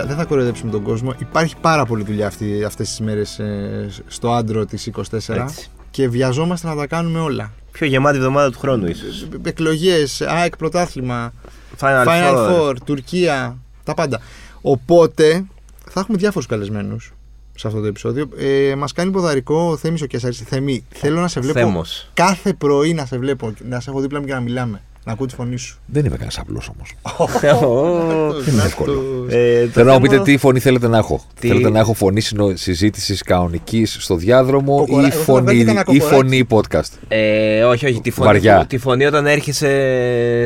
κοίτα, δεν θα κοροϊδέψουμε τον κόσμο. Υπάρχει πάρα πολλή δουλειά αυτή, αυτές τις μέρες ε, στο άντρο της 24 Έτσι. και βιαζόμαστε να τα κάνουμε όλα. Πιο γεμάτη εβδομάδα του χρόνου, ίσως. Εκλογές, ΑΕΚ πρωτάθλημα, Final, Final Four. Four, Τουρκία, τα πάντα. Οπότε θα έχουμε διάφορους καλεσμένους σε αυτό το επεισόδιο. Ε, μας κάνει ποδαρικό ο Θέμης ο Κεσάρης. Θέμη, θέλω να σε βλέπω Θέμος. κάθε πρωί να σε βλέπω, να σε έχω δίπλα μου και να μιλάμε. Να ακούω τη φωνή σου. Δεν είμαι κανένας απλός όμως. Δεν είναι εύκολο. Ε, το Θέλω να μου θέμα- πείτε τι φωνή θέλετε να έχω. Τι- Θέλετε να έχω φωνή συζήτησης κανονικής στο διάδρομο Κοκορα- ή εγώ θα φωνή, βάλω και ένα ή κοκοράκι. φωνή podcast; Ε, όχι, όχι. Τη φωνή, Βαριά. τη φωνή όταν έρχεσαι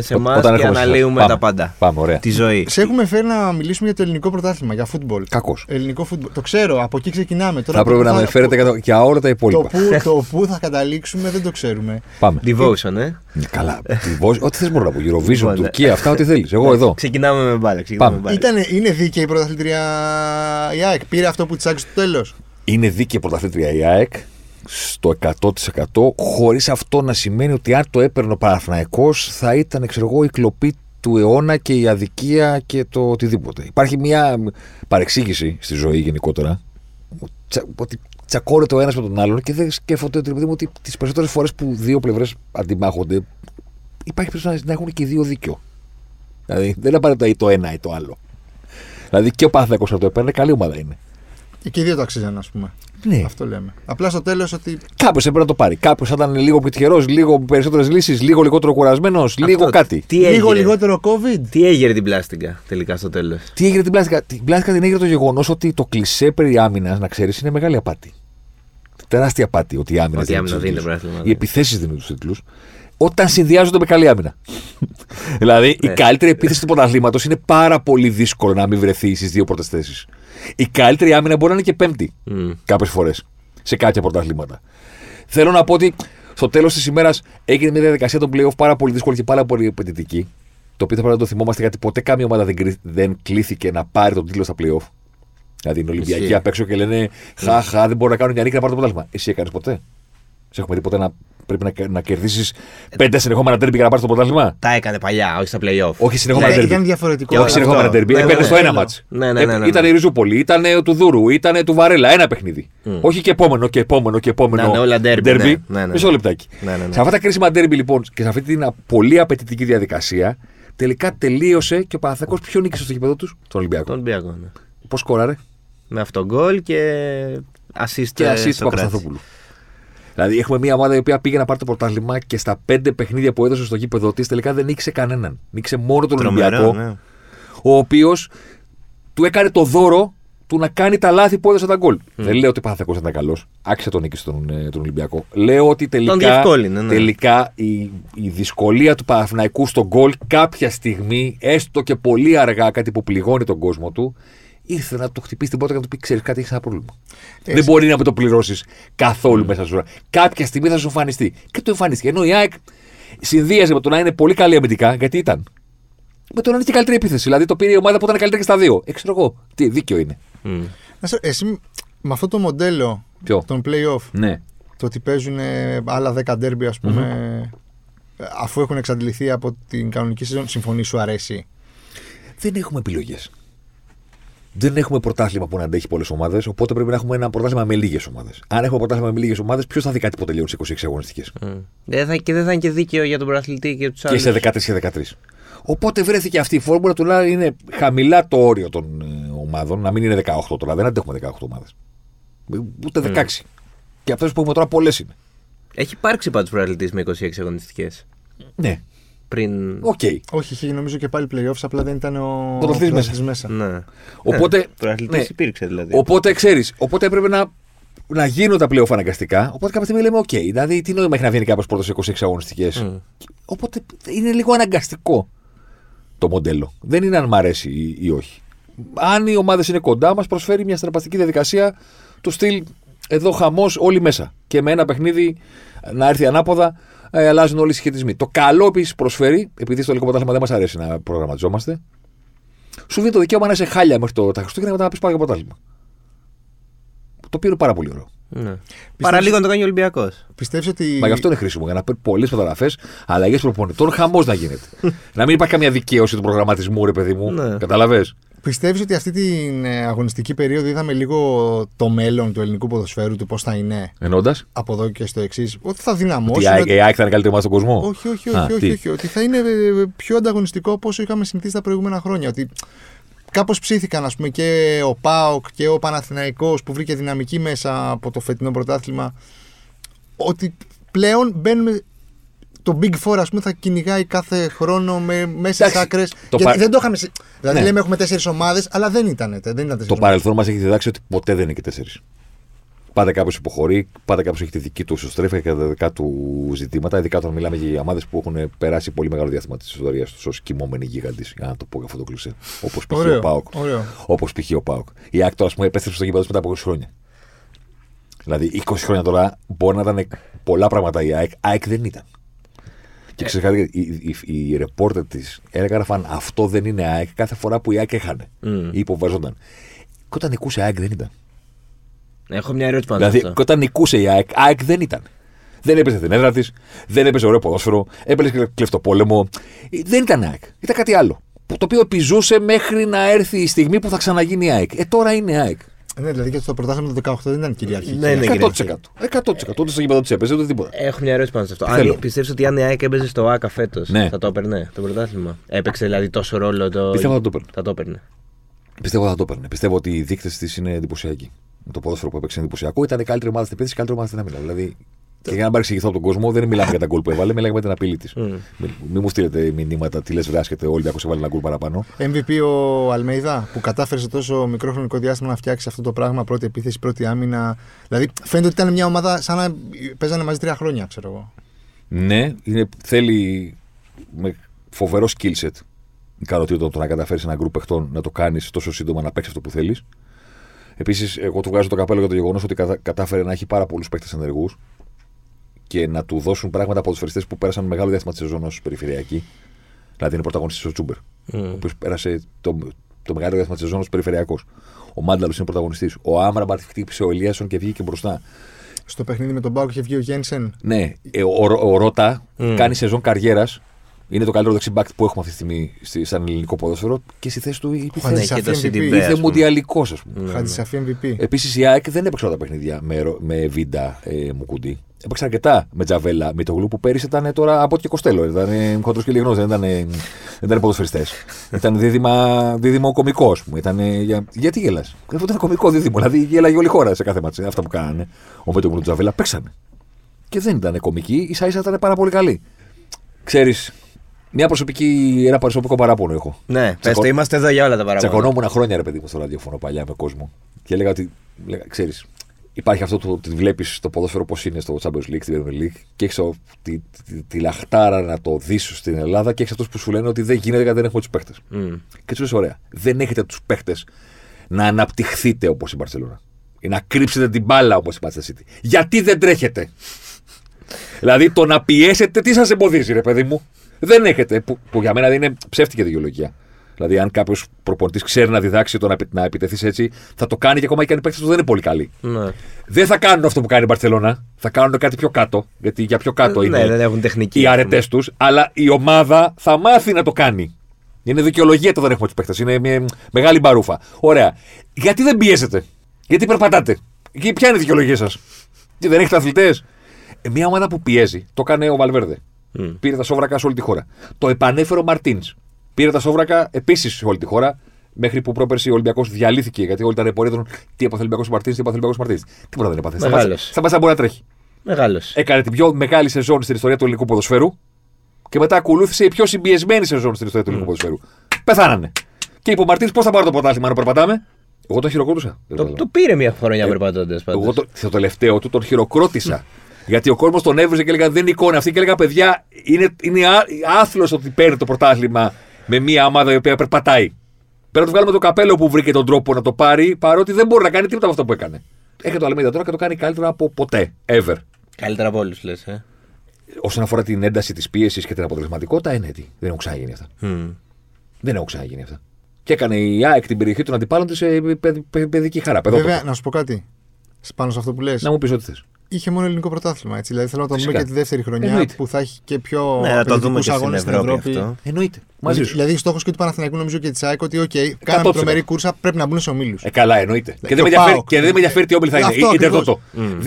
σε Ό- εμάς όταν και έρχομαι σε εσάς. αναλύουμε Πάμε. τα πάντα. Πάμε, ωραία. Τη ζωή. Σε έχουμε φέρει να μιλήσουμε για το ελληνικό πρωτάθλημα, για φούτμπολ. Κακός. Ελληνικό φούτμπολ. Το ξέρω, από εκεί ξεκινάμε. Τώρα Θα το πρέπει που να με φέρετε για, το- για όλα τα Το υπόλοιπα. που, το που θα καταλήξουμε δεν το ξέρουμε. Πάμε. Devotion, ε; Καλά. τη Βόζ- Ό,τι θες μπορώ να πω. Eurovision, Λοιπόν, Τουρκία, αυτά ό,τι θέλεις. Εγώ εδώ. Ξεκινάμε με μπάλα. ξεκινάμε Πάμε. με μπάλα. Ήτανε, είναι δίκαιη η πρωταθλητρία η ΑΕΚ. Πήρε αυτό που της άξιζε στο τέλος. Είναι δίκαιη πρωταθλήτρια η ΑΕΚ στο 100% χωρίς αυτό να σημαίνει ότι αν το έπαιρνε ο Παναθηναϊκός θα ήταν ξέρω εγώ, η κλοπή του αιώνα και η αδικία και το οτιδήποτε. Υπάρχει μια παρεξήγηση στη ζωή γενικότερα τσα- ότι τσακώνεται ο ένας με τον άλλον και δεν σκέφτονται ότι, παιδί μου, ότι τις περισσότερες φορές που δύο πλευρές αντιμάχονται υπάρχει περίπτωση να- να έχουν και οι δύο δίκιο. Δηλαδή δεν είναι απαραίτητα ή το ένα ή το άλλο. Δηλαδή και ο Παναθηναϊκός να το έπαιρνε, καλή ομάδα είναι. Και οι δύο το αξίζαν, ας πούμε. Ναι. Αυτό λέμε. Απλά στο τέλος ότι. Κάποιος έπρεπε να το πάρει. Κάποιος ήταν λίγο πιο τυχερό, λίγο περισσότερες λύσεις, λίγο λιγότερο κουρασμένος, λίγο κάτι. Τι Λίγο έγινε, λιγότερο COVID. τι έγινε την πλάστικα τελικά στο τέλος; Τι έγινε την πλάστικα; Την πλάστικα την έγινε το γεγονός ότι το κλισέ περί άμυνας, να ξέρεις, είναι μεγάλη απάτη. Τεράστια απάτη ότι η άμυνα Ότι η άμυνα τους δίνει τίτλους. το πρωτάθλημα, Οι ναι. επιθέσεις δίνουν τους τίτλους. Όταν συνδυάζονται με καλή άμυνα. δηλαδή, η Ναι. καλύτερη επίθεση του πρωταθλήματος είναι πάρα πολύ δύσκολο να μην βρεθεί στις δύο πρώτες θέσεις. Η καλύτερη άμυνα μπορεί να είναι και πέμπτη Μμ. κάποιες φορές σε κάποια πρωταθλήματα. Θέλω να πω ότι στο τέλος της ημέρας έγινε μια διαδικασία των playoff πάρα πολύ δύσκολη και πάρα πολύ απαιτητική. Το οποίο θα πρέπει να το θυμόμαστε γιατί ποτέ καμία ομάδα δεν, κρι- δεν κλήθηκε να πάρει τον τίτλο στα playoff. Δηλαδή είναι Ολυμπιακοί Ισχύει. απ' έξω και λένε Χα, χα, δεν μπορώ να κάνω μια νίκη να πάρω το πρωτάθλημα. Εσύ έκανε ποτέ; Σε έχουμε δει ποτέ να πρέπει να, να κερδίσεις πέντε συνεχόμενα τέρμπι για να πάρεις το πρωτάθλημα; Τα έκανε παλιά, όχι στα playoff. Όχι συνεχόμενα Ναι, τέρμπι. ήταν διαφορετικό. Και Όχι αυτό. συνεχόμενα τέρμπι. Ναι, Έπαιρνε ναι, στο ναι. ένα μάτς. Ναι, ναι, ναι, ναι. Ήταν η Ριζούπολη, ήταν του Δούρου, ήταν του Βαρέλα. Ένα παιχνίδι. Όχι και επόμενο και επόμενο και επόμενο. Να είναι όλα derby, derby. ναι, ναι, ναι. Μισό λεπτάκι. Ναι, ναι, ναι. Σε αυτά τα κρίσιμα ντέρμπι λοιπόν και σε αυτή την α- πολύ απαιτητική διαδικασία, τελικά τελείωσε και ο Παναθηναϊκός ποιο νίκησε στο γήπεδο τους, τον Ολυμπιακό. Τον Ολυμπιακό, ναι. Πώς σκόραρε; Με αυτόν γκολ και assist και ε, assist του στο Κράτη. Παπασταθόπουλου. Δηλαδή έχουμε μια ομάδα η οποία πήγε να πάρει το πρωτάθλημα και στα πέντε παιχνίδια που έδωσε στο γήπεδο της τελικά δεν νίκησε κανέναν. Νίκησε μόνο τον Τρομερό, Ολυμπιακό. ναι. ο οποίος του έκανε το δώρο του να κάνει τα λάθη που έδωσε τα γκολ. Δεν λέω ότι ο Παναθηναϊκός ήταν καλός. Άξιζε τον νίκη στον ε, τον Ολυμπιακό. Λέω ότι τελικά, διευκόλυνε, ναι. τελικά η, η δυσκολία του Παναθηναϊκού στον γκολ κάποια στιγμή, έστω και πολύ αργά, κάτι που πληγώνει τον κόσμο του, ήρθε να το χτυπήσει την πόρτα και να του πει: Ξέρεις κάτι, έχεις ένα πρόβλημα. Έτσι. Δεν μπορεί να με το πληρώσεις καθόλου μέσα σου. Κάποια στιγμή θα σου εμφανιστεί. Και το εμφανίστηκε. Ενώ η ΑΕΚ συνδύαζε με το να είναι πολύ καλή αμυντικά, γιατί ήταν. Με το να είναι και καλύτερη επίθεση. Δηλαδή το πήρε η ομάδα που ήταν καλύτερη και στα δύο. Ε, ξέρω εγώ. Τι δίκιο είναι. Μμ. Να σε- Εσύ με αυτό το μοντέλο Ποιο; των playoff, Ναι. το ότι παίζουν ε, άλλα 10 ντέρμπι, ας πούμε, ε, αφού έχουν εξαντληθεί από την κανονική σεζόν, συμφωνείς, σου αρέσει; Δεν έχουμε επιλογές. Δεν έχουμε πρωτάθλημα που να αντέχει πολλές ομάδες, οπότε πρέπει να έχουμε ένα πρωτάθλημα με λίγες ομάδες. Αν έχουμε πρωτάθλημα με λίγες ομάδες, ποιος θα δει κάτι που τελειώνει σε 26 αγωνιστικές; Μμ. Δεν θα, και δεν θα είναι και δίκαιο για τον πρωταθλητή και τους Και άλλους. σε 13 και 13. Οπότε βρέθηκε αυτή η φόρμουλα τουλάχιστον είναι χαμηλά το όριο των ε, ομάδων, να μην είναι 18 τώρα. Δεν αντέχουμε 18 ομάδες. Ούτε 16. Και αυτές που έχουμε τώρα πολλές είναι. Έχει υπάρξει πάντως πρωταθλητής με 26 αγωνιστικές. Ναι. Πριν. Οκ. Όχι, είχε νομίζω και πάλι playoffs, απλά δεν ήταν ο πρωταθλητής πρωταθλητής μέσα. Ναι. Οπότε- Πρωταθλητή ναι. υπήρξε δηλαδή. Οπότε ξέρεις, οπότε έπρεπε να, να γίνουν τα πλέον αναγκαστικά. Οπότε κάποια στιγμή λέμε: Οκ, δηλαδή τι νόημα έχει να βγαίνει κάποιος πρώτος σε 26 αγωνιστικές; Μμ. Οπότε είναι λίγο αναγκαστικό το μοντέλο. Δεν είναι αν μ' αρέσει ή, ή όχι. Αν οι ομάδες είναι κοντά, μας προσφέρει μια συναρπαστική διαδικασία του στυλ εδώ χαμός όλοι μέσα. Και με ένα παιχνίδι να έρθει ανάποδα, ε, αλλάζουν όλοι οι συσχετισμοί. Το καλό επίσης προσφέρει, επειδή στο ελληνικό πρωτάθλημα δεν μας αρέσει να προγραμματιζόμαστε, σου δίνει το δικαίωμα να είσαι χάλια μέχρι το, τα Χριστούγεννα και μετά να πει πάω για πρωτάθλημα. Το οποίο είναι πάρα πολύ ωραίο. Ναι. Παραλίγο να το κάνει ο Ολυμπιακός. Πιστεύεις ότι. Μα γι' αυτό είναι χρήσιμο. Για να παίρνει πολλές φωτογραφίε, αλλαγές προπονητών, χαμός να γίνεται. να μην υπάρχει καμία δικαίωση του προγραμματισμού, ρε παιδί μου. Ναι. Καταλαβέ. Πιστεύεις ότι αυτή την ε, αγωνιστική περίοδο είδαμε λίγο το μέλλον του ελληνικού ποδοσφαίρου, του πώς θα είναι; Ενώντας. από εδώ και στο εξής. Ότι θα Ότι δυναμώσει. η ΑΕΚ η ΑΕΚ θα είναι καλύτερη ομάδα στον κόσμο. Όχι, όχι, Α, όχι, όχι, τι; όχι, Ότι θα είναι ε, πιο ανταγωνιστικό από όσο είχαμε συνηθίσει τα προηγούμενα χρόνια. Ότι κάπως ψήθηκαν ας πούμε, και ο ΠΑΟΚ και ο Παναθηναϊκός που βρήκε δυναμική μέσα από το φετινό πρωτάθλημα. Ότι πλέον μπαίνουμε. Το Big Four, ας πούμε, θα κυνηγάει κάθε χρόνο με, μέσα στι Εντάξει, άκρες. το Γιατί πα- δεν το είχαμε. σε- Δηλαδή, Ναι. λέμε έχουμε τέσσερις ομάδες, αλλά δεν ήταν. Δεν ήταν τέσσερις Το ομάδες. παρελθόν μας έχει διδάξει ότι ποτέ δεν είναι και τέσσερις. Πάντα κάποιος υποχωρεί, πάντα κάποιος έχει τη δική του ισοστρέφεια και τα δικά του ζητήματα. Ειδικά όταν μιλάμε για ομάδες που έχουν περάσει πολύ μεγάλο διάστημα της ιστορίας τους ως κοιμόμενοι γίγαντες, για να το πω για αυτό το κλεισέ. Όπως π.χ. ο Ωραίο, Πάοκ. ωραίο. Όπως π.χ. ο Πάοκ. Η ΑΕΚ τώρα, ας πούμε, επέστρεψε στο γήπεδο της μετά από 20 χρόνια. Δηλαδή, 20 χρόνια τώρα μπορεί να ήταν πολλά πράγματα η ΑΕΚ. ΑΕΚ δεν ήταν. Και ξέρετε κάτι, οι, οι, οι ρεπόρτερ της έγραφαν αυτό δεν είναι ΑΕΚ κάθε φορά που η ΑΕΚ έχανε Μμ. ή υποβαζόταν. Και όταν νικούσε η ΑΕΚ δεν ήταν. Έχω μια ερώτηση πάνω Δηλαδή, σε και αυτό. όταν νικούσε η ΑΕΚ, ΑΕΚ δεν ήταν. Δεν έπαιζε την έδρα της, δεν έπαιζε ωραίο ποδόσφαιρο, έπαιζε και κλεφτοπόλεμο. Ε, Δεν ήταν ΑΕΚ. Ήταν κάτι άλλο. Που- Το οποίο επιζούσε μέχρι να έρθει η στιγμή που θα ξαναγίνει η ΑΕΚ. Ε, τώρα είναι ΑΕΚ. Ναι, δηλαδή και στο πρωτάθλημα του 18 δεν ήταν κυριαρχική. Ναι, ναι. 100%. 100%. Ούτε στο γήπεδο της έπαιζε, ούτε τίποτα. Έχω μια ερώτηση πάνω σε αυτό. Θέλω. Αν πιστεύεις ότι αν η ΑΕΚ έπαιζε στο ΑΚΑ φέτος, Ναι. θα το έπαιρνε το πρωτάθλημα; Έπαιξε δηλαδή τόσο ρόλο το. Πιστεύω θα το έπαιρνε. Θα το έπαιρνε. Πιστεύω θα το έπαιρνε. Πιστεύω ότι οι δείκτες της είναι εντυπωσιακοί. Το ποδόσφαιρο που έπαιξε είναι εντυπωσιακό. Ήταν η καλύτερη ομάδα στην επίθεση, η καλύτερη ομάδα στην άμυνα. Δηλαδή, και για να παρεξηγηθώ από τον κόσμο, δεν μιλάμε για τα γκολ που έβαλε, μιλάμε για την απειλή της. Μμ. Μην, μην μου στείλετε μηνύματα, τι λες, βράσχετε, όλοι άκουσε βάλει ένα γκολ παραπάνω. MVP ο Αλμέιδα που κατάφερε σε τόσο μικρό χρονικό διάστημα να φτιάξει αυτό το πράγμα. Πρώτη επίθεση, πρώτη άμυνα. Δηλαδή φαίνεται ότι ήταν μια ομάδα σαν να παίζανε μαζί τρία χρόνια, ξέρω εγώ. Ναι, είναι, θέλει με φοβερό skill set ικανοτήτων το να καταφέρεις ένα γκρουπ παιχτών να το κάνεις τόσο σύντομα να παίξεις αυτό που θέλεις. Επίσης, εγώ του βγάζω το καπέλο για το γεγονός ότι κατα- κατάφερε να έχει πάρα πολλούς παίκτες ενεργούς και να του δώσουν πράγματα από τους που πέρασαν μεγάλο διάστημα της σεζόν ως περιφερειακή. Δηλαδή, είναι πρωταγωνιστής ο Τσούμπερ, ο οποίος πέρασε το, το μεγάλο διάστημα της σεζόν ως περιφερειακός. Ο Μάνταλος είναι πρωταγωνιστής. Ο Άμραμπαρτ χτύπησε ο Ελίασον και βγήκε μπροστά. Στο παιχνίδι με τον Μπάουκ είχε βγει ο Γένσεν. Ναι, ε, ο, ο, ο Ρότα κάνει σεζόν καριέρας. Είναι το καλύτερο δεξιμπάκ που έχουμε αυτή τη στιγμή στη- σαν ελληνικό ποδόσφαιρο και στη θέση του υπήρχε. Ναι, Ναι, και και το το MVP. CDB. Ήρθε ας πούμε. μουντιαλικός, ας πούμε. Χατζησαφή MVP. Επίσης η ΑΕΚ δεν έπαιξε όλα τα παιχνίδια με, ρο- με βίντα ε, Μουκουντή. Έπαιξε αρκετά με Τζαβέλα, με το γλου που πέρυσι ήταν τώρα από ό,τι και Κοστέλο. Ήταν ε, χοντρός και λιγνός, δεν ήταν, ε, δεν ήταν ποδοσφαιριστές. ήταν δίδυμα, δίδυμο κωμικό, ας πούμε. Ήταν, ε, για, γιατί γέλας; Αυτό ήταν κωμικό δίδυμο. Δηλαδή γέλαγε όλη η χώρα σε κάθε μάτσα. Αυτά που κάνανε. Ο Μέτο και ο Τζαβέλα παίξανε. Και δεν ήταν κωμικοί, ίσα ίσα ήταν πάρα πολύ καλοί. Ξέρεις, μια προσωπική, ένα προσωπικό παράπονο έχω. Ναι, πες Τσακω- το, είμαστε εδώ για όλα τα παράπονα. Τσακωνόμουν χρόνια, ρε παιδί μου, στο ραδιόφωνο παλιά με κόσμο. Και έλεγα ότι, λέγα, ξέρεις, υπάρχει αυτό το ότι βλέπεις το ποδόσφαιρο πώς είναι στο Champions League, στην Premier League, και έχεις τη, τη, τη λαχτάρα να το δεις στην Ελλάδα και έχεις αυτούς που σου λένε ότι δεν γίνεται γιατί δεν έχουμε τους παίχτε. Μμ. Και τους λες, ωραία, δεν έχετε τους παίχτε να αναπτυχθείτε όπως η Μπαρσελόνα. Ή να κρύψετε την μπάλα όπως η Manchester City. Γιατί δεν τρέχετε; δηλαδή το να πιέσετε, τι σας εμποδίζει, ρε παιδί μου; Δεν έχετε. Που, που για μένα είναι ψεύτικη δικαιολογία. Δηλαδή, αν κάποιος προπονητής ξέρει να διδάξει το να, επι- να επιτεθείς έτσι, θα το κάνει και ακόμα και αν οι παίκτες του δεν είναι πολύ καλοί. Ναι. Δεν θα κάνουν αυτό που κάνει η Μπαρσελόνα. Θα κάνουν κάτι πιο κάτω. Γιατί για πιο κάτω Ναι, είναι δεν έχουν τεχνική, οι ας αρετές τους. Αλλά η ομάδα θα μάθει να το κάνει. Είναι δικαιολογία το δεν έχουμε τους παίκτες. Είναι μια μεγάλη μπαρούφα. Ωραία. Γιατί δεν πιέζετε; Γιατί περπατάτε; Και ποια είναι η δικαιολογία σας; Και δεν έχετε αθλητές; Ε, μια ομάδα που πιέζει. Το έκανε ο Βαλβέρδε. Μμ. Πήρε τα σόβρακα σε όλη τη χώρα. Το επανέφερε ο Μαρτίνς. Πήρε τα σόβρακα επίσης σε όλη τη χώρα. Μέχρι που πρόπερση ο Ολυμπιακός διαλύθηκε. Γιατί όλοι ήταν πορεία του. Τι έπαθε ο Ολυμπιακός Μαρτίνς, τι έπαθε ο Ολυμπιακός Μαρτίνς. Τίποτα δεν έπαθε. Μεγάλος. Σταμάτησε να μπορεί να τρέχει. Μεγάλος. Έκανε την πιο μεγάλη σεζόν στην ιστορία του ελληνικού ποδοσφαίρου και μετά ακολούθησε η πιο συμπιεσμένη σεζόν στην ιστορία του ελληνικού ποδοσφαίρου. Πεθάνανε. Και είπε ο Μαρτίνς πώς θα πάρω το πρωτάθλημα να περπατάμε; Εγώ τον χειροκρότησα. Δεν Το, το το πήρε μια χρονιά Ε, περπατώντας πάντως. Εγώ το, στο τελευταίο του τον χειροκρότησα. Γιατί ο κόσμος τον έβριζε και έλεγα δεν είναι εικόνα αυτή και έλεγα παιδιά είναι, είναι ά- άθλος ότι παίρνει το πρωτάθλημα με μια ομάδα η οποία περπατάει. Πρέπει να του βγάλουμε το καπέλο που βρήκε τον τρόπο να το πάρει παρότι δεν μπορεί να κάνει τίποτα από αυτό που έκανε. Έχει το Αλμίδα τώρα και το κάνει καλύτερα από ποτέ. Ever. Καλύτερα από όλους, λες. Ε. Όσον αφορά την ένταση της πίεσης και την αποτελεσματικότητα, είναι έτσι. Δεν έχουν ξαναγίνει αυτά. Μμ. Δεν έχουν ξαναγίνει αυτά. Και έκανε η ΑΕΚ την περιοχή των αντιπάλων της σε παιδ- παιδ- παιδική χαρά. παιδότοπο. Βέβαια, να σου πω κάτι. Πάνω σε αυτό που λες. Να μου πεις ό,τι θες. Είχε μόνο ελληνικό πρωτάθλημα. Έτσι. Δηλαδή θέλω να το δούμε Φυσικά. και τη δεύτερη χρονιά Εννοείται. που θα έχει και πιο Ναι, να το δούμε απαιτητικούς και στην αγώνες Ευρώπη αυτό. Εννοείται. Μαζί σου. Δηλαδή, στόχος και του Παναθηναϊκού νομίζω και της ΑΕΚ ότι, OK, κάναμε 100%. τρομερή κούρσα, πρέπει να μπουν σε ομίλους. Ε, καλά, εννοείται. Και, και δεν με ο ενδιαφέρει, ΠΑΟΚ. και δεν με ενδιαφέρει τι όμπλη θα είναι. Αυτό Ιντερ ακριβώς. Τότο.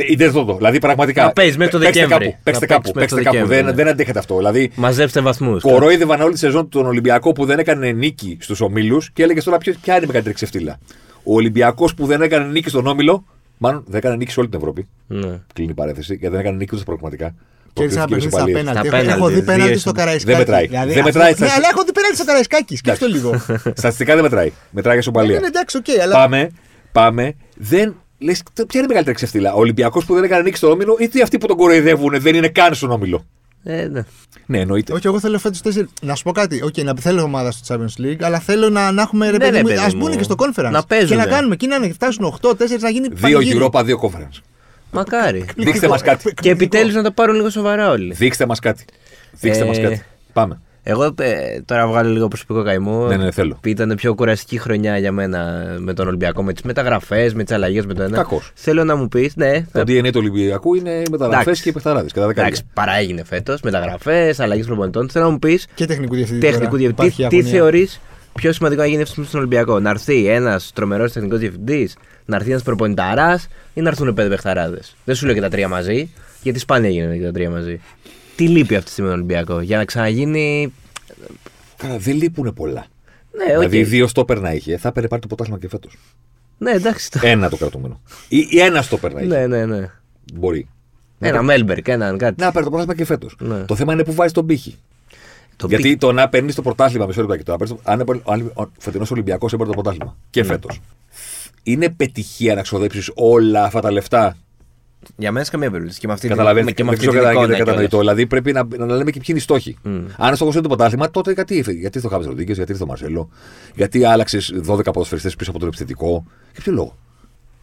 Ιντερ Τότο. Δηλαδή πραγματικά. Να παίζει μέχρι το παίξτε Δεκέμβρη. Κάπου, παίξτε Να κάπου. παίξεις μέχρι Παίξτε το κάπου. Δεκέμβρη, Δεν, ναι. δεν αντέχετε αυτό. Δηλαδή, Μαζέψτε βαθμούς. κορόιδευαν όλη τη σεζόν τον Ολυμπιακό που δεν έκανε νίκη στους ομίλους και έλεγε τώρα ποιο, ποια είναι η μεγαλύτερη ξεφτύλα. Ο Ολυμπιακός που δεν έκανε νίκη στον όμιλο, μάλλον δεν έκανε νίκη σε όλη την Ευρώπη. Ναι. Κλείνει η παρέθεση γιατί δεν έκανε νίκη ούτε στα προγραμματικά. Κέρδισε ένα Προκρίθηκε παιχνίδι με στα ισοπαλίες. πέναλτι. Στα Έχω- Έχω δει πέναλτις, πέναλτι δύο στο στην- Καραϊσκάκι. Δεν μετράει. Δηλαδή, Δεν αυτό- μετράει. Ναι, Θα- αλλά έχω δει πέναλτις στο Καραϊσκάκι. Σκέφτο λίγο. Στατιστικά δεν μετράει. Μετράει για ισοπαλία. Είναι εντάξει, οκ, αλλά. Πάμε, πάμε. Δεν. Λες, ποια είναι η μεγαλύτερη ξεφτύλα; Ο Ολυμπιακός που δεν έκανε νίκη στον όμιλο ή αυτοί που τον κοροϊδεύουν δεν είναι καν στον όμιλο; Ε, ναι. Ναι, εννοείται. Όχι, εγώ θέλω φέτος τέσσερι. Να σου πω κάτι. Οκ, να θέλω ομάδα στο Champions League, αλλά θέλω να, να έχουμε ρε Ναι, παιδί ρε, μου. παιδί Α μου. μπουν και στο conference. Να παίζουνε. Και να κάνουμε εκεί να φτάσουν 8-4 να γίνει Δύο πανηγύρι. Europa, δύο conference. Μακάρι. Δείξτε μας κάτι. Και επιτέλους να το πάρουν λίγο σοβαρά όλοι. Δείξτε μας κάτι. Δείξτε Ε, μα κάτι. Πάμε. Εγώ ε, τώρα βγάλω λίγο προσωπικό καημό. Ναι, ναι, θέλω. Που Ήταν πιο κουραστική χρονιά για μένα με τον Ολυμπιακό, με τις μεταγραφές, με τις αλλαγές με το ένα. Κακός. Θέλω να μου πεις, ναι. Το θα- DNA του Ολυμπιακού είναι μεταγραφές Εντάξει. και παιχταράδες. Κατά δεκαετία. Εντάξει, παραέγινε φέτος. Μεταγραφές, αλλαγές προπονητών. Θέλω να μου πεις Και τεχνικού διευθυντή. τεχνικού τώρα. διευθυντή. Υπάρχει Τι αγωνία. θεωρείς πιο σημαντικό να γίνει αυτή τη στιγμή στον Ολυμπιακό; Να έρθει ένας τρομερός τεχνικός διευθυντής, να έρθει ένας προπονηταράς ή να έρθουν πέντε παιχταράδες; Δεν σου λέω και τα τρία μαζί, γιατί σπάνια γίνονται και τα τρία μαζί. Τι λείπει αυτή τη στιγμή τον Ολυμπιακός για να ξαναγίνει; Καλά, δεν λείπουν πολλά. Ναι, οκ. Δηλαδή, δύο στόπερ να είχε, θα έπαιρνε πάρει το πρωτάθλημα και φέτος. Ναι, εντάξει. το- Ένα το κρατούμενο. Ή, ή ένα στόπερ να είχε. ναι, ναι, ναι. Μπορεί. Ένα Μέλμπεργκ, έναν κάτι. Να πάρει το πρωτάθλημα και φέτος. Ναι. Το θέμα είναι που βάζει τον πύχη. Το Γιατί πι- το να παίρνεις το πρωτάθλημα, μισό λεπτό και το να παίρνεις το- αν έπαιρνε- αν ο φετινός Ολυμπιακός έπαιρνε το πρωτάθλημα και Ναι. φέτος. Είναι πετυχία να ξοδέψεις όλα αυτά τα λεφτά. Για μένα σε καμία περίπτωση. Και με αυτή, Καταλαβαίνετε. τη- και με Δεν αυτή ξέρω την κατά- εικόνα γιατί κατανοητό. κιόλας. Δηλαδή πρέπει να, να λέμε και ποιοι είναι οι στόχοι. Μμ. Αν ο στόχο είναι το πρωτάθλημα, τότε γιατί ήρθε. Γιατί ήρθε ο Χάβη Ροντίγκε, γιατί ήρθε ο Μαρσέλο, γιατί άλλαξες 12 ποδοσφαιριστές πίσω από το επιθετικό. Για ποιο λόγο;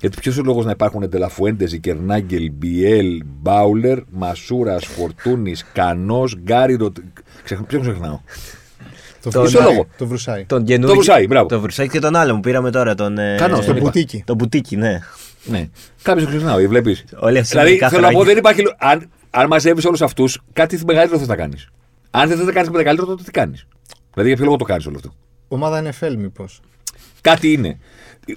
Γιατί ποιος είναι ο λόγος να υπάρχουν Ντελαφουέντες, Κερνάγκελ, Μπιέλ, Μπάουλερ, Μασούρας, Φορτούνης, Κανός, Γκάρι. Ροτ... Ξεχ... Ποιον ξεχνάω; Το Το- Βρουσάι, λόγο; Το Βρουσάι. Τον καινούργιο- Βρουσάι, μπράβο. Το Βρουσάι και τον άλλο που πήραμε τώρα. Τον, ε, Κανός, τον Το είπα. μπουτίκι. Το μπουτίκι, ναι. Ναι. Κάποιος ξεχνάω, βλέπεις. Όλοι αυτοί Δηλαδή είναι θέλω να πω, καθράγια. δεν υπάρχει. λο- Αν, αν μαζεύεις όλους αυτούς, κάτι μεγαλύτερο θες να κάνεις. Αν δεν θες να κάνεις με μεγαλύτερο, τότε τι κάνεις. Δηλαδή για ποιο λόγο το κάνεις όλο αυτό. Ομάδα NFL, μήπως. Κάτι είναι.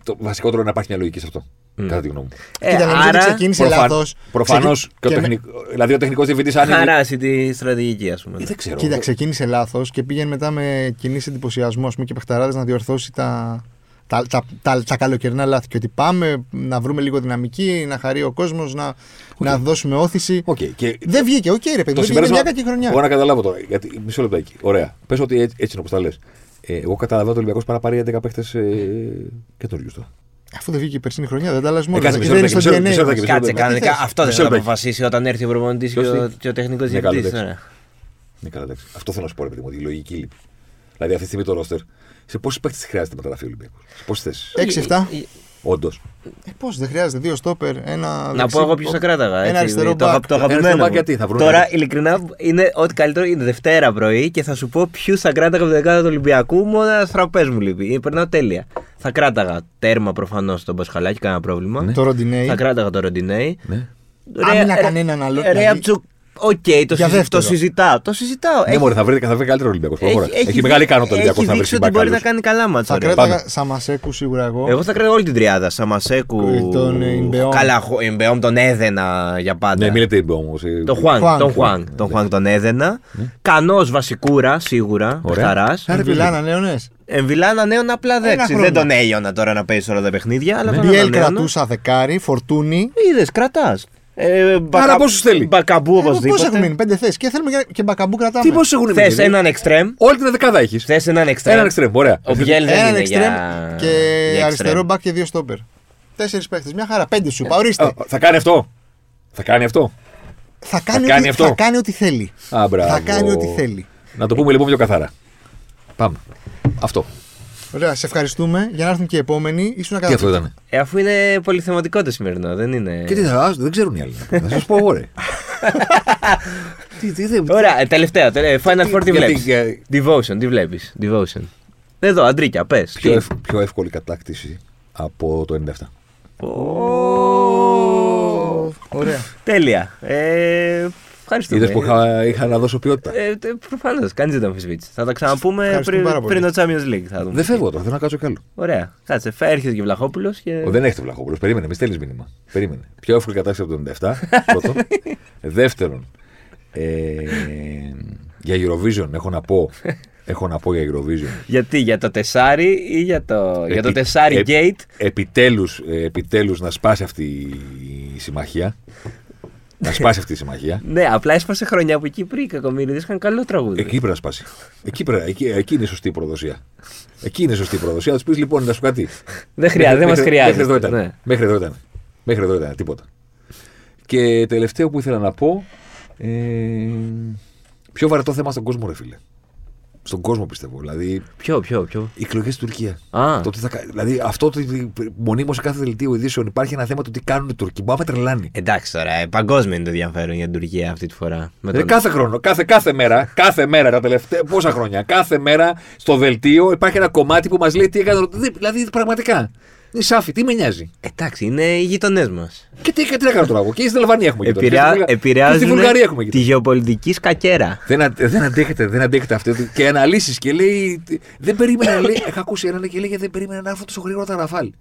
Το βασικότερο είναι να υπάρχει μια λογική σε αυτό. Κατά τη γνώμη μου. Ε, Κοίτα, νομίζω ότι άρα, ξεκίνησε λάθος. Προφανώς και ο με- τεχνικό. Δηλαδή ο τεχνικός διευθυντής αν είναι. χαράσει τη στρατηγική, ας πούμε. Ε, Δεν ξέρω. Κοίτα, ξεκίνησε λάθος και πήγαινε μετά με κοινή εντυπωσιασμό ας πούμε, και παιχταράδες να διορθώσει τα, τα, τα, τα, τα καλοκαιρινά λάθη. Και ότι πάμε να βρούμε λίγο δυναμική, να χαρεί ο κόσμος, να, να δώσουμε όθηση. Οκ, και Δεν βγήκε, οκ, ρε παιδί, το μου, βγήκε μια συμπέρασμα. κακή χρονιά. Εγώ να καταλάβω τώρα. Γιατί, μισό λεπτάκι. Ωραία. Πες ότι έτσι, έτσι είναι όπως τα λες. Ε, εγώ καταλαβαίνω ότι ο Ολυμπιακός πάρα πάρει 11 παίχτες ε, καινούριους τώρα. Αφού δεν βγήκε η περσινή χρονιά, δεν τα αλλάζει μόνος. Ε, κάτσε, δεν μισό είναι στο λεπτάκι, μισό DNA. λεπτάκι, μας. μισό Κάτσε, λεπτάκι. κανονικά θες. αυτό δεν Μισό θα λεπτάκι. αποφασίσει όταν έρθει ο προπονητής και, Ποιος ο- τι; και ο τεχνικός Ναι, καλά, διευθυντή. εντάξει. Ναι, καλά, εντάξει. Αυτό θέλω να σου πω, ρε παιδί μου, ότι η λογική λείπει. Δηλαδή αυτή τη στιγμή το ρόστερ, σε πόσε παίχτε χρειάζεται μεταγραφή ο Ολυμπιακός; Σε πόσες θέσεις; 6-7. Όντως. Ε, Πώς δεν χρειάζεται, δύο στόπερ, ένα. Να δεξί- πω εγώ ποιος θα κράταγα. Ένα έτσι, αριστερό το, μπακ. το αγαπημένο. αριστερό μπακ μου. γιατί, θα βρουν Τώρα, κάτι. ειλικρινά, είναι ό,τι καλύτερο είναι Δευτέρα πρωί και θα σου πω ποιους θα κράταγα από την δεκάδα του Ολυμπιακού. Μόνο ένας τραπέζ μου λείπει. Ε, Περνάω τέλεια. Θα κράταγα τέρμα προφανώς τον Πασχαλάκη, κανένα πρόβλημα. Το Ροντινέι. Θα κράταγα το Ροντινέι. Ναι. Άμυνα κανέναν άλλο, Ρε, δηλαδή. Αψουκ, Οκ, το, Για συζη- δεύτερο. το συζητάω. Το συζητάω. Ναι, μωρέ, θα βρει, θα βρει καλύτερο Ολυμπιακός. Έχει, έχει, δει- μεγάλη ικανότητα ο Ολυμπιακός Έχει να βρει δείξει ότι μπορεί να κάνει καλά μάτσα. Θα ρε. κράταγα Σαμασέκου σίγουρα εγώ. Εγώ θα κράταγα όλη την τριάδα. Σαμασέκου. Τον Ιμπεόμ. Καλά, χω- Ιμπεόμ τον έδαινα για πάντα. Ναι, μην λέτε όμως. Τον Χουάνγκ, Χουάνγκ. τον Χουάνγκ, τον Χουάνγκ τον έδαινα. Κανός βασικούρα, σίγουρα. Ωραία. Παιχταράς. Άρα Βιλάνα, νέονε. Εμβιλά ανανέωνα απλά δέξη. χρόνο. Δεν τον έλειωνα τώρα να παίζει όλα τα παιχνίδια. Αλλά τον Μπιέλ ανανέωνα. κρατούσα δεκάρι, φορτούνι. Είδες, κρατάς. Ε, μπακα... πόσους θέλει; Μπακαμπού Πώ έχουν οπωσδήποτε. μείνει, πέντε θέσει. Και θέλουμε και- και μπακαμπού κρατάμε. Τι πόσους έχουν μείνει. Θες έναν εξτρέμ. Όλη την δεκάδα έχεις. Θες έναν εξτρέμ. Έναν εξτρέμ, ωραία. Ο Μπιέλ δεν Έναν είναι εξτρέμ για. και για αριστερό εξτρέμ. μπακ και δύο στόπερ. Τέσσερις παίχτες. Μια χαρά. Πέντε σου. είπα, Ορίστε. Α, Θα κάνει αυτό. Θα κάνει αυτό. Θα κάνει, κάνει ό,τι, αυτό. θα κάνει ό,τι θέλει. Α, μπράβο. Θα κάνει ό,τι θέλει. Να το πούμε λοιπόν πιο καθαρά. Πάμε. Αυτό. Ωραία, σε ευχαριστούμε. Για να έρθουν και οι επόμενοι. Ήσουν Τι αυτό ήταν. Ε, αφού είναι πολυθεματικό το σημερινό, δεν είναι. Και τι θα α, δεν ξέρουν οι άλλοι. Θα σας πω εγώ, ρε. Τι, τι, δεν. Ωραία, ε, τελευταίο. τελε- Final Four τι γιατί- βλέπεις; για- Devotion, τι βλέπεις; Devotion. Εδώ, Αντρίκια, πες. Πιο, ευ- πιο εύκολη κατάκτηση από το 97. Ωραία. Τέλεια. Ε, Ευχαριστούμε. Είδες που είχα, είχα να δώσω ποιότητα. Ε, Προφανώς, κανείς δεν το αμφισβήτησε. Θα τα ξαναπούμε Ευχαριστούμε πριν, πάρα πολύ. πριν το Champions League. Θα δούμε. Δεν φεύγω τώρα, θέλω να κάτσω κι άλλο. Ωραία. Κάτσε, θα έρχεται και Βλαχόπουλος. Και... Ο, δεν έχετε Βλαχόπουλος. Περίμενε, μη στέλνεις μήνυμα. Περίμενε. Πιο εύκολη κατάσταση από το 97. Πρώτον. Δεύτερον, ε, για Eurovision έχω να πω. Έχω να πω για Eurovision. Γιατί, για το τεσάρι ή για το, για το Επι- τεσάρι ε- gate; Επιτέλους, ε, επιτέλους να σπάσει αυτή η συμμαχία. Να σπάσει αυτή η συμμαχία. Ναι, απλά έσπασε χρονιά που οι Κύπροι οι κακομοίριδε είχαν καλό τραγούδι. Εκεί πρέπει να σπάσει. Εκεί, πρέπει, εκεί, εκεί είναι η σωστή προδοσία. Εκεί είναι η σωστή προδοσία. Να τους πεις λοιπόν, να σου κάτι. Δεν χρειάζεται, δεν μας Μέχρι- χρειάζεται. Μέχρι εδώ ήταν. Ναι. Μέχρι εδώ ήταν. Μέχρι εδώ ήταν. Τίποτα. Και τελευταίο που ήθελα να πω. Ε, πιο βαρετό θέμα στον κόσμο, ρε φίλε. Στον κόσμο πιστεύω. Δηλαδή, Ποιο, ποιο, ποιο; οι εκλογές στην Τουρκία. Α, Το τι θα, κα- δηλαδή, αυτό το μονίμως σε κάθε δελτίο ειδήσεων υπάρχει ένα θέμα του τι κάνουν οι Τούρκοι. Μπορεί να με τρελάνει. εντάξει τώρα, ε, παγκόσμιο είναι το ενδιαφέρον για την Τουρκία αυτή τη φορά. Με Ε, τον- κάθε χρόνο, κάθε, κάθε μέρα, κάθε μέρα τα τελευταία πόσα χρόνια, κάθε μέρα στο δελτίο υπάρχει ένα κομμάτι που μας λέει τι έκανε. ο- Δηλαδή πραγματικά. Είναι σάφι, τι με νοιάζει; Εντάξει, είναι οι γειτονές μας. Και τι, και τι να κάνω τώρα εγώ. Και στην Αλβανία έχουμε γειτονιές, και στη Βουλγα- και στη Επηρεάζουν Βουλγαρία έχουμε τη γειτονιές. γεωπολιτική σκακέρα. Δεν, αν- δεν αντέχεται, δεν αντέχεται αυτό. Και αναλύσεις και λέει. Δεν περίμενα, λέει. Είχα ακούσει έναν και λέγε Δεν περίμενα να έρθουν τόσο γρήγορα τα ραφάλ.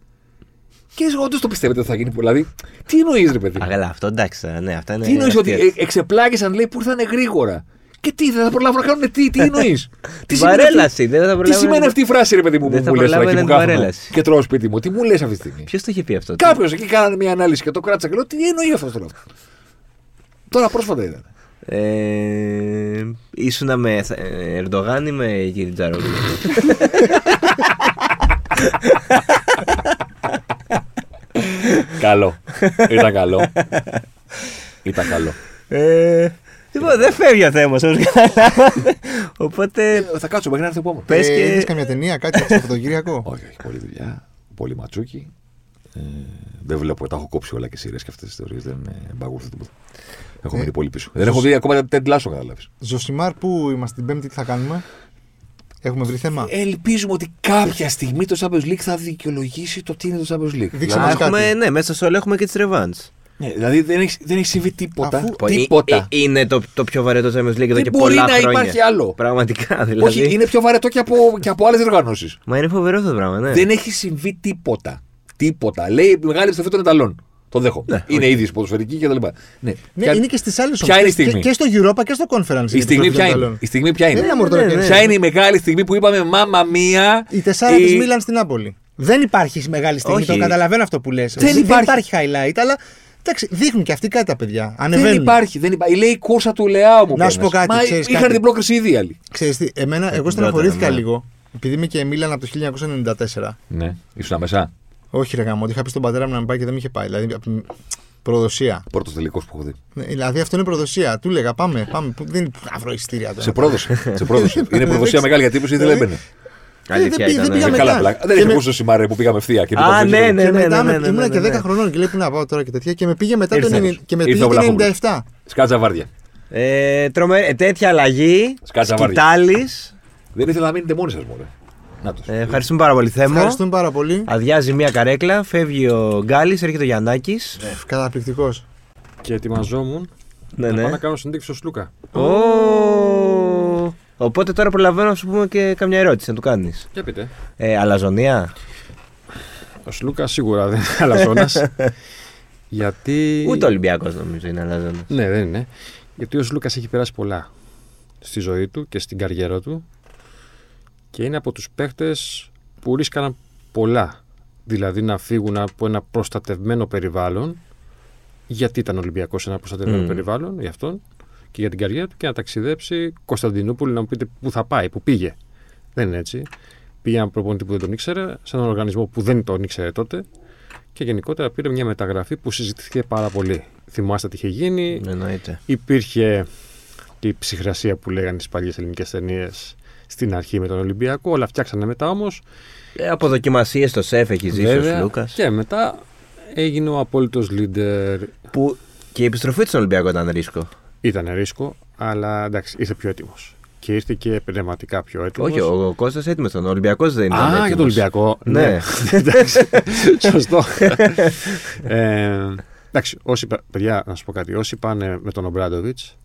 Και όντως το πιστεύετε ότι θα γίνει. Δηλαδή, τι εννοείς, ρε παιδί; Αγαλά, αυτό εντάξει, τώρα, ναι, αυτά είναι. Τι εννοείς ότι αστεία. ε, εξεπλάγησαν, λέει, που ήρθαν γρήγορα; Και τι, δεν θα προλάβουν να κάνουν τι, τι εννοείς; Την παρέλαση, δεν θα Τι προλάβουν σημαίνει να- αυτή η φράση, ρε παιδί μου, Δεν που θα μου λες τώρα προλάβαινε εκεί που την κάθομαι παρέλαση. και τρώω σπίτι μου. Τι μου λες αυτή τη στιγμή; Ποιος το είχε πει αυτό. Κάποιος εκεί κάνανε μια ανάλυση και το κράτησα και λέω τι εννοεί αυτός τώρα. Τώρα πρόσφατα ήταν. Ε, ήσουνα με ε, Ερντογάν ή με Κιριτζαρόγλου. καλό. Ήταν καλό. Ήταν καλό. ε, λοιπόν, δεν φεύγει ο θέμα, όπως καταλάβατε. Οπότε. Ε, Θα κάτσω μέχρι να έρθει ο επόμενο. Πες ε, και- είδες καμιά ταινία, κάτι στο Σαββατοκύριακο; Όχι, όχι, πολλή δουλειά. Πολύ ματσούκι. Ε, δεν βλέπω, τα έχω κόψει όλα και σειρές και αυτές τις θεωρίες. Δεν ε, μπαγούρθω τίποτα. Έχω Ε, μείνει πολύ πίσω. Δεν έχω δει ακόμα τα Ted Lasso, καταλάβεις. Ζωσιμάρ, πού είμαστε την Πέμπτη, τι θα κάνουμε; Έχουμε βρει θέμα; Ελπίζουμε ότι κάποια στιγμή το Champions League θα δικαιολογήσει το τι είναι το Champions League. Δείξε Να μας έχουμε, κάτι. ναι, μέσα σε όλα έχουμε και τις ρεβάντ. Ναι, δηλαδή δεν έχει, δεν έχει συμβεί τίποτα. Αφού- τίποτα. Είναι το, το πιο βαρετό Champions League εδώ Δεν και μπορεί πολλά να χρόνια. υπάρχει άλλο. Πραγματικά δηλαδή. Όχι, είναι πιο βαρετό και από, και από άλλες διοργανώσεις. Μα είναι φοβερό αυτό το πράγμα, ναι. Δεν έχει συμβεί τίποτα. Τίποτα. Λέει η μεγάλη επιστροφή των Ιταλών. Το δέχομαι. είναι ήδη ποδοσφαιρική κτλ. Ναι. Ναι, Ποια- είναι και στις άλλες ποια είναι η στιγμή; Και, και στο Europa και στο Conference. η, στιγμή ποια είναι; η στιγμή ποια είναι; Δεν είναι αμορτωμένη. ναι, ναι. Ποια είναι η μεγάλη στιγμή που είπαμε Μάμα μία. Η τεσσάρα της Μίλαν στην Νάπολη. Δεν υπάρχει μεγάλη στιγμή. Όχι. Το καταλαβαίνω αυτό που λες. Δεν Δεν, υπάρχει. υπάρχει highlight, αλλά εντάξει, δείχνουν και αυτοί κάτι τα παιδιά. Δεν Ανεβαίνουν. υπάρχει. Δεν υπάρχει. Λέει η κούρσα του Λεάου μου. Να σου πέρνας. πω κάτι, Μα ξέρεις είχαν κάτι; την πρόκριση ήδη οι άλλοι. Ξέρεις τι, εμένα, εγώ τότε, στεναχωρήθηκα ναι. λίγο. Επειδή είμαι και Μίλαν από το 1994. Ναι. Ήσουν μέσα. Όχι, ρε γάμο, ότι είχα πει στον πατέρα μου να μην πάει και δεν με είχε πάει. Δηλαδή, από την προδοσία. Πρώτος τελικός που έχω δει. Ναι, δηλαδή, αυτό είναι προδοσία. Του λέγα, πάμε, πάμε. Που Δεν είναι να βρω ειστήρια τώρα. Σε πρόδωσε. Σε πρόδωσε. Είναι προδοσία μεγάλη γιατί είπε δεν Δηλαδή, έμπαινε. Αλήθεια δεν- ήταν. δεν ναι. πήγαμε- Ε, Καλά μετά. πλάκα. Δεν Και έχει με- ακούσει το σημάρι που πήγαμε ευθεία. και Α, πήγαμε ναι, ευθεία. ναι, και ναι, μετά ναι, με, ναι, ήμουνα ναι, και ναι. 10 χρονών και λέει που να πάω τώρα και τέτοια και με πήγε μετά το Ήρθε. 90 και με Ήρθε πήγε ο το Βλαχόπουλος. 97. Σκάτσα βάρδια. Ε, τρομε... ε, τέτοια αλλαγή. Σκάτσα βάρδια. Σκητάλη. Δεν ήθελα να μείνετε μόνοι σας, μωρέ. Να το. Ε, ευχαριστούμε πάρα πολύ, Θέμο. Ευχαριστούμε πάρα πολύ. Αδειάζει μία καρέκλα, φεύγει ο Γκάλης, έρχεται ο Γιαννάκης. Καταπληκτικός. Και ετοιμαζόμουν Ναι, να πάω να ναι. κάνω συνέντευξη στο Σλούκα. Ω. Οπότε τώρα προλαβαίνω να σου πούμε και καμιά ερώτηση να του κάνεις. Και πείτε. Ε, αλαζονία; Ο Σλούκα σίγουρα δεν είναι αλαζόνας. γιατί. Ούτε ο Ολυμπιακός νομίζω είναι αλαζόνας. Ναι, δεν είναι. Γιατί ο Σλούκα έχει περάσει πολλά στη ζωή του και στην καριέρα του και είναι από τους παίχτες που ρίσκαναν πολλά. Δηλαδή να φύγουν από ένα προστατευμένο περιβάλλον γιατί ήταν Ολυμπιακός ένα προστατευμένο Μμμ. περιβάλλον για αυτόν και για την καριέρα του και να ταξιδέψει Κωνσταντινούπολη να μου πείτε πού θα πάει, πού πήγε. Δεν είναι έτσι. Πήγε ένα προπονητή που δεν τον ήξερε, σε έναν οργανισμό που δεν τον ήξερε τότε και γενικότερα πήρε μια μεταγραφή που συζητήθηκε πάρα πολύ. Θυμάστε τι είχε γίνει, Εννοείται. Υπήρχε και η ψυχρασία που λέγανε στις παλιές ελληνικές ταινίες στην αρχή με τον Ολυμπιακό. Όλα φτιάξανε μετά όμως. Ε, από δοκιμασίε στο σεφ έχεις ζήσει ο Λούκας. Και μετά έγινε ο απόλυτος leader. Που και η επιστροφή του στον Ολυμπιακό ήταν ρίσκο. Ήταν ρίσκο, αλλά εντάξει, ήρθε πιο έτοιμος. Και ήρθε και πνευματικά πιο έτοιμος. Όχι, ο, ο Κώστας έτοιμος ήταν. Ο Ολυμπιακός δεν ήταν. Α, έτοιμος. για τον Ολυμπιακό. Ναι. εντάξει. Σωστό. ε, εντάξει, όσοι, πα- παιδιά, να σου πω κάτι. Όσοι πάνε με τον Ομπράντοβιτς,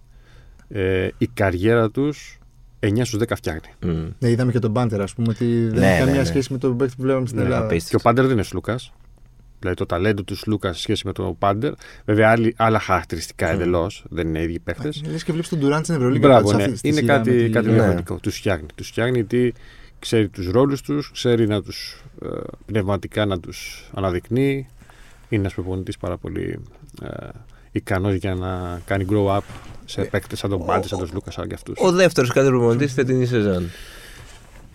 ε, η καριέρα τους 9 στους 10 φτιάχνει. Μμ. Ναι, είδαμε και τον Πάντερ, ας πούμε, ότι δεν Ναι, έχει ναι, καμία ναι. σχέση με τον παίκτη που βλέπαμε στην Ναι, Ελλάδα. απίστευτο. Και ο Πάντερ δεν είναι Σλούκα. Δηλαδή το ταλέντο του Σλούκα σε σχέση με τον Πάντερ. Βέβαια άλλοι, άλλα χαρακτηριστικά Mm. εντελώς. Δεν είναι οι ίδιοι παίχτε. Λες και βλέπεις τον Ντουράντ στην Ευρωλίγα. Μπράβο, πάντως, ναι. αυτή τη Είναι σειρά κάτι, με τη- κάτι Ναι. διαφορετικό. Τους φτιάχνει. Τους φτιάχνει γιατί ξέρει τους ρόλους τους, ξέρει να τους πνευματικά να τους αναδεικνύει. Είναι ένας προπονητής πάρα πολύ ε, ικανός για να κάνει grow up σε παίκτες σαν τον Πάντερ, σαν τον Σλούκα, σαν και αυτούς. Ο δεύτερος καλύτερος προπονητής στη φετινής σεζόν.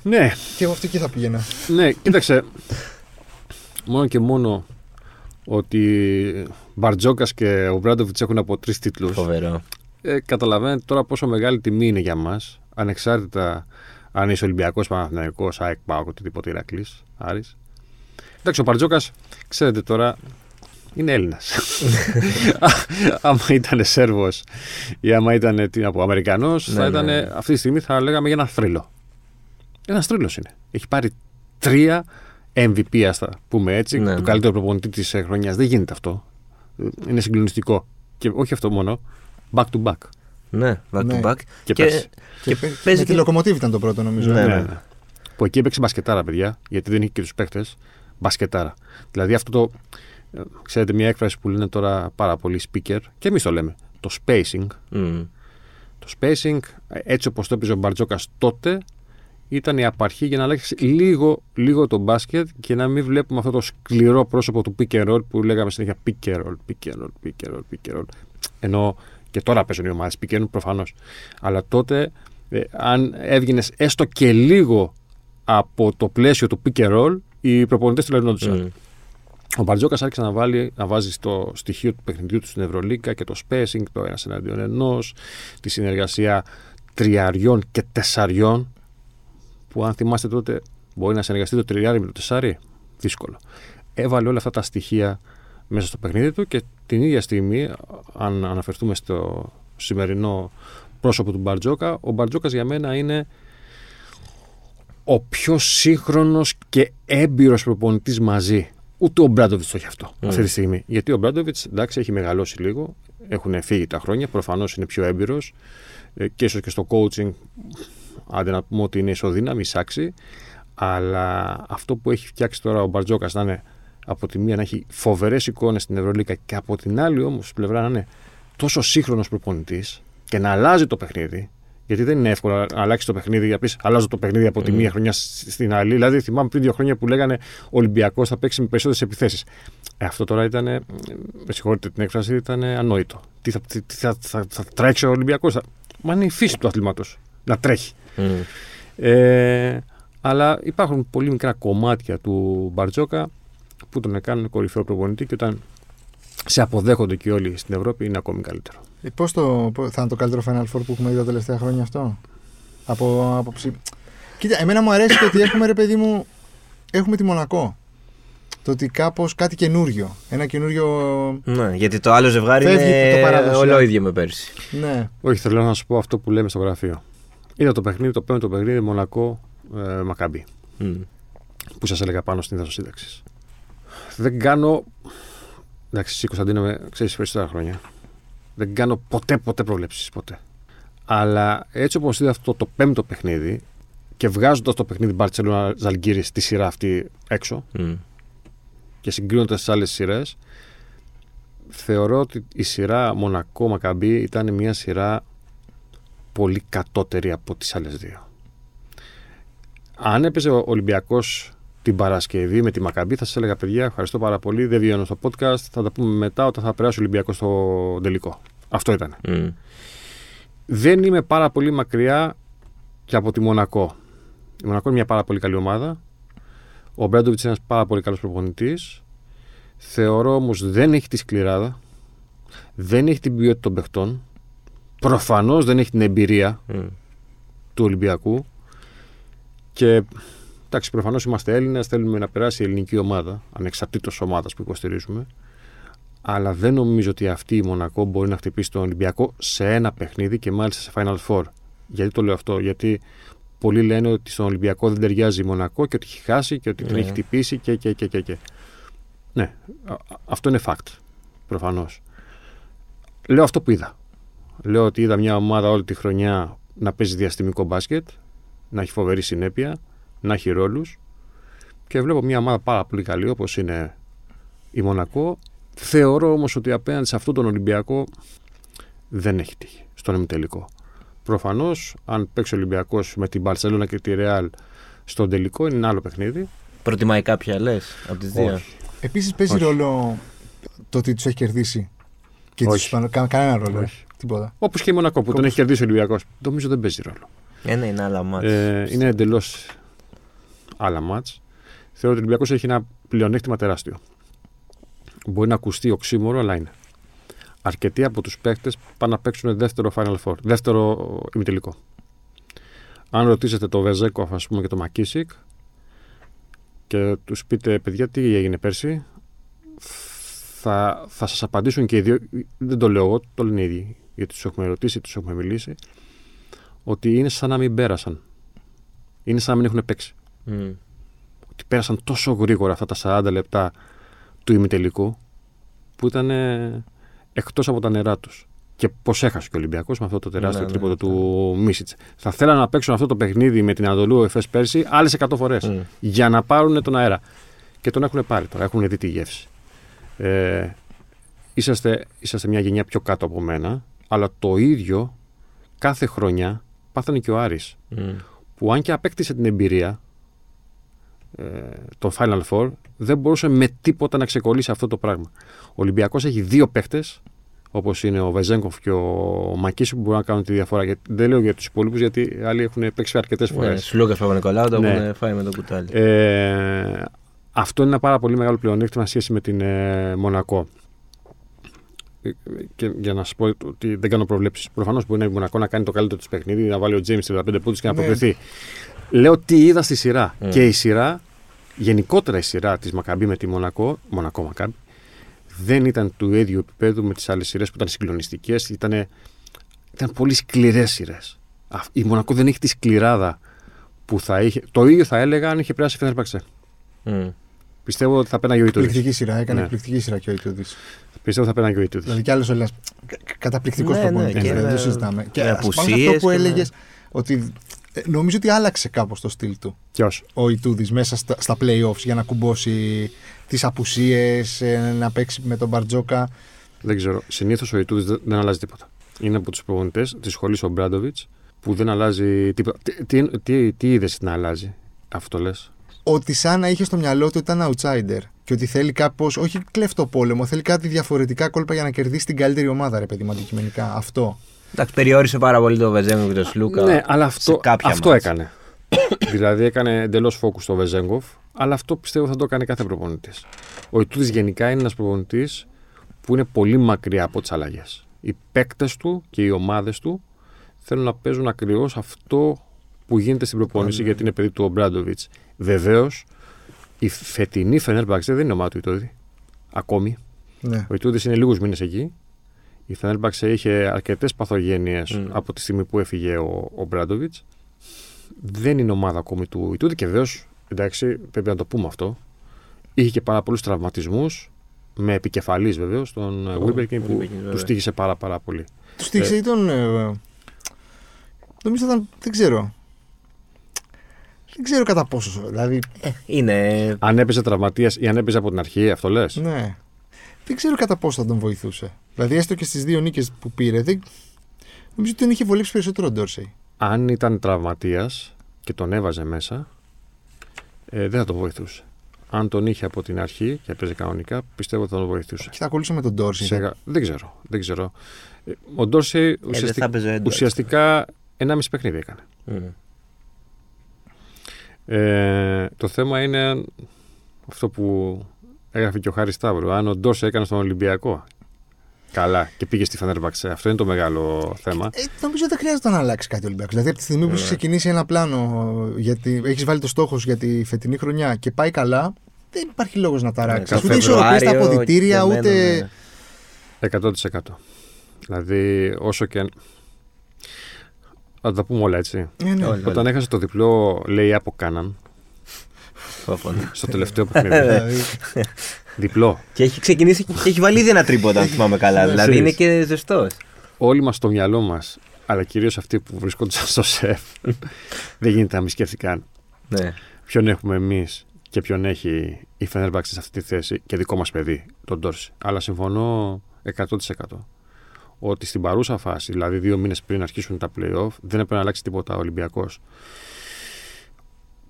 Ναι, Και εγώ αυτή εκεί θα πήγαινα. Ναι, κοίταξε. μόνο και μόνο ότι Μπαρτζόκας και ο Μπράντοβιτ έχουν από τρεις τίτλους. Φοβερό. Ε, καταλαβαίνετε τώρα πόσο μεγάλη τιμή είναι για μας, ανεξάρτητα αν είσαι Ολυμπιακός, Παναθυναϊκό, ΑΕΚ, ΠΑΟΚ, οτιδήποτε Ηρακλή, Άρης. Εντάξει, ο Μπαρτζόκας, ξέρετε τώρα, είναι Έλληνας. άμα ήταν Σέρβος ή άμα ήταν τι να πω, Αμερικανός, θα ναι, ήταν ναι. αυτή τη στιγμή θα λέγαμε για ένα θρύλο. Ένα θρύλος είναι. Έχει πάρει τρία MVP, ας τα πούμε έτσι, Ναι, του ναι. καλύτερου προπονητή της χρονιάς. Δεν γίνεται αυτό. Είναι συγκλονιστικό. Και όχι αυτό μόνο. Back to back. Ναι, back Ναι. to back. Και, Και, πέρσι. Και, και παίζει παίζει με τη και- Λοκομοτίβ ήταν το πρώτο, νομίζω. Ναι, Ναι, ναι. ναι. Που εκεί έπαιξε μπασκετάρα, παιδιά, γιατί δεν είχε και τους παίχτε. Μπασκετάρα. Δηλαδή αυτό το. ε, Ξέρετε, μια έκφραση που λένε τώρα πάρα πολλοί speaker, και εμείς το λέμε. Το spacing. Μμ. Το spacing, ε, έτσι όπως το έπαιζε ο Μπαρτζόκας τότε, ήταν η απαρχή για να αλλάξεις λίγο, λίγο το μπάσκετ και να μην βλέπουμε αυτό το σκληρό πρόσωπο του pick and roll που λέγαμε συνέχεια pick and roll, pick and roll, pick and roll, pick and roll. Ενώ και τώρα παίζουν οι ομάδες pick and roll προφανώς. Αλλά τότε, ε, αν έβγαινες έστω και λίγο από το πλαίσιο του pick and roll, οι προπονητές του λεγόντουσαν. Μμ. Ο Μπαρτζόκας άρχισε να, βάλει, να βάζει στο στοιχείο του παιχνιδιού του στην Ευρωλίκα και το spacing, το ένα εναντίον ενός, τη συνεργασία τριαριών και τεσσαριών. Που αν θυμάστε τότε, μπορεί να συνεργαστεί το τριάρι με το τεσσάρι. Δύσκολο. Έβαλε όλα αυτά τα στοιχεία μέσα στο παιχνίδι του και την ίδια στιγμή, αν αναφερθούμε στο σημερινό πρόσωπο του Μπαρτζόκα, ο Μπαρτζόκας για μένα είναι ο πιο σύγχρονος και έμπειρος προπονητής μαζί. Ούτε ο Μπράντοβιτς το έχει αυτό Mm. αυτή τη στιγμή. Γιατί ο Μπράντοβιτς εντάξει έχει μεγαλώσει λίγο, έχουν φύγει τα χρόνια, προφανώς είναι πιο έμπειρος και ίσως και στο coaching, άντε να πούμε ότι είναι ισοδύναμη, εισάξει. Αλλά αυτό που έχει φτιάξει τώρα ο Μπαρτζόκα να είναι από τη μία να έχει φοβερές εικόνες στην Ευρωλίκα και από την άλλη όμως πλευρά να είναι τόσο σύγχρονος προπονητής και να αλλάζει το παιχνίδι. Γιατί δεν είναι εύκολο να αλλάξει το παιχνίδι για πεις αλλάζω το παιχνίδι από τη μία χρονιά σ- στην άλλη. Δηλαδή, θυμάμαι πριν δύο χρόνια που λέγανε Ο Ολυμπιακός θα παίξει με περισσότερες επιθέσεις. Ε, αυτό τώρα ήταν, με συγχωρείτε την έκφραση, ήταν ανόητο. Τι θα, τι, τι θα, θα, θα τρέξει ο Ολυμπιακός; Μα είναι η φύση του αθλήματος να τρέχει. Μμ. Ε, αλλά υπάρχουν πολύ μικρά κομμάτια του Μπαρτζόκα που τον κάνουν κορυφαίο προπονητή και όταν σε αποδέχονται και όλοι στην Ευρώπη είναι ακόμη καλύτερο. Ε, Πώς το, πώς- θα είναι το καλύτερο Final Four που έχουμε δει τα τελευταία χρόνια αυτό; Από άποψη. Κοίτα, εμένα μου αρέσει το ότι έχουμε ρε παιδί μου. Έχουμε τη Μονακό. Το ότι κάπως κάτι καινούριο. Ένα καινούριο. Ναι, γιατί το άλλο ζευγάρι Φεύγει είναι το παραδοσιακό. ολόιδιο με πέρσι. Ναι. Όχι, θέλω να σου πω αυτό που λέμε στο γραφείο. Είδα το παιχνίδι, το πέμπτο παιχνίδι Μονακό ε, Μακαμπή, Μμ. που σας έλεγα πάνω στην δασοσύνταξη. Δεν κάνω. Εντάξει, εσύ Κωνσταντίνο, με ξέρεις περισσότερα χρόνια. Δεν κάνω ποτέ, ποτέ προβλέψεις. Ποτέ. Αλλά έτσι όπως είδα αυτό το πέμπτο παιχνίδι και βγάζοντας το παιχνίδι Μπαρσελόνα Ζαλγκύρη στη σειρά αυτή έξω Μμ. και συγκρίνοντας τις άλλες σειρές, θεωρώ ότι η σειρά Μονακό Μακαμπή ήταν μια σειρά πολύ κατώτερη από τις άλλες δύο. Αν έπαιζε ο Ολυμπιακός την Παρασκευή με τη Μακαμπή, θα σας έλεγα παιδιά, ευχαριστώ πάρα πολύ, δεν βγαίνω στο podcast, θα τα πούμε μετά όταν θα περάσει ο Ολυμπιακός στο τελικό. Αυτό ήταν. Μμ. Δεν είμαι πάρα πολύ μακριά και από τη Μονακό. Η Μονακό είναι μια πάρα πολύ καλή ομάδα. Ο Μπράντοβιτς είναι ένας πάρα πολύ καλός προπονητής. Θεωρώ όμως δεν έχει τη σκληράδα. Δεν έχει την ποιότητα των παιχτών. Προφανώς δεν έχει την εμπειρία Μμ. του Ολυμπιακού. Και εντάξει, προφανώς είμαστε Έλληνες, θέλουμε να περάσει η ελληνική ομάδα, ανεξαρτήτως ομάδας που υποστηρίζουμε. Αλλά δεν νομίζω ότι αυτή η Μονακό μπορεί να χτυπήσει τον Ολυμπιακό σε ένα παιχνίδι και μάλιστα σε Final Four. Γιατί το λέω αυτό, Γιατί πολλοί λένε ότι στον Ολυμπιακό δεν ταιριάζει η Μονακό και ότι έχει χάσει και ότι την Ναι. έχει χτυπήσει και, και, και, και, και. Ναι, α- α- αυτό είναι fact. Προφανώς. Λέω αυτό που είδα. Λέω ότι είδα μια ομάδα όλη τη χρονιά να παίζει διαστημικό μπάσκετ, να έχει φοβερή συνέπεια, να έχει ρόλους. Και βλέπω μια ομάδα πάρα πολύ καλή όπως είναι η Μονακό. Θεωρώ όμως ότι απέναντι σε αυτόν τον Ολυμπιακό δεν έχει τύχει στον ημιτελικό. Προφανώς, αν παίξει ο Ολυμπιακός με την Μπαρσελόνα και τη Ρεάλ στον τελικό, είναι ένα άλλο παιχνίδι. Προτιμάει κάποια, λες, από τις δύο; Όχι. Επίσης παίζει Όχι. ρόλο το ότι τους έχει κερδίσει. Και τους Όχι. Ισπανούς. Κα, κανένα ρόλο. Όχι. Τίποτα. Όπως και η Μονακό που τον Όπως- έχει κερδίσει ο Ολυμπιακός. Νομίζω δεν παίζει ρόλο. Ένα είναι άλλα μάτια. Ε, είναι εντελώς άλλα μάτς. Θεωρώ ότι ο Ολυμπιακός έχει ένα πλεονέκτημα τεράστιο. Μπορεί να ακουστεί οξύμορο, αλλά είναι. Αρκετοί από τους παίκτες πάνε να παίξουν δεύτερο Final Four, δεύτερο ημιτελικό. Αν ρωτήσετε το Βεζέκο, ας πούμε, και το Μακίσικ και τους πείτε, παιδιά, τι έγινε πέρσι, θα, θα σας απαντήσουν και οι δύο. Δεν το λέω εγώ, το λένε οι ίδιοι. Γιατί τους έχουμε ρωτήσει, τους έχουμε μιλήσει. Ότι είναι σαν να μην πέρασαν. Είναι σαν να μην έχουν παίξει. Μμ. Ότι πέρασαν τόσο γρήγορα αυτά τα 40 λεπτά του ημιτελικού που ήταν εκτός από τα νερά τους. Και πώς έχασε και ο Ολυμπιακός με αυτό το τεράστιο Ναι, ναι, τρίποδο ναι. του Μίσιτς. Θα θέλανε να παίξουν αυτό το παιχνίδι με την Ανατολού Εφές πέρσι άλλες 100 φορές Μμ. για να πάρουν τον αέρα. Και τον έχουν πάρει τώρα, έχουν δει τη γεύση. Ε, είσαστε, είσαστε μια γενιά πιο κάτω από μένα, αλλά το ίδιο κάθε χρονιά πάθανε και ο Άρης Μμ. που αν και απέκτησε την εμπειρία ε, το Final Four δεν μπορούσε με τίποτα να ξεκολλήσει αυτό το πράγμα. Ο Ολυμπιακός έχει δύο παίχτες όπως είναι ο Βεζέγκοφ και ο Μακίση που μπορούν να κάνουν τη διαφορά. Γιατί, δεν λέω για τους υπόλοιπους γιατί άλλοι έχουν παίξει αρκετές Ναι, φορές. Σλούκα Παπα-Νικολάου το Ναι. έχουν φάει με το κουτάλι. Ε, αυτό είναι ένα πάρα πολύ μεγάλο πλεονέκτημα σε σχέση με την ε, Μονακό. Ε, Και για να σα πω ότι δεν κάνω προβλέψεις. Προφανώς μπορεί να η Μονακό να κάνει το καλύτερο της παιχνίδι, να βάλει ο Τζέιμ 35 πόντους και να Ναι. αποκριθεί. Λέω τι είδα στη σειρά. Mm. Και η σειρά, γενικότερα η σειρά της Μακαμπή με τη Μονακό, Μονακό Μακαμπή, δεν ήταν του ίδιου επίπεδου με τις άλλες σειρές που ήταν συγκλονιστικές. Ήταν, ήταν πολύ σκληρές σειρές. Η Μονακό δεν έχει τη σκληράδα που θα είχε. Το ίδιο θα έλεγα αν είχε περάσει η Φενέρμπαξε. Μμ. Πιστεύω ότι θα πέναγε ο Ιτούδη. Εκπληκτική σειρά. Έκανε Ναι. εκπληκτική σειρά και ο Ιτούδη. Πιστεύω ότι θα πέναγε ο Ιτούδης. Δηλαδή κι άλλος όλα. Καταπληκτικός Ναι, ναι, προπονητή. και δεν με- το συζητάμε. Και με ας πάμε σε απουσίες αυτό που και με- έλεγες ότι ε, νομίζω ότι άλλαξε κάπως το στυλ του Ποιος; ο Ιτούδης μέσα στα, στα playoffs για να κουμπώσει τις απουσίες, να παίξει με τον Μπαρτζόκα. Δεν ξέρω. Συνήθως ο Ιτούδης δεν, δεν αλλάζει τίποτα. Είναι από τους προπονητές της σχολής ο Μπράντοβιτς που δεν αλλάζει τίποτα. Τι, τι, τι, τι είδες να αλλάζει, αυτό λες; Ότι σαν να είχε στο μυαλό του ήταν outsider και ότι θέλει κάπως, όχι κλέφτο πόλεμο, θέλει κάτι διαφορετικά κόλπα για να κερδίσει την καλύτερη ομάδα, ρε παιδί μου, αντικειμενικά. Αυτό. Εντάξει, περιόρισε πάρα πολύ το Βεζέγκο και το Σλούκα. Ναι, αλλά σε αυτό, κάποια αυτό μάτς. έκανε. δηλαδή έκανε εντελώς φόκου στο Βεζέγκοφ, αλλά αυτό πιστεύω θα το έκανε κάθε προπονητής. Ο Ιτούδη γενικά είναι ένας προπονητής που είναι πολύ μακριά από τις αλλαγές. Οι παίκτες του και οι ομάδες του θέλουν να παίζουν ακριβώς αυτό που γίνεται στην προπόνηση, γιατί είναι παιδί του ο Μπράντοβιτς. Βεβαίως, η φετινή Φενέρμπαξ δεν είναι ομάδα του Ιτούδη. Ακόμη. Ναι. Ο Ιτούδης είναι λίγους μήνες εκεί. Η Φενέρμπαξε είχε αρκετές παθογένειες Μμ. από τη στιγμή που έφυγε ο, ο Μπράντοβιτς. Δεν είναι ομάδα ακόμη του Ιτούδη και βεβαίως, εντάξει, πρέπει να το πούμε αυτό. Είχε και πάρα πολλούς τραυματισμούς. Με επικεφαλής βεβαίως τον Ο Βίλμπερκιν που Wilbekin, βέβαια. του στήγησε πάρα, πάρα πολύ. Του στήριξε ή τον. ε, νομίζω ήταν. Δεν ξέρω. Δεν ξέρω κατά πόσο. Δηλαδή, Είναι. Αν έπαιζε τραυματίας ή αν έπαιζε από την αρχή, αυτό λες; ναι. Δεν ξέρω κατά πόσο θα τον βοηθούσε. Δηλαδή, έστω και στις δύο νίκες που πήρε, δεν... νομίζω ότι τον είχε βολέψει περισσότερο ο Ντόρσεϊ. Αν ήταν τραυματίας και τον έβαζε μέσα, ε, δεν θα τον βοηθούσε. Αν τον είχε από την αρχή και έπαιζε κανονικά, πιστεύω ότι θα τον βοηθούσε. Και θα ακολούθησε με τον Ντόρσεϊ. Σε- δεν ξέρω. Δεν ξέρω. Ε, Ο Ντόρσεϊ Ε, δεν θα ουσιαστικά, έπαιζε έντονα. ουσιαστικά 1,5 παιχνίδι έκανε. Μμ. Ε, το θέμα είναι αυτό που έγραφε και ο Χάρης Σταύρου. Αν ο Ντόρσεϊ έκανε στον Ολυμπιακό καλά και πήγε στη Φανέρμπαξε, αυτό είναι το μεγάλο θέμα. Ε, νομίζω δεν χρειάζεται να αλλάξει κάτι ο Ολυμπιακός. Δηλαδή, από τη στιγμή που Ναι. έχεις ξεκινήσει ένα πλάνο, γιατί έχεις βάλει το στόχος για τη φετινή χρονιά και πάει καλά, δεν υπάρχει λόγος να ταράξει. Ναι, Ούτε ισορροπίες στα Φεβρουάριο αποδητήρια, και ούτε. μένουν, 100%. Δηλαδή, όσο και. Αν- Θα τα πούμε όλα έτσι. Ε, ναι. Όλα. Όταν έχασε το διπλό, λέει από Κάναν Φόφωνα. στο τελευταίο παιχνίδι. Δηλαδή, διπλό. Και έχει ξεκινήσει και έχει βάλει ήδη ένα τρίποντα, αν θυμάμαι καλά. Ναι, δηλαδή είναι ξέρεις. και ζεστός. όλοι μας στο μυαλό μας, αλλά κυρίως αυτοί που βρισκόντουσαν στο σεφ, δεν γίνεται να μην σκέφτηκαν Ναι. ποιον έχουμε εμείς και ποιον έχει η Φενέρμπαξ σε αυτή τη θέση και δικό μας παιδί, τον Τόρση. Αλλά συμφωνώ 100% ότι στην παρούσα φάση, δηλαδή δύο μήνες πριν αρχίσουν τα playoff, δεν έπρεπε να αλλάξει τίποτα ο Ολυμπιακός.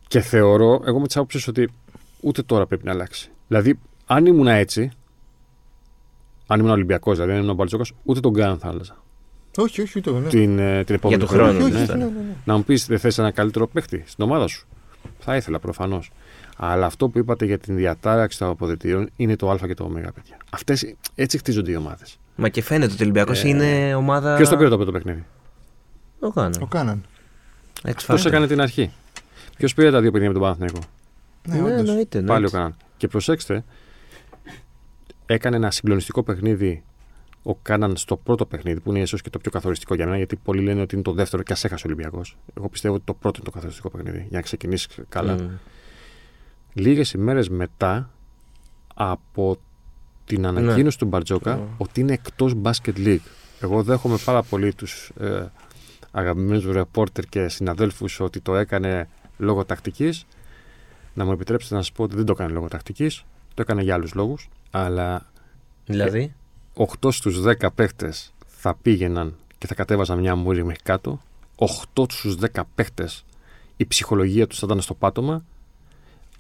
Και θεωρώ, εγώ με τις άποψεις ότι ούτε τώρα πρέπει να αλλάξει. Δηλαδή, αν ήμουν έτσι, αν ήμουν Ολυμπιακός, δηλαδή αν ήμουν ο Μπαλτζόκα, ούτε τον Γκάν θα άλλαζα. Όχι, όχι, ούτε εγώ. Ναι. Την, ε, την επόμενη του χρονιά. χρόνου, όχι, ναι. όχι, ναι, ναι, ναι. Να μου πεις, δεν θες ένα καλύτερο παίχτη στην ομάδα σου; Θα ήθελα προφανώς. Αλλά αυτό που είπατε για την διατάραξη των αποδετήριων είναι το Α και το Ω, παιδιά. Αυτές, έτσι χτίζονται οι ομάδες. Μα και φαίνεται ότι ο Ολυμπιακός Ε, είναι ομάδα. Ποιος το πήρε το πρώτο παιχνίδι; Το κάνω. Το κάναν. Εξ Πώ factor. έκανε την αρχή; Ποιος πήρε τα δύο παιχνίδια με τον Παναθηναϊκό; Ναι, Ναι, όντως. εννοείται. Πάλι ο εννοείται. Κάναν. Και προσέξτε, έκανε ένα συγκλονιστικό παιχνίδι ο Κάναν στο πρώτο παιχνίδι, που είναι ίσως και το πιο καθοριστικό για μένα, γιατί πολλοί λένε ότι είναι το δεύτερο και ας έχασε ο Ολυμπιακός. Εγώ πιστεύω ότι το πρώτο είναι το καθοριστικό παιχνίδι, για να ξεκινήσεις καλά. Μμ. Λίγες ημέρες μετά από την ανακοίνωση του Μπαρτζόκα Ναι. ότι είναι εκτός Basket League. Εγώ δέχομαι πάρα πολύ τους ε, αγαπημένους ρεπόρτερ και συναδέλφους ότι το έκανε λόγω τακτικής. Να μου επιτρέψετε να σας πω ότι δεν το έκανε λόγω τακτικής, το έκανε για άλλους λόγους, αλλά Δηλαδή; 8 στους 10 παίχτες θα πήγαιναν και θα κατέβαζαν μια μούρη μέχρι κάτω. 8 στους 10 παίχτες η ψυχολογία τους θα ήταν στο πάτωμα.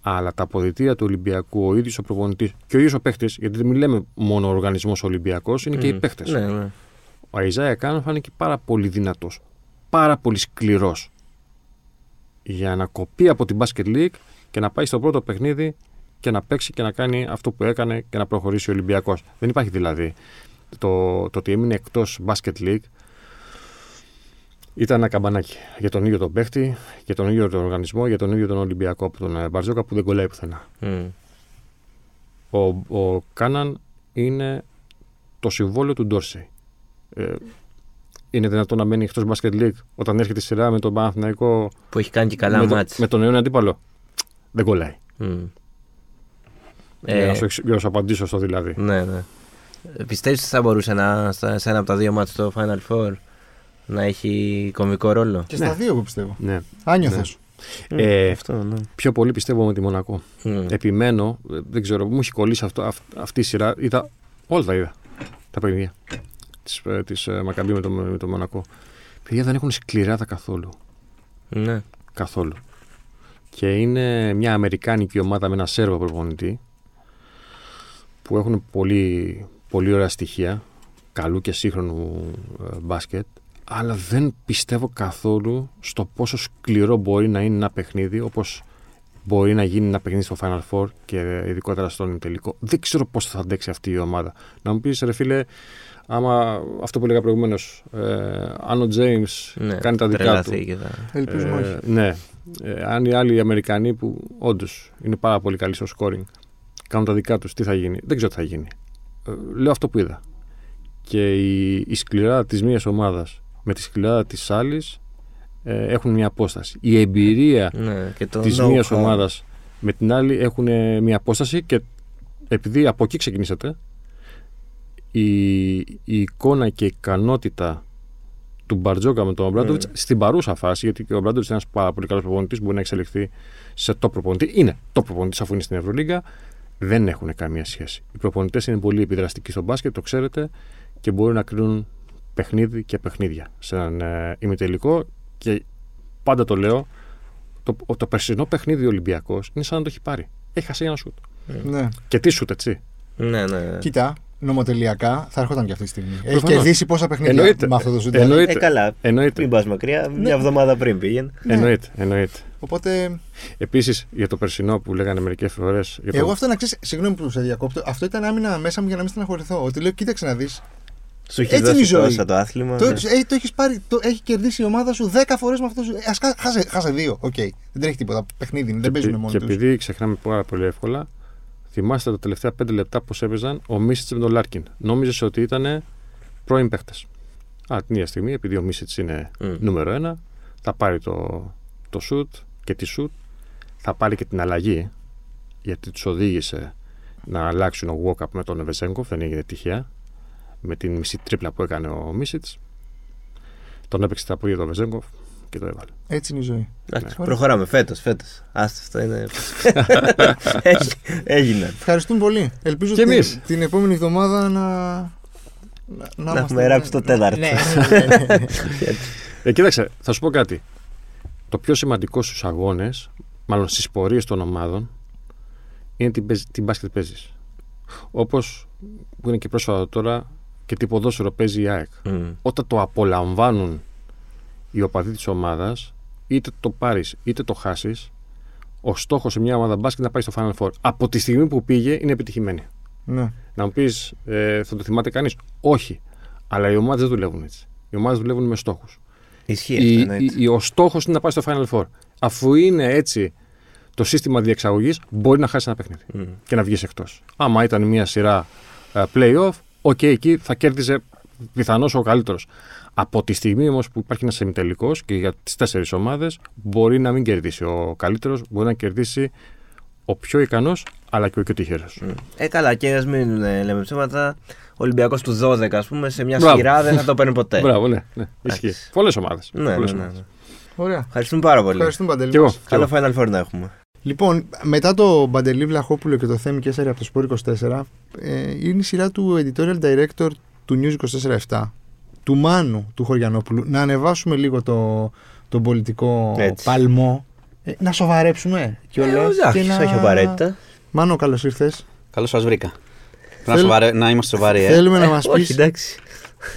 Αλλά τα αποδητήρια του Ολυμπιακού, ο ίδιος ο προπονητής και ο ίδιος ο παίχτης, γιατί δεν λέμε μόνο ο οργανισμός Ολυμπιακός, είναι και οι Μμ. παίχτες. Ναι, ναι. Ο Αϊζάια Κάνο φάνηκε πάρα πολύ δυνατός. Πάρα πολύ σκληρός. Για να κοπεί από την Basket League και να πάει στο πρώτο παιχνίδι και να παίξει και να κάνει αυτό που έκανε και να προχωρήσει ο Ολυμπιακός. Δεν υπάρχει δηλαδή. Το, το ότι έμεινε εκτός Basket League ήταν ένα καμπανάκι για τον ίδιο τον παίχτη, για τον ίδιο τον οργανισμό, για τον ίδιο τον Ολυμπιακό από τον ε, Μπαρτζόκα που δεν κολλάει πουθενά. Μμ. Ο, ο Κάναν είναι το συμβόλαιο του Ντόρσεϊ. Ε, είναι δυνατόν να μένει εκτός Basket League όταν έρχεται η σειρά με τον Παναθηναϊκό Που έχει κάνει και καλά με, το- μάτς. με τον αιώνιο αντίπαλο. Δεν κολλάει. Μμ. για, Ε, να σου, εξ- για να σου απαντήσω στο δηλαδή. Ναι, ναι. Ε, Πιστεύεις ότι θα μπορούσε να, στα- σε ένα από τα δύο μάτς στο Final Four; Να έχει κομβικό ρόλο. Και στα Ναι. δύο εγώ πιστεύω. Ναι. Άνιωθο. Μμ, Ε, αυτό, ναι. Πιο πολύ πιστεύω με τη Μονακό. Μμ. Επιμένω, ε, δεν ξέρω, μου έχει κολλήσει αυτό, αυ- αυτή η σειρά. Είδα, όλα τα είδα. Τα παιχνίδια της, ε, της ε, Μακαμπή με το, με το Μονακό. Παιδιά δεν έχουν σκληράδα καθόλου. Ναι. Καθόλου. Και είναι μια Αμερικάνικη ομάδα με ένα Σέρβο προπονητή που έχουν πολύ, πολύ ωραία στοιχεία καλού και σύγχρονου ε, μπάσκετ αλλά δεν πιστεύω καθόλου στο πόσο σκληρό μπορεί να είναι ένα παιχνίδι όπως μπορεί να γίνει ένα παιχνίδι στο Final Four και ειδικότερα στον τελικό. Δεν ξέρω πώς θα αντέξει αυτή η ομάδα. Να μου πεις ρε φίλε, άμα αυτό που έλεγα προηγουμένως, ε, αν ο James ναι. κάνει τα δικά του τρελαθεί και θα... Ελπίζουμε όχι. ε, ναι. Ε, αν οι άλλοι Αμερικανοί που όντως είναι πάρα πολύ καλοί στο scoring κάνουν τα δικά τους, τι θα γίνει; Δεν ξέρω τι θα γίνει. Ε, λέω αυτό που είδα. Και η, η σκληράδα της μίας ομάδας με τη σκληράδα της άλλης ε, έχουν μια απόσταση. Η εμπειρία Ναι, και το της know-how. μία ομάδας με την άλλη έχουν ε, μια απόσταση και επειδή από εκεί ξεκινήσατε, η, η εικόνα και η ικανότητα του Μπαρτζόκα με τον Ομπράντοβιτς Mm. στην παρούσα φάση, γιατί και ο Ομπράντοβιτς είναι ένας πάρα πολύ καλός προπονητής, μπορεί να εξελιχθεί σε top προπονητή. Είναι top προπονητής αφού είναι στην Ευρωλίγκα. Δεν έχουν καμία σχέση. Οι προπονητές είναι πολύ επιδραστικοί στο μπάσκετ, το ξέρετε, και μπορούν να κρίνουν παιχνίδι και παιχνίδια σε έναν ε, ημιτελικό. Και πάντα το λέω, το, το περσινό παιχνίδι ο Ολυμπιακός είναι σαν να το έχει πάρει. Έχει χάσει ένα σουτ. Ναι. Και τι σουτ, έτσι. Ναι, ναι. Κοίτα, νομοτελειακά θα ερχόταν και αυτή τη στιγμή. Έχει Προφανώς. κερδίσει πόσα παιχνίδια Εννοείται. με αυτό το ζουτ. Εννοείται. Ε, καλά. Εννοείται. Μην πας μακριά, μια εβδομάδα πριν πήγαινε. Ναι. Εννοείται. εννοείται. Οπότε, Επίσης για το περσινό που λέγανε μερικές φορές. εγώ αυτό να ξέρεις, συγγνώμη που σε διακόπτω, αυτό ήταν άμυνα μέσα μου για να μην στεναχωρηθώ. Ότι λέω, κοίταξε να δεις. Σου έχει Έτσι είναι η δώσει ζωή. τόσα το άθλημα. Το, ναι. ε, το έχεις πάρει, το έχει κερδίσει η ομάδα σου 10 φορές με αυτό. σου- Ε, ας χά- χάσε, χάσε δύο. Οκ. Δεν τρέχει τίποτα. Παιχνίδι είναι, δεν παίζουν και, μόνοι και τους. επειδή ξεχνάμε πάρα πολύ εύκολα, θυμάστε τα τελευταία πέντε λεπτά πώς έπαιζαν ο Μίσιτς με τον Λάρκιν. Νόμιζες ότι ήταν πρώην παίχτες. Α, την ίδια στιγμή, επειδή ο Μίσιτς είναι Μμ. νούμερο ένα, θα πάρει το, το σουτ και τη σουτ, θα πάρει και την αλλαγή, γιατί τους οδήγησε να αλλάξουν ο walk-up με τον Βεζέγκοφ, δεν έγινε τυχαία, με την μισή τρίπλα που έκανε ο Μίσιτς. Τον έπαιξε τα πόδια το Βεζέγκοφ και το έβαλε. Έτσι είναι η ζωή. Εντάξει, Ωραία. προχωράμε φέτος. Φέτος. Άστα, αυτό είναι. Έ- Έγιναν. Ευχαριστούμε πολύ. Ελπίζω Και την, εμείς. την επόμενη εβδομάδα να. Να, Να είμαστε- έχουμε ράψει το τέταρτο. Ναι, ναι, ναι, ναι, ναι. Ε, κοίταξε, θα σου πω κάτι. Το πιο σημαντικό στους αγώνες, μάλλον στις πορείες των ομάδων, είναι την, παίζ- την μπάσκετ παίζεις. Όπως που είναι και πρόσφατα τώρα και τι ποδόσφαιρο παίζει η ΑΕΚ. Μμ. Όταν το απολαμβάνουν οι οπαδοί της ομάδας, είτε το πάρεις είτε το χάσεις, ο στόχος σε μια ομάδα μπάσκετ είναι να πάει στο Final Four. Από τη στιγμή που πήγε είναι επιτυχημένη. Ναι. Να μου πεις, ε, θα το θυμάται κανείς; Όχι. Αλλά οι ομάδες δεν δουλεύουν έτσι. Οι ομάδες δουλεύουν με στόχους. Ισχύει Η- αυτό. εννοείται. η- ο στόχος είναι να πάει στο Final Four. Αφού είναι έτσι το σύστημα διεξαγωγής, μπορεί να χάσεις ένα παιχνίδι Μμ. και να βγεις εκτός. Άμα ήταν μια σειρά ε, playoff, OK, εκεί θα κέρδιζε πιθανώς ο καλύτερος. Από τη στιγμή όμως που υπάρχει ένας ημιτελικός και για τις τέσσερις ομάδες, μπορεί να μην κερδίσει ο καλύτερος, μπορεί να κερδίσει ο πιο ικανός, αλλά και ο πιο τυχερός. Ε, καλά, και ας μην ε, λέμε ψέματα. Ο Ολυμπιακός του 12, ας πούμε, σε μια Μπράβο. σειρά δεν θα το παίρνει ποτέ. Μπράβο, ναι. ναι ισχύει. Εντάξει. Πολλές ομάδες. Ναι, ναι, ναι, ναι. Ωραία. Ευχαριστούμε πάρα πολύ. Ευχαριστούμε Παντελή. Κι εγώ. μας. Καλό Final Four να έχουμε. Λοιπόν, μετά το Μπαντελή Βλαχόπουλο και το Θέμη Κέσσαρη από το Σπόρ 24, ε, είναι η σειρά του editorial director του News 24-7, του Μάνου του Χωριανόπουλου. Να ανεβάσουμε λίγο το, τον πολιτικό Έτσι. παλμό. Ε, να σοβαρέψουμε κιόλας Ε, εντάξει, και να... όχι απαραίτητα. Μάνο, καλώς ήρθες. Καλώς σας βρήκα. Να, Θέλ- σοβαρέ- να είμαστε σοβαροί, ε. Θέλουμε να μας Όχι, πει εντάξει.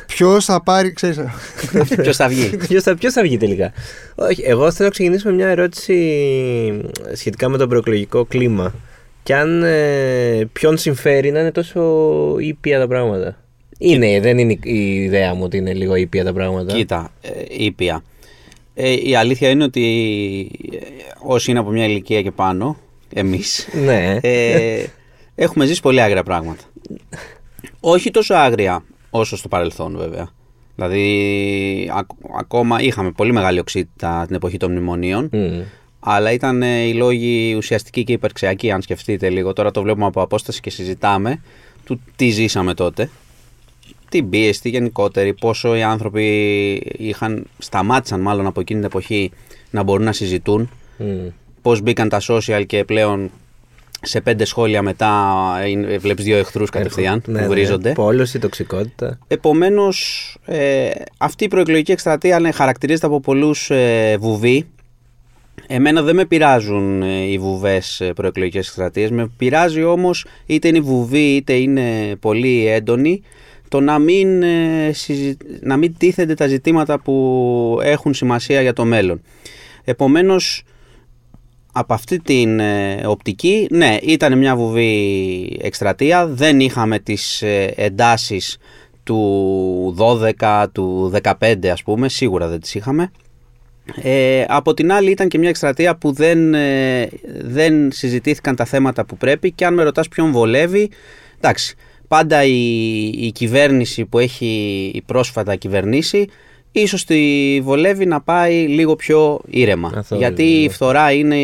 Ποιος θα πάρει. Ξέρεις, Ποιος θα βγει. Ποιος θα, ποιος θα βγει τελικά; Όχι, εγώ θέλω να ξεκινήσω με μια ερώτηση σχετικά με το προεκλογικό κλίμα. Και αν ε, ποιον συμφέρει να είναι τόσο ήπια τα πράγματα. Είναι, δεν είναι η ιδέα μου ότι είναι λίγο ήπια τα πράγματα. Κοίτα, ε, ήπια. Ε, η αλήθεια είναι ότι ε, όσοι είναι από μια ηλικία και πάνω, εμείς, Ναι. ε, έχουμε ζήσει πολύ άγρια πράγματα. Όχι τόσο άγρια όσο στο παρελθόν βέβαια. Δηλαδή, ακ- ακόμα είχαμε πολύ μεγάλη οξύτητα την εποχή των μνημονίων. Μμ. Αλλά ήταν ε, οι λόγοι ουσιαστικοί και υπερξιακοί, αν σκεφτείτε λίγο. Τώρα το βλέπουμε από απόσταση και συζητάμε του τι ζήσαμε τότε. Την πίεση, τη γενικότερη, πόσο οι άνθρωποι είχαν, σταμάτησαν μάλλον από εκείνη την εποχή να μπορούν να συζητούν. Μμ. Πώς μπήκαν τα social και πλέον σε πέντε σχόλια μετά είναι- βλέπεις δύο εχθρούς κατευθείαν Ναι, που ναι. βρίζονται. Πόλωση, τοξικότητα. Επομένως, ε, αυτή η προεκλογική εκστρατεία ναι, χαρακτηρίζεται από πολλούς ε, βουβοί. Εμένα δεν με πειράζουν ε, οι βουβές ε, προεκλογικές εκστρατείες. Με πειράζει όμως είτε είναι βουβοί είτε είναι πολύ έντονοι το να μην, ε, συζη- να μην τίθενται τα ζητήματα που έχουν σημασία για το μέλλον. Επομένως, από αυτή την ε, οπτική, ναι, ήταν μια βουβή εκστρατεία. Δεν είχαμε τις ε, εντάσεις του 12, του 15 ας πούμε, σίγουρα δεν τις είχαμε. Ε, από την άλλη ήταν και μια εκστρατεία που δεν, ε, δεν συζητήθηκαν τα θέματα που πρέπει και αν με ρωτάς ποιον βολεύει, εντάξει, πάντα η, η κυβέρνηση που έχει πρόσφατα κυβερνήσει ίσως τη βολεύει να πάει λίγο πιο ήρεμα. Αυτό γιατί είναι, η ναι. φθορά είναι,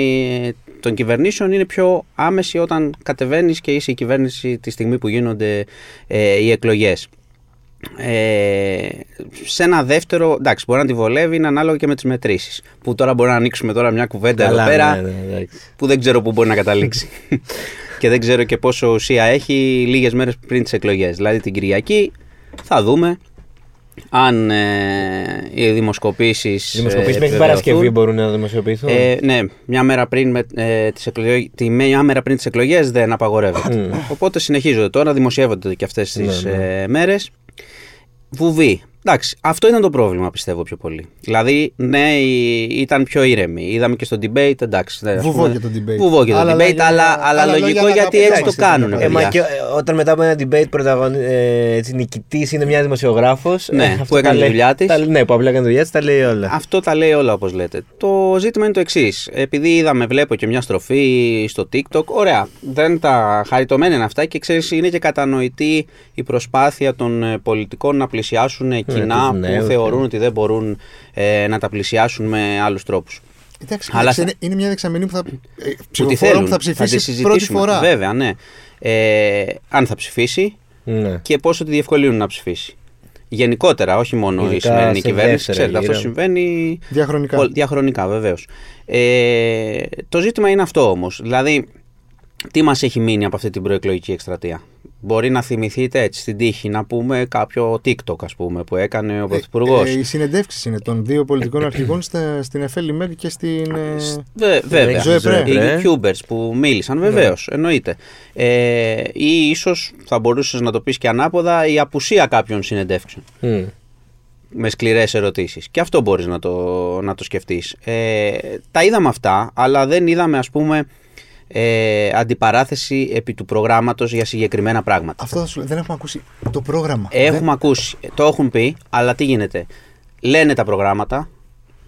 των κυβερνήσεων είναι πιο άμεση όταν κατεβαίνεις και είσαι η κυβέρνηση τη στιγμή που γίνονται ε, οι εκλογές. Ε, σε ένα δεύτερο, εντάξει, μπορεί να τη βολεύει, είναι ανάλογο και με τις μετρήσεις. Που τώρα μπορεί να ανοίξουμε τώρα μια κουβέντα εδώ Καλά, πέρα ναι, ναι, εντάξει. που δεν ξέρω πού μπορεί να καταλήξει. και δεν ξέρω και πόσο ουσία έχει λίγες μέρες πριν τις εκλογές. Δηλαδή την Κυριακή θα δούμε αν ε, οι δημοσκοπήσεις Οι δημοσκοπήσεις ε, μέχρι επιβεβαιωθούν. Παρασκευή μπορούν να δημοσιοποιηθούν. Ε, ναι, μια μέρα πριν, με, ε, τις εκλογές, τη μια μέρα πριν τις εκλογές δεν απαγορεύεται. Μμ. Οπότε συνεχίζονται τώρα, δημοσιεύονται και αυτές τις Ναι, ναι. ε, μέρες. Βουβή. Εντάξει, αυτό ήταν το πρόβλημα πιστεύω πιο πολύ. Δηλαδή, ναι, η- ήταν πιο ήρεμη. Είδαμε και στο debate, εντάξει. ναι, ας Βουβό πούμε, και το debate. Βουβό και το Άλλα debate, λόγια- αλλά, αλλά άλλα λογικό λόγια να γιατί τα έτσι το πετάξεις, κάνουν. τα Ε, μα παιδιά. και, ε, όταν μετά από ένα debate πρωταγωνι... ε, έτσι, νικητής είναι μια δημοσιογράφος Ναι, ε, που αυτό έκανε τα λέει- τη δουλειά της. τα- Ναι, που απλά έκανε τη δουλειά της, τα λέει όλα. Αυτό τα λέει όλα όπως λέτε. Το ζήτημα είναι το εξής. Επειδή είδαμε, βλέπω και μια στροφή στο TikTok, ωραία. Δεν τα χαριτωμένα είναι αυτά και ξέρεις είναι και κατανοητή η προσπάθεια των ε, πολιτικών να πλησιάσουν ε, κοινά τους που νέους, θεωρούν ναι. ότι δεν μπορούν ε, να τα πλησιάσουν με άλλους τρόπους. Εντάξει, Αλλά κοίταξε, θα- είναι, είναι μια δεξαμενή που θα, ε, Που τη ψηφοφόρα θέλουν. που θα τη ψηφίσει συζητήσουμε. πρώτη φορά. Βέβαια, ναι. Ε, αν θα ψηφίσει Ναι. και πόσο τη διευκολύνουν να ψηφίσει. Γενικότερα, όχι μόνο η Ειδικά σημερινή σε κυβέρνηση. δεύτερα Ξέρετε, αυτό γύρα. συμβαίνει Διαχρονικά. Πολ- Διαχρονικά, βεβαίως. Ε, το ζήτημα είναι αυτό όμως. Δηλαδή, τι μας έχει μείνει από αυτή την προεκλογική εκστρατεία; Μπορεί να θυμηθείτε έτσι στην τύχη να πούμε κάποιο TikTok, ας πούμε, που έκανε ο Πρωθυπουργός. Ε, οι συνεντεύξεις είναι των δύο πολιτικών αρχηγών στα, στην Εφέλη Μέγ και στην. ε, Βε- βέβαια. Ζωέ Πρέ. Οι Πρέ. YouTubers που μίλησαν, βεβαίως, εννοείται. Ε, ή ίσως θα μπορούσες να το πεις και ανάποδα η απουσία κάποιων συνεντεύξεων Μμ. με σκληρές ερωτήσεις. Και αυτό μπορείς να το, να το σκεφτείς. Ε, τα είδαμε αυτά, αλλά δεν είδαμε ας πούμε ε, αντιπαράθεση επί του προγράμματος για συγκεκριμένα πράγματα. Αυτό θα σου λέω. Δεν έχουμε ακούσει το πρόγραμμα. Έχουμε Δεν- ακούσει, το έχουν πει, αλλά τι γίνεται. Λένε τα προγράμματα,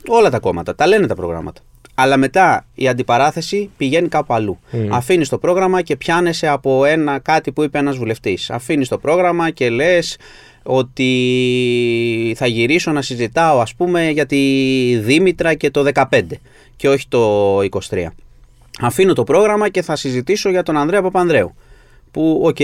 όλα τα κόμματα, τα λένε τα προγράμματα. Αλλά μετά η αντιπαράθεση πηγαίνει κάπου αλλού. Mm. Αφήνεις το πρόγραμμα και πιάνεσαι από ένα κάτι που είπε ένας βουλευτής. Αφήνεις το πρόγραμμα και λες ότι θα γυρίσω να συζητάω ας πούμε για τη Δήμητρα και το 15 και όχι το 23. Αφήνω το πρόγραμμα και θα συζητήσω για τον Ανδρέα Παπανδρέου. Που, οκ,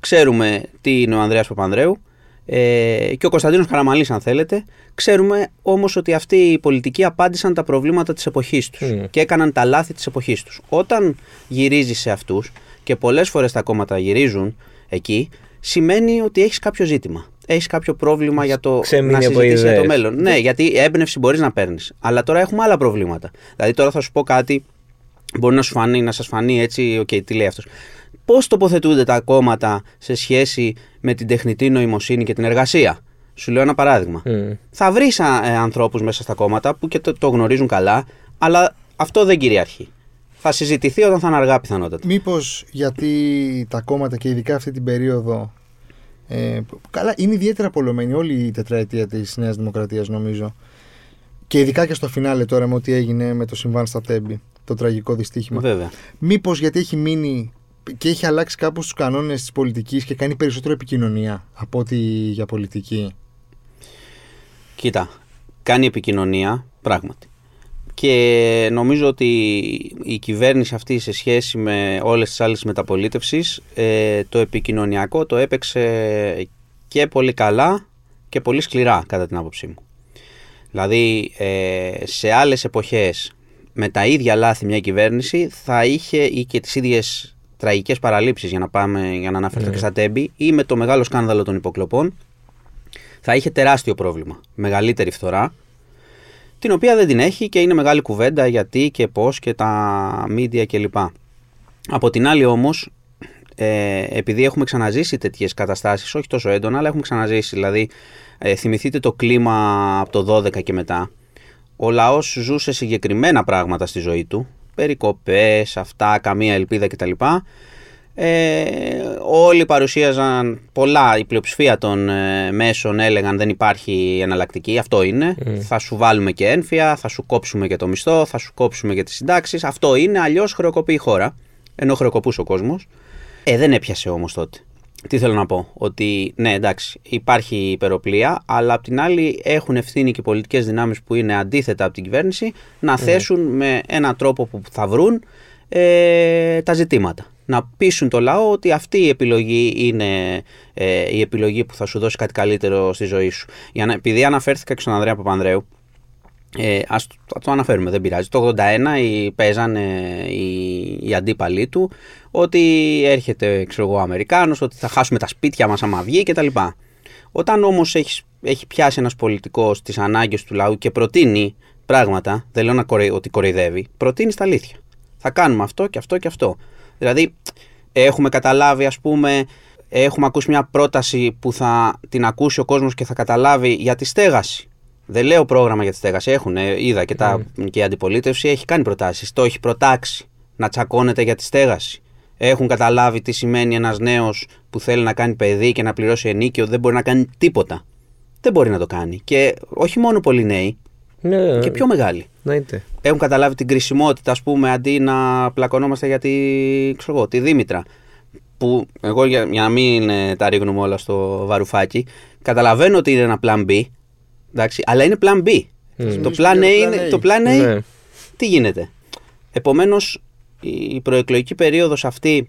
ξέρουμε τι είναι ο Ανδρέας Παπανδρέου ε, και ο Κωνσταντίνος Καραμαλής αν θέλετε. Ξέρουμε όμως ότι αυτοί οι πολιτικοί απάντησαν τα προβλήματα της εποχής τους Μμ. και έκαναν τα λάθη της εποχής τους. Όταν γυρίζεις σε αυτούς και πολλές φορές τα κόμματα γυρίζουν εκεί, σημαίνει ότι έχεις κάποιο ζήτημα. Έχεις κάποιο πρόβλημα για το ξεμείνει να από συζητήσεις για το ιδέες. μέλλον. Ναι, γιατί έμπνευση μπορείς να παίρνεις. Αλλά τώρα έχουμε άλλα προβλήματα. Δηλαδή τώρα θα σου πω κάτι Μπορεί να σου φανεί, να σας φανεί έτσι, οκ, τι λέει αυτός. Πώς τοποθετούνται τα κόμματα σε σχέση με την τεχνητή νοημοσύνη και την εργασία; Σου λέω ένα παράδειγμα. Μμ. Θα βρεις α, ε, ανθρώπους μέσα στα κόμματα που και το, το γνωρίζουν καλά, αλλά αυτό δεν κυριαρχεί. Θα συζητηθεί όταν θα είναι αργά πιθανότατα. Μήπως γιατί τα κόμματα και ειδικά αυτή την περίοδο. Ε, που- καλά, είναι ιδιαίτερα πολωμένη όλη η τετραετία της Νέας Δημοκρατίας, νομίζω. Και ειδικά και στο φινάλε τώρα με ό,τι έγινε με το συμβάν στα Τέμπη. Το τραγικό δυστύχημα. Βέβαια. Μήπως γιατί έχει μείνει και έχει αλλάξει κάπως τους κανόνες της πολιτικής και κάνει περισσότερο επικοινωνία από ότι για πολιτική; Κοίτα, κάνει επικοινωνία, πράγματι. Και νομίζω ότι η κυβέρνηση αυτή σε σχέση με όλες τις άλλες μεταπολίτευσεις ε, το επικοινωνιακό το έπαιξε και πολύ καλά και πολύ σκληρά κατά την άποψή μου. Δηλαδή ε, σε άλλες εποχές με τα ίδια λάθη μια κυβέρνηση θα είχε ή και τις ίδιες τραγικές παραλήψεις για να, πάμε, για να αναφερθώ και στα τέμπη ή με το μεγάλο σκάνδαλο των υποκλοπών θα είχε τεράστιο πρόβλημα. Μεγαλύτερη φθορά, την οποία δεν την έχει και είναι μεγάλη κουβέντα γιατί και πώς και τα media κλπ. Από την άλλη όμως, ε, επειδή έχουμε ξαναζήσει τέτοιες καταστάσεις, όχι τόσο έντονα, αλλά έχουμε ξαναζήσει, δηλαδή ε, θυμηθείτε το κλίμα από το 12 και μετά, ο λαός ζούσε συγκεκριμένα πράγματα στη ζωή του, περικοπές, αυτά, καμία ελπίδα κτλ. Ε, όλοι παρουσίαζαν πολλά, η πλειοψηφία των ε, μέσων έλεγαν δεν υπάρχει εναλλακτική, αυτό είναι. Θα σου βάλουμε και ένφια, θα σου κόψουμε και το μισθό, θα σου κόψουμε και τις συντάξεις, αυτό είναι, αλλιώς χρεοκοπεί η χώρα, ενώ χρεοκοπούσε ο κόσμος. Ε, δεν έπιασε όμως τότε. Τι θέλω να πω, ότι ναι εντάξει υπάρχει υπεροπλία, αλλά απ' την άλλη έχουν ευθύνη και οι πολιτικές δυνάμεις που είναι αντίθετα από την κυβέρνηση να θέσουν με έναν τρόπο που θα βρουν ε, τα ζητήματα. Να πείσουν το λαό ότι αυτή η επιλογή είναι ε, η επιλογή που θα σου δώσει κάτι καλύτερο στη ζωή σου. Για να, επειδή αναφέρθηκα και στον Ανδρέα Παπανδρέου, ε, ας το, θα το αναφέρουμε, δεν πειράζει. Το 81 οι, παίζαν ε, οι, οι αντίπαλοι του ότι έρχεται ξέρω εγώ, ο Αμερικάνος, ότι θα χάσουμε τα σπίτια μας άμα βγει κτλ. Όταν όμως έχεις, έχει πιάσει ένας πολιτικός τις ανάγκες του λαού και προτείνει πράγματα, δεν λέω να κορε, ότι κοροϊδεύει, προτείνεις τα αλήθεια. Θα κάνουμε αυτό και αυτό και αυτό. Δηλαδή, έχουμε καταλάβει, ας πούμε, έχουμε ακούσει μια πρόταση που θα την ακούσει ο κόσμος και θα καταλάβει για τη στέγαση. Δεν λέω πρόγραμμα για τη στέγαση. Έχουν, ε, είδα και, τα, και η αντιπολίτευση έχει κάνει προτάσεις. Το έχει προτάξει να τσακώνεται για τη στέγαση. Έχουν καταλάβει τι σημαίνει ένας νέος που θέλει να κάνει παιδί και να πληρώσει ενίκιο, δεν μπορεί να κάνει τίποτα. Δεν μπορεί να το κάνει. Και όχι μόνο πολλοί νέοι, Ναι, και πιο μεγάλοι. Εννοείται. Έχουν καταλάβει την κρισιμότητα, ας πούμε, αντί να πλακωνόμαστε για τη, ξέρω εγώ, τη Δήμητρα. Που εγώ για, για να μην ε, τα ρίχνουμε όλα στο βαρουφάκι, καταλαβαίνω ότι είναι ένα plan B, εντάξει, αλλά είναι plan B. Το plan A, είναι, το plan A Ναι. τι γίνεται; Επομένως, η προεκλογική περίοδος αυτή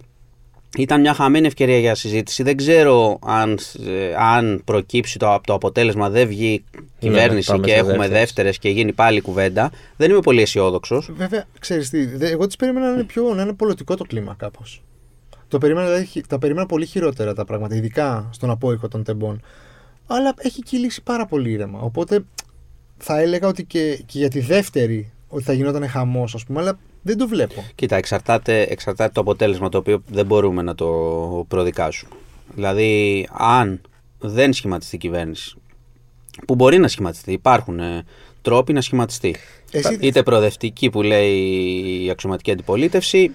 ήταν μια χαμένη ευκαιρία για συζήτηση. Δεν ξέρω αν, ε, αν προκύψει το, το αποτέλεσμα, δεν βγει κυβέρνηση πάμε και σε έχουμε δεύτερες. δεύτερες και γίνει πάλι κουβέντα. Δεν είμαι πολύ αισιόδοξος. Βέβαια, ξέρεις τι, δε- εγώ τις περίμενα να είναι πιο να είναι πολιτικό το κλίμα κάπως. Το περίμενα, δηλαδή, χει- τα περίμενα πολύ χειρότερα τα πράγματα, ειδικά στον απόϊχο των τεμπών. Αλλά έχει κυλήσει πάρα πολύ ήρεμα. Οπότε θα έλεγα ότι και, και για τη δεύτερη ότι θα γινόταν χαμός, ας πούμε, αλλά δεν το βλέπω. Κοίτα, εξαρτάται, εξαρτάται το αποτέλεσμα το οποίο δεν μπορούμε να το προδικάσουμε. Δηλαδή, αν δεν σχηματιστεί η κυβέρνηση, που μπορεί να σχηματιστεί, υπάρχουν ε, τρόποι να σχηματιστεί. Εσύ- Είτε προοδευτική που λέει η αξιωματική αντιπολίτευση,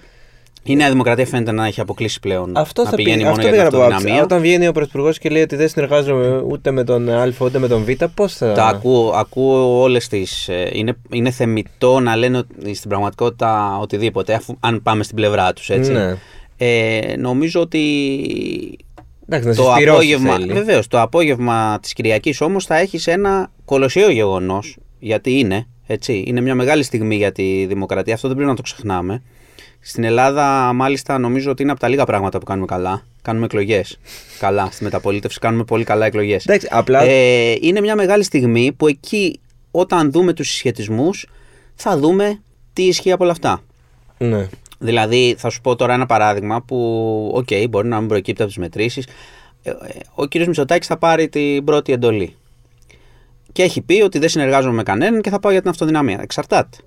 η Νέα Δημοκρατία φαίνεται να έχει αποκλείσει πλέον. Αυτό να θα πηγαίνει πει, μόνο αυτό για την πήγα να πω. αυτοδυναμία. Όταν βγαίνει ο Πρωθυπουργός και λέει ότι δεν συνεργάζομαι ούτε με τον Α ούτε με τον Β, πώς θα. Τα ακούω, ακούω όλες τις... ε, Είναι, είναι θεμητό να λένε ότι- στην πραγματικότητα οτιδήποτε, αφού, αν πάμε στην πλευρά τους, έτσι. Ναι. Ε, νομίζω ότι Εντάξει, να το συσπηρώσει απόγευμα, θέλει. βεβαίως, το απόγευμα της Κυριακής όμως θα έχεις ένα κολοσιαίο γεγονός, γιατί είναι, έτσι, είναι μια μεγάλη στιγμή για τη δημοκρατία, αυτό δεν πρέπει να το ξεχνάμε. Στην Ελλάδα, μάλιστα, νομίζω ότι είναι από τα λίγα πράγματα που κάνουμε καλά. Κάνουμε εκλογές. καλά. Στη μεταπολίτευση κάνουμε πολύ καλά εκλογές. Εντάξει, απλά. Ε, είναι μια μεγάλη στιγμή που εκεί, όταν δούμε τους συσχετισμούς, θα δούμε τι ισχύει από όλα αυτά. Ναι. Δηλαδή, θα σου πω τώρα ένα παράδειγμα που, οκ, μπορεί να μην προκύπτει από τις μετρήσεις. Ο κύριος Μητσοτάκης θα πάρει την πρώτη εντολή. Και έχει πει ότι δεν συνεργάζομαι με κανέναν και θα πάω για την αυτοδυναμία. Εξαρτάται.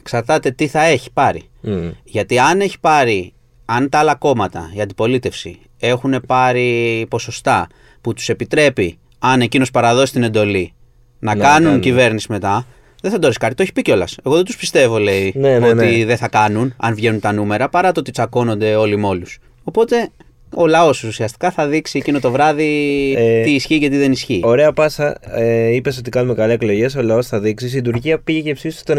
Εξαρτάται τι θα έχει πάρει. Μμ. Γιατί αν έχει πάρει, αν τα άλλα κόμματα, η αντιπολίτευση, έχουν πάρει ποσοστά που τους επιτρέπει, αν εκείνος παραδώσει την εντολή, να, Να κάνουν κάνουν. κυβέρνηση μετά, δεν θα το ρισκάρει. Το έχει πει κιόλας. Εγώ δεν τους πιστεύω, λέει, Ναι, ναι, ότι ναι. δεν θα κάνουν αν βγαίνουν τα νούμερα, παρά το ότι τσακώνονται όλοι με όλους. Οπότε ο λαός ουσιαστικά θα δείξει εκείνο το βράδυ Ε, τι ισχύει και τι δεν ισχύει. Ωραία πάσα. Ε, Είπες ότι κάνουμε καλά εκλογές. Ο λαός θα δείξει. Η Τουρκία πήγε και ψήφισε το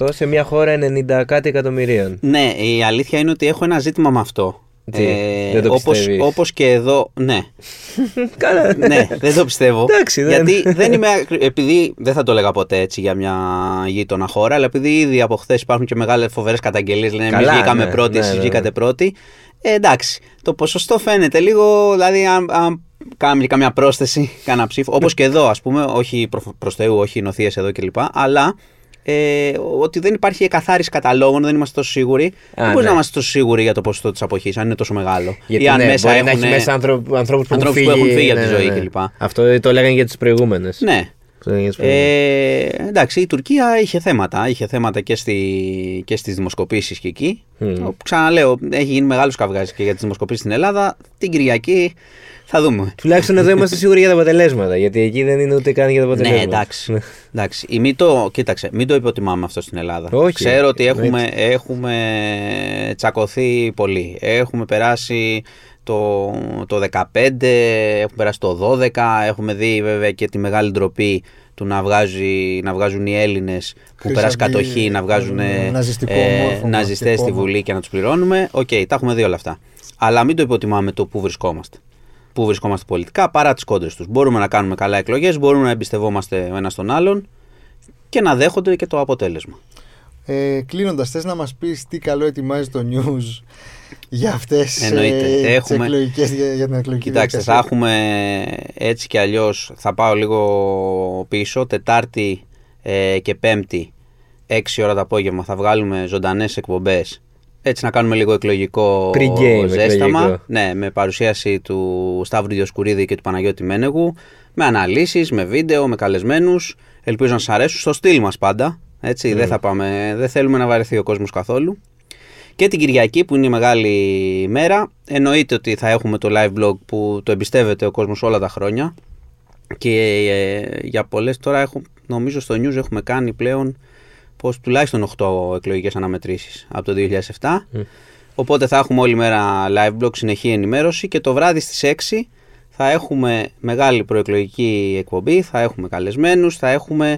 93% σε μια χώρα 90 κάτι εκατομμυρίων. Ναι, η αλήθεια είναι ότι έχω ένα ζήτημα με αυτό. Ε, Τι, δεν το όπως, πιστεύεις; όπως και εδώ, ναι. Καλά. ναι, δεν το πιστεύω. Εντάξει, δεν- Γιατί δεν είμαι. ακρι- Επειδή δεν θα το έλεγα ποτέ έτσι για μια γείτονα χώρα, αλλά επειδή ήδη από χθες υπάρχουν και μεγάλες φοβερές καταγγελίες, λένε Εμείς Καλά, βγήκαμε ναι, πρώτοι, ναι, εσείς ναι, βγήκατε ναι. πρώτοι. Ε, εντάξει, το ποσοστό φαίνεται λίγο. Δηλαδή, αν, αν κάνουμε και καμιά πρόσθεση, κάνα ψήφο. Όπως και εδώ, ας πούμε, όχι προ προς Θεού, όχι νοθείες εδώ κλπ. Αλλά ε, ότι δεν υπάρχει εκαθάριση καταλόγων, δεν είμαστε τόσο σίγουροι. δεν μπορεί ναι. να είμαστε τόσο σίγουροι για το ποσοστό της αποχής, αν είναι τόσο μεγάλο; Γιατί Ή αν ναι, μέσα μπορεί να έχουν- έχει μέσα άνθρωπου ανθρώπους που, ανθρώπους έχουν που φύγει, έχουν φύγει από ναι, τη ναι, ζωή ναι. κλπ. Αυτό το λέγανε για τι προηγούμενε. Ναι. Ε, εντάξει, η Τουρκία είχε θέματα. Είχε θέματα και, στη, και στις δημοσκοπήσεις και εκεί. Μμμ. Ξαναλέω, έχει γίνει μεγάλος καυγάς και για τις δημοσκοπήσεις στην Ελλάδα. Την Κυριακή θα δούμε. Τουλάχιστον εδώ είμαστε σίγουροι για τα αποτελέσματα. Γιατί εκεί δεν είναι ούτε καν για τα Ναι, αποτελέσματα. εντάξει. εντάξει. Ή Μην το, κοίταξε, μην το υποτιμάμε αυτό στην Ελλάδα. Όχι, Ξέρω ότι εννοείται. έχουμε, έχουμε τσακωθεί πολύ. Έχουμε περάσει το, το 15, έχουμε περάσει το 12, έχουμε δει βέβαια και τη μεγάλη ντροπή του να, βγάζει, να βγάζουν οι Έλληνες που πέρασε Χρυσαυγή, κατοχή να βγάζουν ε, ναζιστικό μόρφωμα ναζιστές και στη κόμμα. Βουλή και να τους πληρώνουμε. Οκ, τα έχουμε δει όλα αυτά. Αλλά μην το υποτιμάμε το που βρισκόμαστε. Πού βρισκόμαστε πολιτικά παρά τις κόντρες τους. Μπορούμε να κάνουμε καλά εκλογές, μπορούμε να εμπιστευόμαστε ο ένας τον άλλον και να δέχονται και το αποτέλεσμα. Ε, Κλείνοντας, θες να μας πεις τι καλό ετοιμάζει το news για αυτές Εννοείται. ε, Έχουμε- τις εκλογικές, για, για την εκλογική Κοιτάξτε, θα διαδικασία. έχουμε έτσι κι αλλιώς, θα πάω λίγο πίσω, Τετάρτη ε, και Πέμπτη, 6 ώρα το απόγευμα, θα βγάλουμε ζωντανές εκπομπές. Έτσι να κάνουμε λίγο εκλογικό Pre-game ζέσταμα. εκλογικό. Ναι, με παρουσίαση του Σταύρου Διοσκουρίδη και του Παναγιώτη Μένεγου, με αναλύσεις, με βίντεο, με καλεσμένους. Ελπίζω να σας αρέσουν, στο στυλ μας πάντα. Έτσι, δεν, θα πάμε, δεν θέλουμε να βαρεθεί ο κόσμος καθόλου. Και την Κυριακή που είναι η μεγάλη μέρα, εννοείται ότι θα έχουμε το live blog που το εμπιστεύεται ο κόσμος όλα τα χρόνια. Και ε, για πολλές τώρα έχω, νομίζω στο news έχουμε κάνει πλέον πως τουλάχιστον 8 εκλογικές αναμετρήσεις από το 2007. Οπότε θα έχουμε όλη μέρα live blog, συνεχή ενημέρωση και το βράδυ στις 6 θα έχουμε μεγάλη προεκλογική εκπομπή, θα έχουμε καλεσμένους, θα έχουμε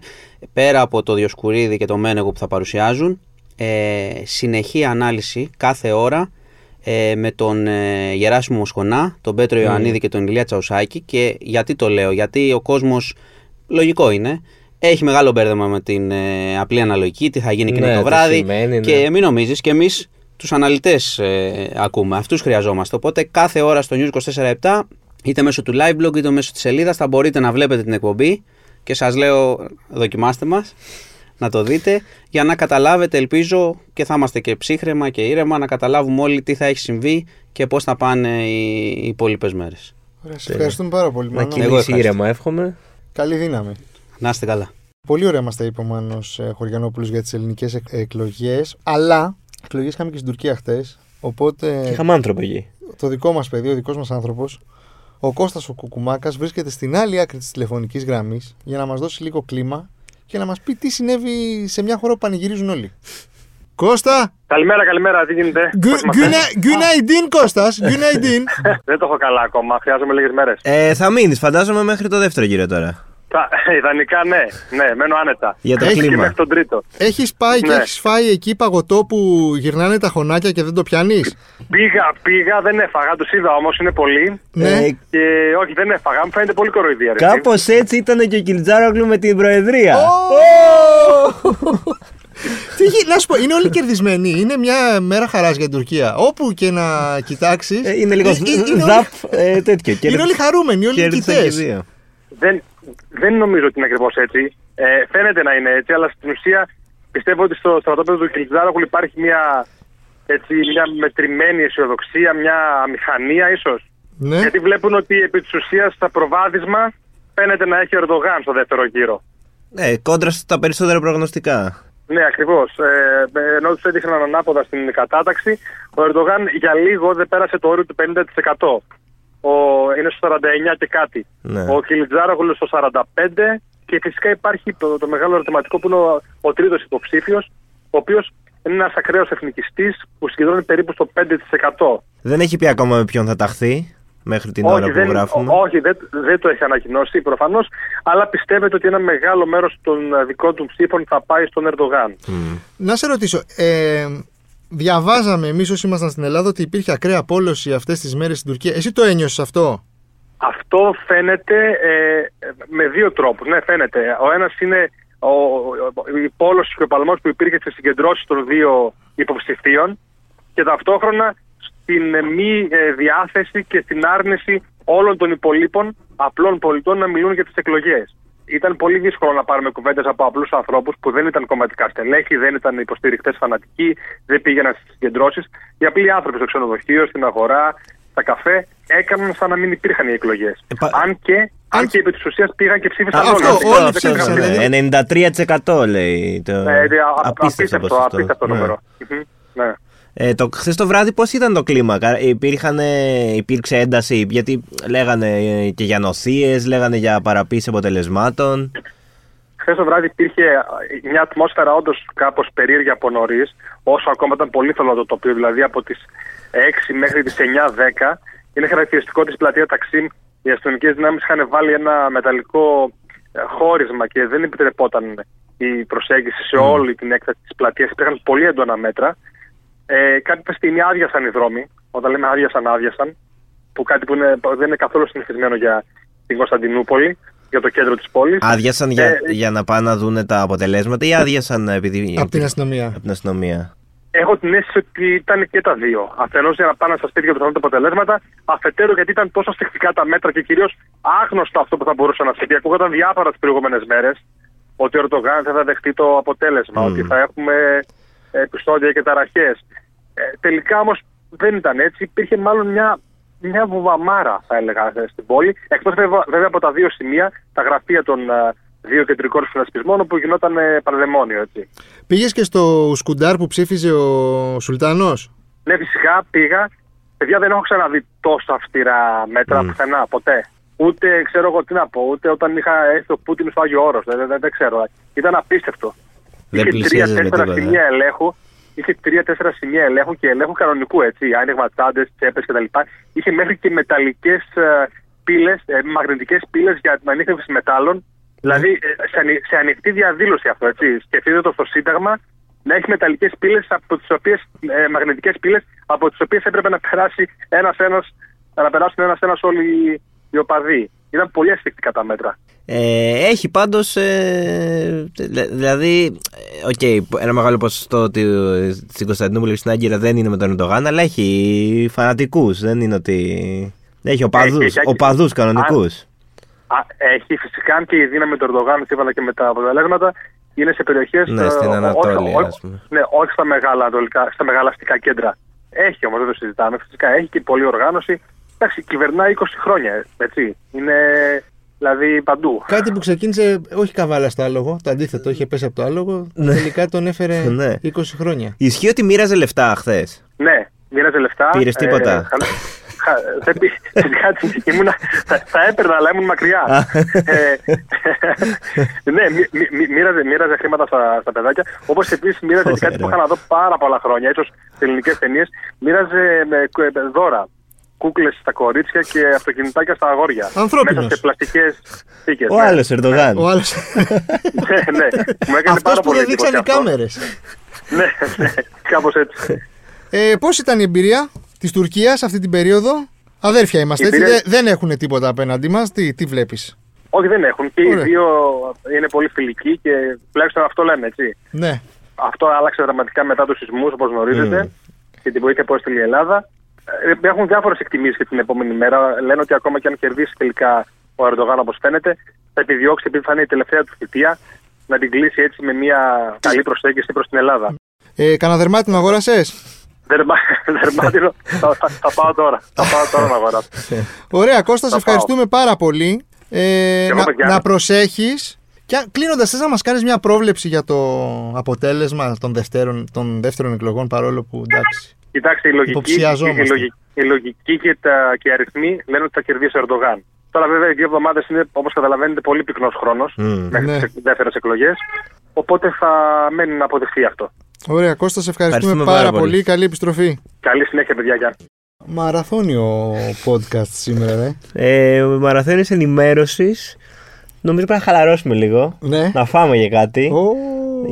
πέρα από το Διοσκουρίδη και το Μένεγο που θα παρουσιάζουν ε, συνεχή ανάλυση κάθε ώρα ε, με τον ε, Γεράσιμο Μοσχονά, τον Πέτρο Ιωαννίδη και τον Ηλία Τσαουσάκη και γιατί το λέω, γιατί ο κόσμος λογικό είναι έχει μεγάλο μπέρδεμα με την ε, απλή αναλογική, τι θα γίνει εκείνο Ναι, το τι βράδυ σημαίνει, ναι. και μην νομίζεις και εμείς τους αναλυτές ε, ακούμε. Αυτούς χρειαζόμαστε. Οπότε κάθε ώρα στο News 24-7, είτε μέσω του live blog είτε μέσω της σελίδας, θα μπορείτε να βλέπετε την εκπομπή. Και σας λέω, δοκιμάστε μας να το δείτε για να καταλάβετε, ελπίζω και θα είμαστε και ψύχρεμα και ήρεμα, να καταλάβουμε όλοι τι θα έχει συμβεί και πώς θα πάνε οι, οι υπόλοιπες μέρες. Ωραία, σε ευχαριστούμε πάρα πολύ. Να Μάνο. κινήσει ευχαριστώ. ήρεμα, εύχομαι. Καλή δύναμη. Να είστε καλά. Πολύ ωραία μας τα είπε ο Μάνος Χωριανόπουλος για τις ελληνικές εκλογές. Αλλά εκλογές είχαμε και στην Τουρκία χτες. Οπότε Και είχαμε άνθρωπο εκεί. το δικό μας παιδί, ο δικός μας άνθρωπος, ο Κώστας ο Κουκουμάκας, βρίσκεται στην άλλη άκρη της τηλεφωνικής γραμμής για να μας δώσει λίγο κλίμα και να μας πει τι συνέβη σε μια χώρα που πανηγυρίζουν όλοι. Κώστα! Καλημέρα, καλημέρα, τι γίνεται; Γκου- Πώς είμαστε; γκουνα- Γκουναϊντίν, Κώστας! Γκουναϊντίν! Δεν το έχω καλά ακόμα, χρειάζομαι λίγες μέρες. Ε, θα μείνεις, φαντάζομαι, μέχρι το δεύτερο γύρο τώρα. Ιδανικά ναι, ναι, μένω άνετα. Για το Έχεις Και κλίμα. μέχρι τον τρίτο. Έχεις πάει και Ναι. έχεις φάει εκεί παγωτό που γυρνάνε τα χωνάκια και δεν το πιάνεις; Πήγα, πήγα, δεν έφαγα, τους είδα όμως, είναι πολλοί. Ναι. Ε, Και όχι, δεν έφαγα, μου φαίνεται πολύ κοροϊδία. ρε. Κάπως έτσι ήταν και ο Κιλτζάρογλου με την Προεδρία. Τι γι- να σου πω, είναι όλοι κερδισμένοι. Είναι μια μέρα χαράς για την Τουρκία. Όπου και να κοιτάξεις. Ε, είναι λίγο ζαπ ε, τέτοιο. Είναι όλοι χαρούμενοι, όλοι Κέρδισαν και νικητές. δύο. Δεν, δεν νομίζω ότι είναι ακριβώς έτσι. Ε, φαίνεται να είναι έτσι, αλλά στην ουσία πιστεύω ότι στο στρατόπεδο του Κιλτζάρογλου υπάρχει μια, έτσι, μια μετρημένη αισιοδοξία, μια αμηχανία ίσως. Ναι. Γιατί βλέπουν ότι επί της ουσίας στα προβάδισμα φαίνεται να έχει ο Ερντογάν στο δεύτερο γύρο. Ναι, κόντρα στα περισσότερα προγνωστικά. Ναι, ακριβώς. Ε, ενώ τους έδειχναν ανάποδα στην κατάταξη, ο Ερντογάν για λίγο δεν πέρασε το όριο του 50%. Ο, είναι στο 49 και κάτι. Ναι. Ο Κιλιτζάρογλου στο 45 και φυσικά υπάρχει το, το μεγάλο ερωτηματικό που είναι ο, ο τρίτος υποψήφιος, ο οποίος είναι ένας ακραίος εθνικιστής που συγκεντρώνει περίπου στο 5%. Δεν έχει πει ακόμα με ποιον θα ταχθεί μέχρι την ώρα που δεν, γράφουμε. ό- όχι δεν, δεν το έχει ανακοινώσει προφανώς, αλλά πιστεύετε ότι ένα μεγάλο μέρος των ε, δικών του ψήφων θα πάει στον Ερντογάν. Μμ. Να σε ρωτήσω, ε, διαβάζαμε εμείς όσοι ήμασταν στην Ελλάδα ότι υπήρχε ακραία απόλωση αυτές τις μέρες στην Τουρκία. Εσύ το ένιωσες αυτό; Αυτό φαίνεται ε, με δύο τρόπους. Ναι, φαίνεται. Ο ένας είναι ο, ο- η πόλωση και ο παλμός που υπήρχε στις συγκεντρώσεις των δύο υποψηφίων και ταυτόχρονα στην ε, μη ε, διάθεση και στην άρνηση όλων των υπολείπων απλών πολιτών να μιλούν για τις εκλογές. Ήταν πολύ δύσκολο να πάρουμε κουβέντες από απλούς ανθρώπους που δεν ήταν κομματικά στελέχη, δεν ήταν υποστηρικτές φανατικοί, δεν πήγαιναν στις συγκεντρώσεις. Οι απλοί άνθρωποι στο ξενοδοχείο, στην αγορά, στα καφέ, έκαναν σαν να μην υπήρχαν οι εκλογές. Ε, πα- Αν και, αν Αν- και επί της ουσίας πήγαν και ψήφισαν Α, όλοι. αυτό, Έτσι, όλοι δεν ψήφισαν, πήγαν. δηλαδή. Ε, 93% λέει. Το... Ε, ε, α- Απίστευτο Απίστευτο, ποσοστό. απίστευτο Ναι. νούμερο. Μμμ, Ναι. Ε, το, χθες το βράδυ πώς ήταν το κλίμα, κα- υπήρχαν, ε, υπήρξε ένταση, γιατί λέγανε ε, και για νοθείες, λέγανε για παραποίηση αποτελεσμάτων. Χθες το βράδυ υπήρχε ε, μια ατμόσφαιρα όντως κάπως περίεργη από νωρίς, όσο ακόμα ήταν πολύ θολό το τοπίο, δηλαδή από τις 6 μέχρι τις 9-10. Είναι χαρακτηριστικό της πλατεία Ταξίμ. Οι αστυνομικές δυνάμεις είχαν βάλει ένα μεταλλικό ε, χώρισμα και δεν επιτρεπόταν η προσέγγιση σε όλη την έκταση της πλατείας. Υπήρχαν πολύ έντονα μέτρα. Ε, κάποια στιγμή άδειασαν οι δρόμοι. Όταν λέμε άδειασαν, άδειασαν. Που κάτι που είναι, δεν είναι καθόλου συνηθισμένο για την Κωνσταντινούπολη, για το κέντρο της πόλης. Άδειασαν για, Ε, για να πάνε να δουν τα αποτελέσματα ή άδειασαν επειδή... Από την αστυνομία. από την αστυνομία. Έχω την αίσθηση ότι ήταν και τα δύο. Αφενός για να πάνε στα σπίτια του να δουν τα αποτελέσματα, αφετέρου γιατί ήταν τόσο στοιχτικά τα μέτρα και κυρίως άγνωστο αυτό που θα μπορούσε να συμβεί. Ακούγονταν διάφορα τις προηγούμενες μέρες ότι ο Ερντογάν δεν θα δεχτεί το αποτέλεσμα, Μμμ. ότι θα έχουμε επεισόδια και ταραχές. Ε, τελικά όμως δεν ήταν έτσι. Υπήρχε μάλλον μια, μια βουβαμάρα, θα έλεγα, ε, στην πόλη. Εκτός βέβαια, βέβαια από τα δύο σημεία, τα γραφεία των ε, δύο κεντρικών συνασπισμών, όπου γινόταν ε, πανδαιμόνιο, έτσι. Πήγες και στο Σκουντάρ που ψήφιζε ο Σουλτανό. Ναι, φυσικά πήγα. Παιδιά, δεν έχω ξαναδεί τόσο αυστηρά μέτρα Μμ. πουθενά, ποτέ. Ούτε ξέρω εγώ τι να πω, ούτε όταν είχα έρθει ο Πούτιν στο Άγιο Όρος. Δεν, δεν, δεν ξέρω. Ήταν απίστευτο. Δεν είχε πλησίαζες με τρία-τέσσερα τίποτα. σημεία ελέγχου. Είχε τρία-τέσσερα σημεία ελέγχου και ελέγχου κανονικού, έτσι. Άνοιγμα τσάντες, τσέπες κτλ. Είχε μέχρι και μεταλλικές πύλες, μαγνητικές πύλες για την ανείχνευση μετάλλων. Δηλαδή ε, σε, ανοι- σε ανοιχτή διαδήλωση αυτό, έτσι. Σκεφτείτε το στο Σύνταγμα να έχει μεταλλικές πύλες από τις οποίες, ε, μαγνητικές πύλες, από τις οποίες έπρεπε να περάσει ένα-ένα, να περάσουν ένα-ένα όλοι οι- οι οπαδοί. ήταν πολύ ασφικτικά τα μέτρα. Ε, έχει πάντως. Ε, δη- δηλαδή, ε, οκ, ένα μεγάλο ποσοστό ότι στην Κωνσταντινούπολη και στην Άγκυρα δεν είναι με τον Ερντογάν, αλλά έχει φανατικούς. Δεν είναι ότι. Έχει οπαδούς. Έχει, έχει. Οπαδούς κανονικούς. Α, έχει φυσικά αν και η δύναμη του Ερντογάν, σύμφωνα και με τα αποτελέσματα, είναι σε περιοχές. Ναι, στην Ανατολή, ας πούμε. Ναι, όχι στα μεγάλα, ανατολικά, στα μεγάλα αστικά κέντρα. Έχει όμως, δεν το συζητάμε. Φυσικά έχει και πολλή οργάνωση. Εντάξει, κυβερνάει 20 χρόνια. Έτσι. Είναι δηλαδή παντού. Κάτι που ξεκίνησε όχι καβάλα στο άλογο, το αντίθετο, είχε πέσει από το άλογο. Ναι. Τελικά τον έφερε Ναι. 20 χρόνια. Ισχύει ότι μοίραζε λεφτά χθες. Ναι, μοίραζε λεφτά. Πήρες τίποτα; Ε, χα- χα- δεν πή- κάτι, ήμουνα, θα, θα έπαιρνα, αλλά ήμουν μακριά. ε, ναι, μοι- μοι- μοι- μοίραζε, μοίραζε χρήματα στα, στα παιδάκια. Όπως επίσης μοίραζε και κάτι που είχα να δω πάρα πολλά χρόνια, ίσω σε ελληνικές ταινίες. Μοίραζε με, κου- με δώρα. Κούκλες στα κορίτσια και αυτοκινητάκια στα αγόρια. Ανθρώπινος. Μέσα σε πλαστικές θήκε. Ο άλλος Ερντογάν. Ο άλλος. ναι, ναι. Μου έκανε Αυτός πάρα που πολύ δεν δείξαν οι εντύπωση αυτό. κάμερες. Ναι, ναι, κάπως έτσι. Ε, Πώς ήταν η εμπειρία; Της Τουρκίας αυτή την περίοδο, Αδέρφια είμαστε, Η έτσι. εμπειρία- Δεν, δεν έχουν τίποτα απέναντί μας. Τι, τι βλέπεις; Όχι, δεν έχουν. Και οι Ωραία. δύο είναι πολύ φιλικοί και τουλάχιστον αυτό λένε, έτσι. Ναι. Αυτό άλλαξε δραματικά μετά τους σεισμούς, όπως γνωρίζετε, και την βοήθεια που έστειλε η Ελλάδα. Ε, Έχουν διάφορες εκτιμήσεις για την επόμενη μέρα. Λένε ότι ακόμα και αν κερδίσει τελικά ο Ερντογάν, όπως φαίνεται, θα επιδιώξει, επειδή θα είναι η τελευταία του θητεία, να την κλείσει έτσι με μια καλή προσέγγιση προς την Ελλάδα. Ε, κανένα δερμάτινο αγόρασες; Δερμα, δερμάτινο, θα, θα, θα πάω τώρα. Θα πάω τώρα να αγοράσω. Ωραία, Κώστας, σε Θα ευχαριστούμε πάρα πολύ. Ε, εγώ, να, παιδιά. να προσέχεις. Και κλείνοντας, θες να μας κάνεις μια πρόβλεψη για το αποτέλεσμα των δεύτερων, των δεύτερων εκλογών, παρόλο που εντάξει. Κοιτάξτε, η λογική, η, Υποψιαζόμαστε. η λογική, η λογική και, τα, και οι αριθμοί λένε ότι θα κερδίσει ο Ερντογάν. Τώρα, βέβαια, οι δύο εβδομάδες είναι, όπως καταλαβαίνετε, πολύ πυκνός χρόνος Μμμ. μέχρι Ναι. τις δεύτερες εκλογές. Οπότε θα μένει να αποδειχθεί αυτό. Ωραία, Κώστας, σε ευχαριστούμε, Ευχαριστούμε πάρα, πάρα πολύ. πολύ. Καλή επιστροφή. Καλή συνέχεια, παιδιά. Γεια. Μαραθώνιο podcast σήμερα, ε. Ε, μαραθώνιος ενημέρωσης. Νομίζω πρέπει να χαλαρώσουμε λίγο. Ναι. Να φάμε για κάτι. Ω,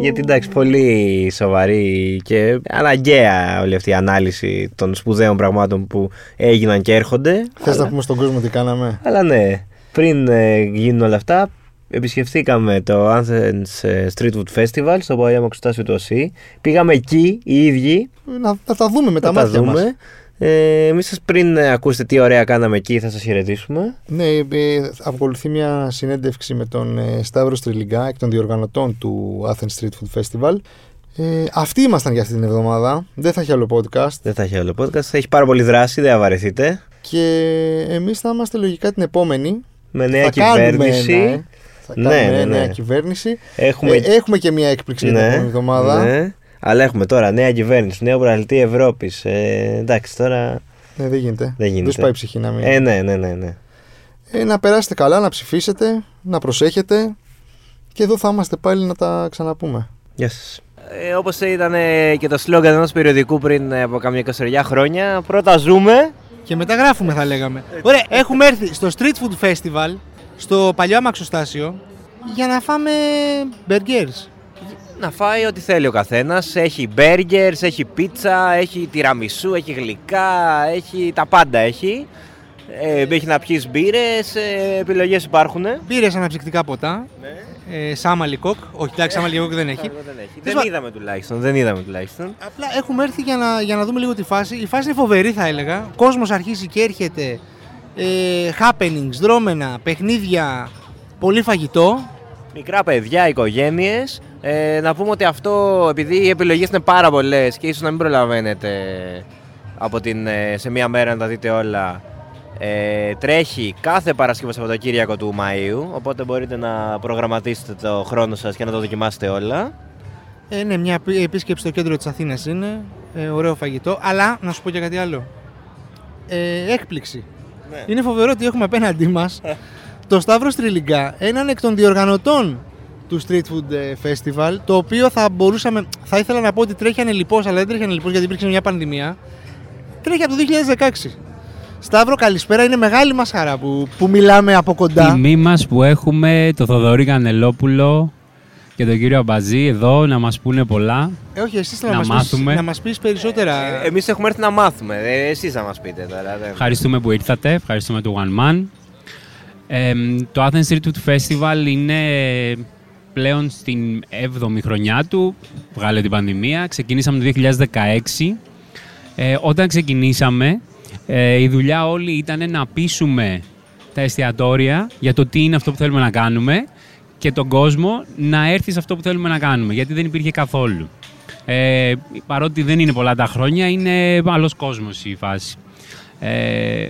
Γιατί εντάξει, πολύ σοβαρή και αναγκαία όλη αυτή η ανάλυση των σπουδαίων πραγμάτων που έγιναν και έρχονται. Θες να πούμε στον κόσμο τι κάναμε; Αλλά ναι, πριν ε, γίνουν όλα αυτά, επισκεφθήκαμε το Athens ε, Street Food Festival στο παλιό Μαξουτάσιο του ΟΣΥ. Πήγαμε εκεί οι ίδιοι Να, να τα δούμε με τα να τα μάτια μας. δούμε. Ε, Εμείς σας πριν ε, ακούσετε τι ωραία κάναμε εκεί, θα σας χαιρετήσουμε. Ναι, ε, ακολουθεί μια συνέντευξη με τον ε, Σταύρο Στριλιγκά, εκ των διοργανωτών του Athens Street Food Festival. Ε, αυτοί ήμασταν για αυτή την εβδομάδα. Δεν θα έχει άλλο podcast. Δεν θα έχει άλλο podcast. Θα έχει πάρα πολύ δράση, δεν θα βαρεθείτε. Και εμείς θα είμαστε λογικά την επόμενη. Με νέα θα κάνουμε κυβέρνηση. ένα, ε. Θα Ναι, κάνουμε ναι, νέα ναι. κυβέρνηση. Έχουμε Ε, έχουμε και μια έκπληξη για την επόμενη εβδομάδα. ναι. Αλλά έχουμε τώρα νέα κυβέρνηση, νέο πρωταθλητή Ευρώπης. Ε, εντάξει, τώρα. Ναι, δεν γίνεται. Δεν γίνεται. σου πάει η ψυχή να μην. Ε, ναι, ναι, ναι. ναι. Ε, να περάσετε καλά, να ψηφίσετε, να προσέχετε. Και εδώ θα είμαστε πάλι να τα ξαναπούμε. Γεια σας. Ε, Όπως ήταν ε, και το σλόγγαν ενός περιοδικού πριν ε, από καμιά 20 χρόνια, πρώτα ζούμε. Και μετά γράφουμε θα λέγαμε. Ωραία, έχουμε έρθει στο Street Food Festival, στο παλιό αμαξοστάσιο, για να φάμε burgers. Να φάει ό,τι θέλει ο καθένας. Έχει burgers, έχει πίτσα, έχει τυραμισού, έχει γλυκά, έχει τα πάντα έχει. Ε, έχει να πιεις μπύρες, ε, επιλογές υπάρχουν. Μπήρες αναψυκτικά ποτά. Ε, Σάμα Λικόκ. Όχι, εντάξει, Σάμα Λικόκ δεν έχει. Δεν, έχει. Θες δεν να- είδαμε τουλάχιστον. Δεν είδαμε τουλάχιστον. Απλά έχουμε έρθει για να, για να δούμε λίγο τη φάση. Η φάση είναι φοβερή, θα έλεγα. Ο κόσμος αρχίζει και έρχεται. Ε, happenings, δρόμενα, παιχνίδια, πολύ φαγητό. Μικρά παιδιά, οικογένειες. Ε, να πούμε ότι αυτό, επειδή οι επιλογές είναι πάρα πολλές και ίσως να μην προλαβαίνετε από την, ε, σε μία μέρα να τα δείτε όλα. Ε, τρέχει κάθε Παρασκευό Σαββατοκύριακο του Μαΐου οπότε μπορείτε να προγραμματίσετε το χρόνο σας και να το δοκιμάσετε όλα Ε, ναι, μια επί- επίσκεψη στο κέντρο της Αθήνας είναι. Ε, ωραίο φαγητό. Αλλά, να σου πω και κάτι άλλο. Ε, έκπληξη. Είναι φοβερό ότι έχουμε απέναντί μας το Σταύρο Στριλιγκά, έναν εκ των διοργανωτών του Street Food ε, Festival, το οποίο θα μπορούσαμε, θα ήθελα να πω ότι τρέχει ανελιπώς, αλλά δεν τρέχει ανελιπώς γιατί υπήρξε μια πανδημία. Τρέχει από το 2016. Σταύρο, καλησπέρα. Είναι μεγάλη μας χαρά που, που μιλάμε από κοντά. Τιμή μας που έχουμε το Θοδωρή Κανελόπουλο και τον κύριο Αμπαζή εδώ να μας πούνε πολλά. Ε, όχι, εσύ θέλω Να να, μας πεις, μάθουμε. να μας πεις περισσότερα. Εμείς έχουμε έρθει να μάθουμε, ε, εσείς θα μας πείτε τώρα δεν- Ευχαριστούμε που ήρθατε, ευχαριστούμε του One Man. Ε, το Athens Street Food Festival είναι πλέον στην 7η χρονιά του, βγάλε την πανδημία. Ξεκινήσαμε το 2016. Ε, όταν ξεκινήσαμε, ε, η δουλειά όλη ήταν να πείσουμε τα εστιατόρια για το τι είναι αυτό που θέλουμε να κάνουμε και τον κόσμο να έρθει σε αυτό που θέλουμε να κάνουμε, γιατί δεν υπήρχε καθόλου. Ε, παρότι δεν είναι πολλά τα χρόνια, είναι άλλος κόσμος η φάση. Ε,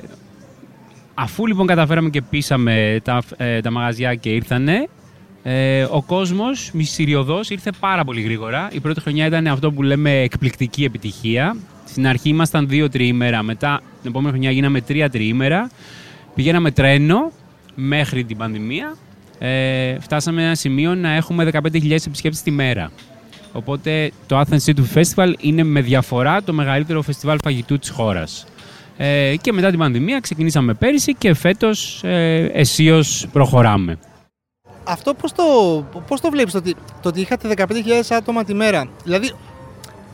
αφού λοιπόν καταφέραμε και πείσαμε τα, ε, τα μαγαζιά και ήρθανε, ε, ο κόσμος μυστηριωδώς ήρθε πάρα πολύ γρήγορα. Η πρώτη χρονιά ήταν αυτό που λέμε εκπληκτική επιτυχία. Στην αρχή ήμασταν δύο τριήμερα, μετά την επόμενη χρονιά γίναμε τρία τριήμερα. Πηγαίναμε τρένο μέχρι την πανδημία. Ε, φτάσαμε ένα σημείο να έχουμε 15.000 επισκέπτες τη μέρα. Οπότε το Athens City Festival είναι με διαφορά το μεγαλύτερο φεστιβάλ φαγητού της χώρας. Ε, και μετά την πανδημία ξεκινήσαμε πέρυσι και φέτος ε, αισίως προχωράμε. Αυτό πώς το, πώς το βλέπεις, το ότι, το ότι είχατε 15.000 άτομα τη μέρα; Δηλαδή,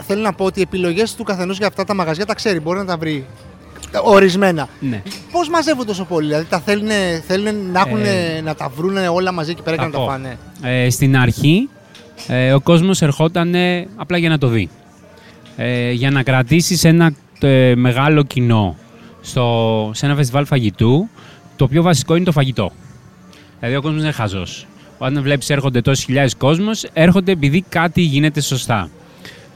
θέλω να πω ότι οι επιλογές του καθενός για αυτά τα μαγαζιά τα ξέρει, μπορεί να τα βρει ορισμένα. Ναι. Πώς μαζεύουν τόσο πολύ, δηλαδή τα θέλουν, θέλουν να, έχουν, Ε, να τα βρουν όλα μαζί εκεί πέρα και θα να τα πω. φάνε; Ε, στην αρχή ε, ο κόσμος ερχόταν απλά για να το δει. Ε, για να κρατήσεις ένα ε, μεγάλο κοινό στο, σε ένα φεστιβάλ φαγητού, το πιο βασικό είναι το φαγητό. Δηλαδή ο κόσμος είναι χαζός. Όταν βλέπεις έρχονται τόσες χιλιάδες κόσμος, έρχονται επειδή κάτι γίνεται σωστά.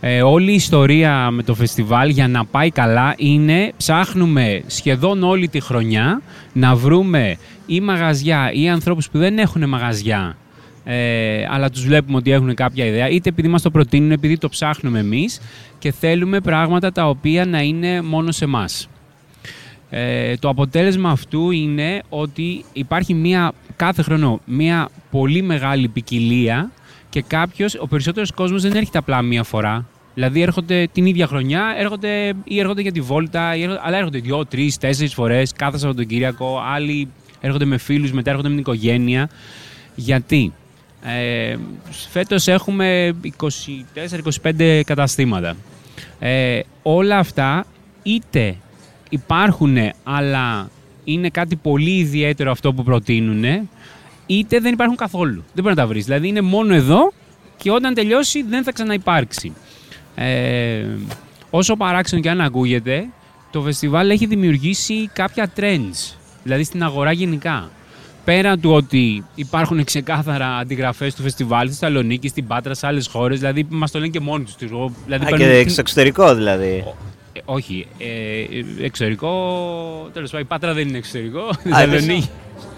Ε, όλη η ιστορία με το φεστιβάλ για να πάει καλά είναι ψάχνουμε σχεδόν όλη τη χρονιά να βρούμε ή μαγαζιά ή ανθρώπους που δεν έχουν μαγαζιά ε, αλλά τους βλέπουμε ότι έχουν κάποια ιδέα είτε επειδή μας το προτείνουν, επειδή το ψάχνουμε εμείς και θέλουμε πράγματα τα οποία να είναι μόνο σε μας. Ε, το αποτέλεσμα αυτού είναι ότι υπάρχει μια, κάθε χρόνο μια πολύ μεγάλη ποικιλία και κάποιος, ο περισσότερος κόσμος δεν έρχεται απλά μία φορά. Δηλαδή έρχονται την ίδια χρονιά, έρχονται ή έρχονται για τη βόλτα, ή έρχονται, αλλά έρχονται δύο, τρεις, τέσσερις φορές κάθε Σαββατοκύριακο. Άλλοι έρχονται με φίλους, μετά έρχονται με την οικογένεια. Γιατί; Ε, φέτος έχουμε 24-25 καταστήματα. Ε, όλα αυτά είτε υπάρχουν αλλά είναι κάτι πολύ ιδιαίτερο αυτό που προτείνουν είτε δεν υπάρχουν καθόλου. Δεν μπορεί να τα βρεις. Δηλαδή είναι μόνο εδώ και όταν τελειώσει δεν θα ξαναυπάρξει. Ε, όσο παράξενο και αν ακούγεται, το φεστιβάλ έχει δημιουργήσει κάποια trends, δηλαδή στην αγορά γενικά. Πέρα του ότι υπάρχουν ξεκάθαρα αντιγραφές του φεστιβάλ στη Θεσσαλονίκη, στην Πάτρα, σε άλλες χώρες, δηλαδή μας το λένε και μόνοι τους. Δηλαδή Α, παίρνουν και την- στο εξωτερικό δηλαδή. Ε, όχι. Ε, εξωτερικό. Τέλος πάντων, η Πάτρα δεν είναι εξωτερικό. Στη Α, Θεσσαλονίκη.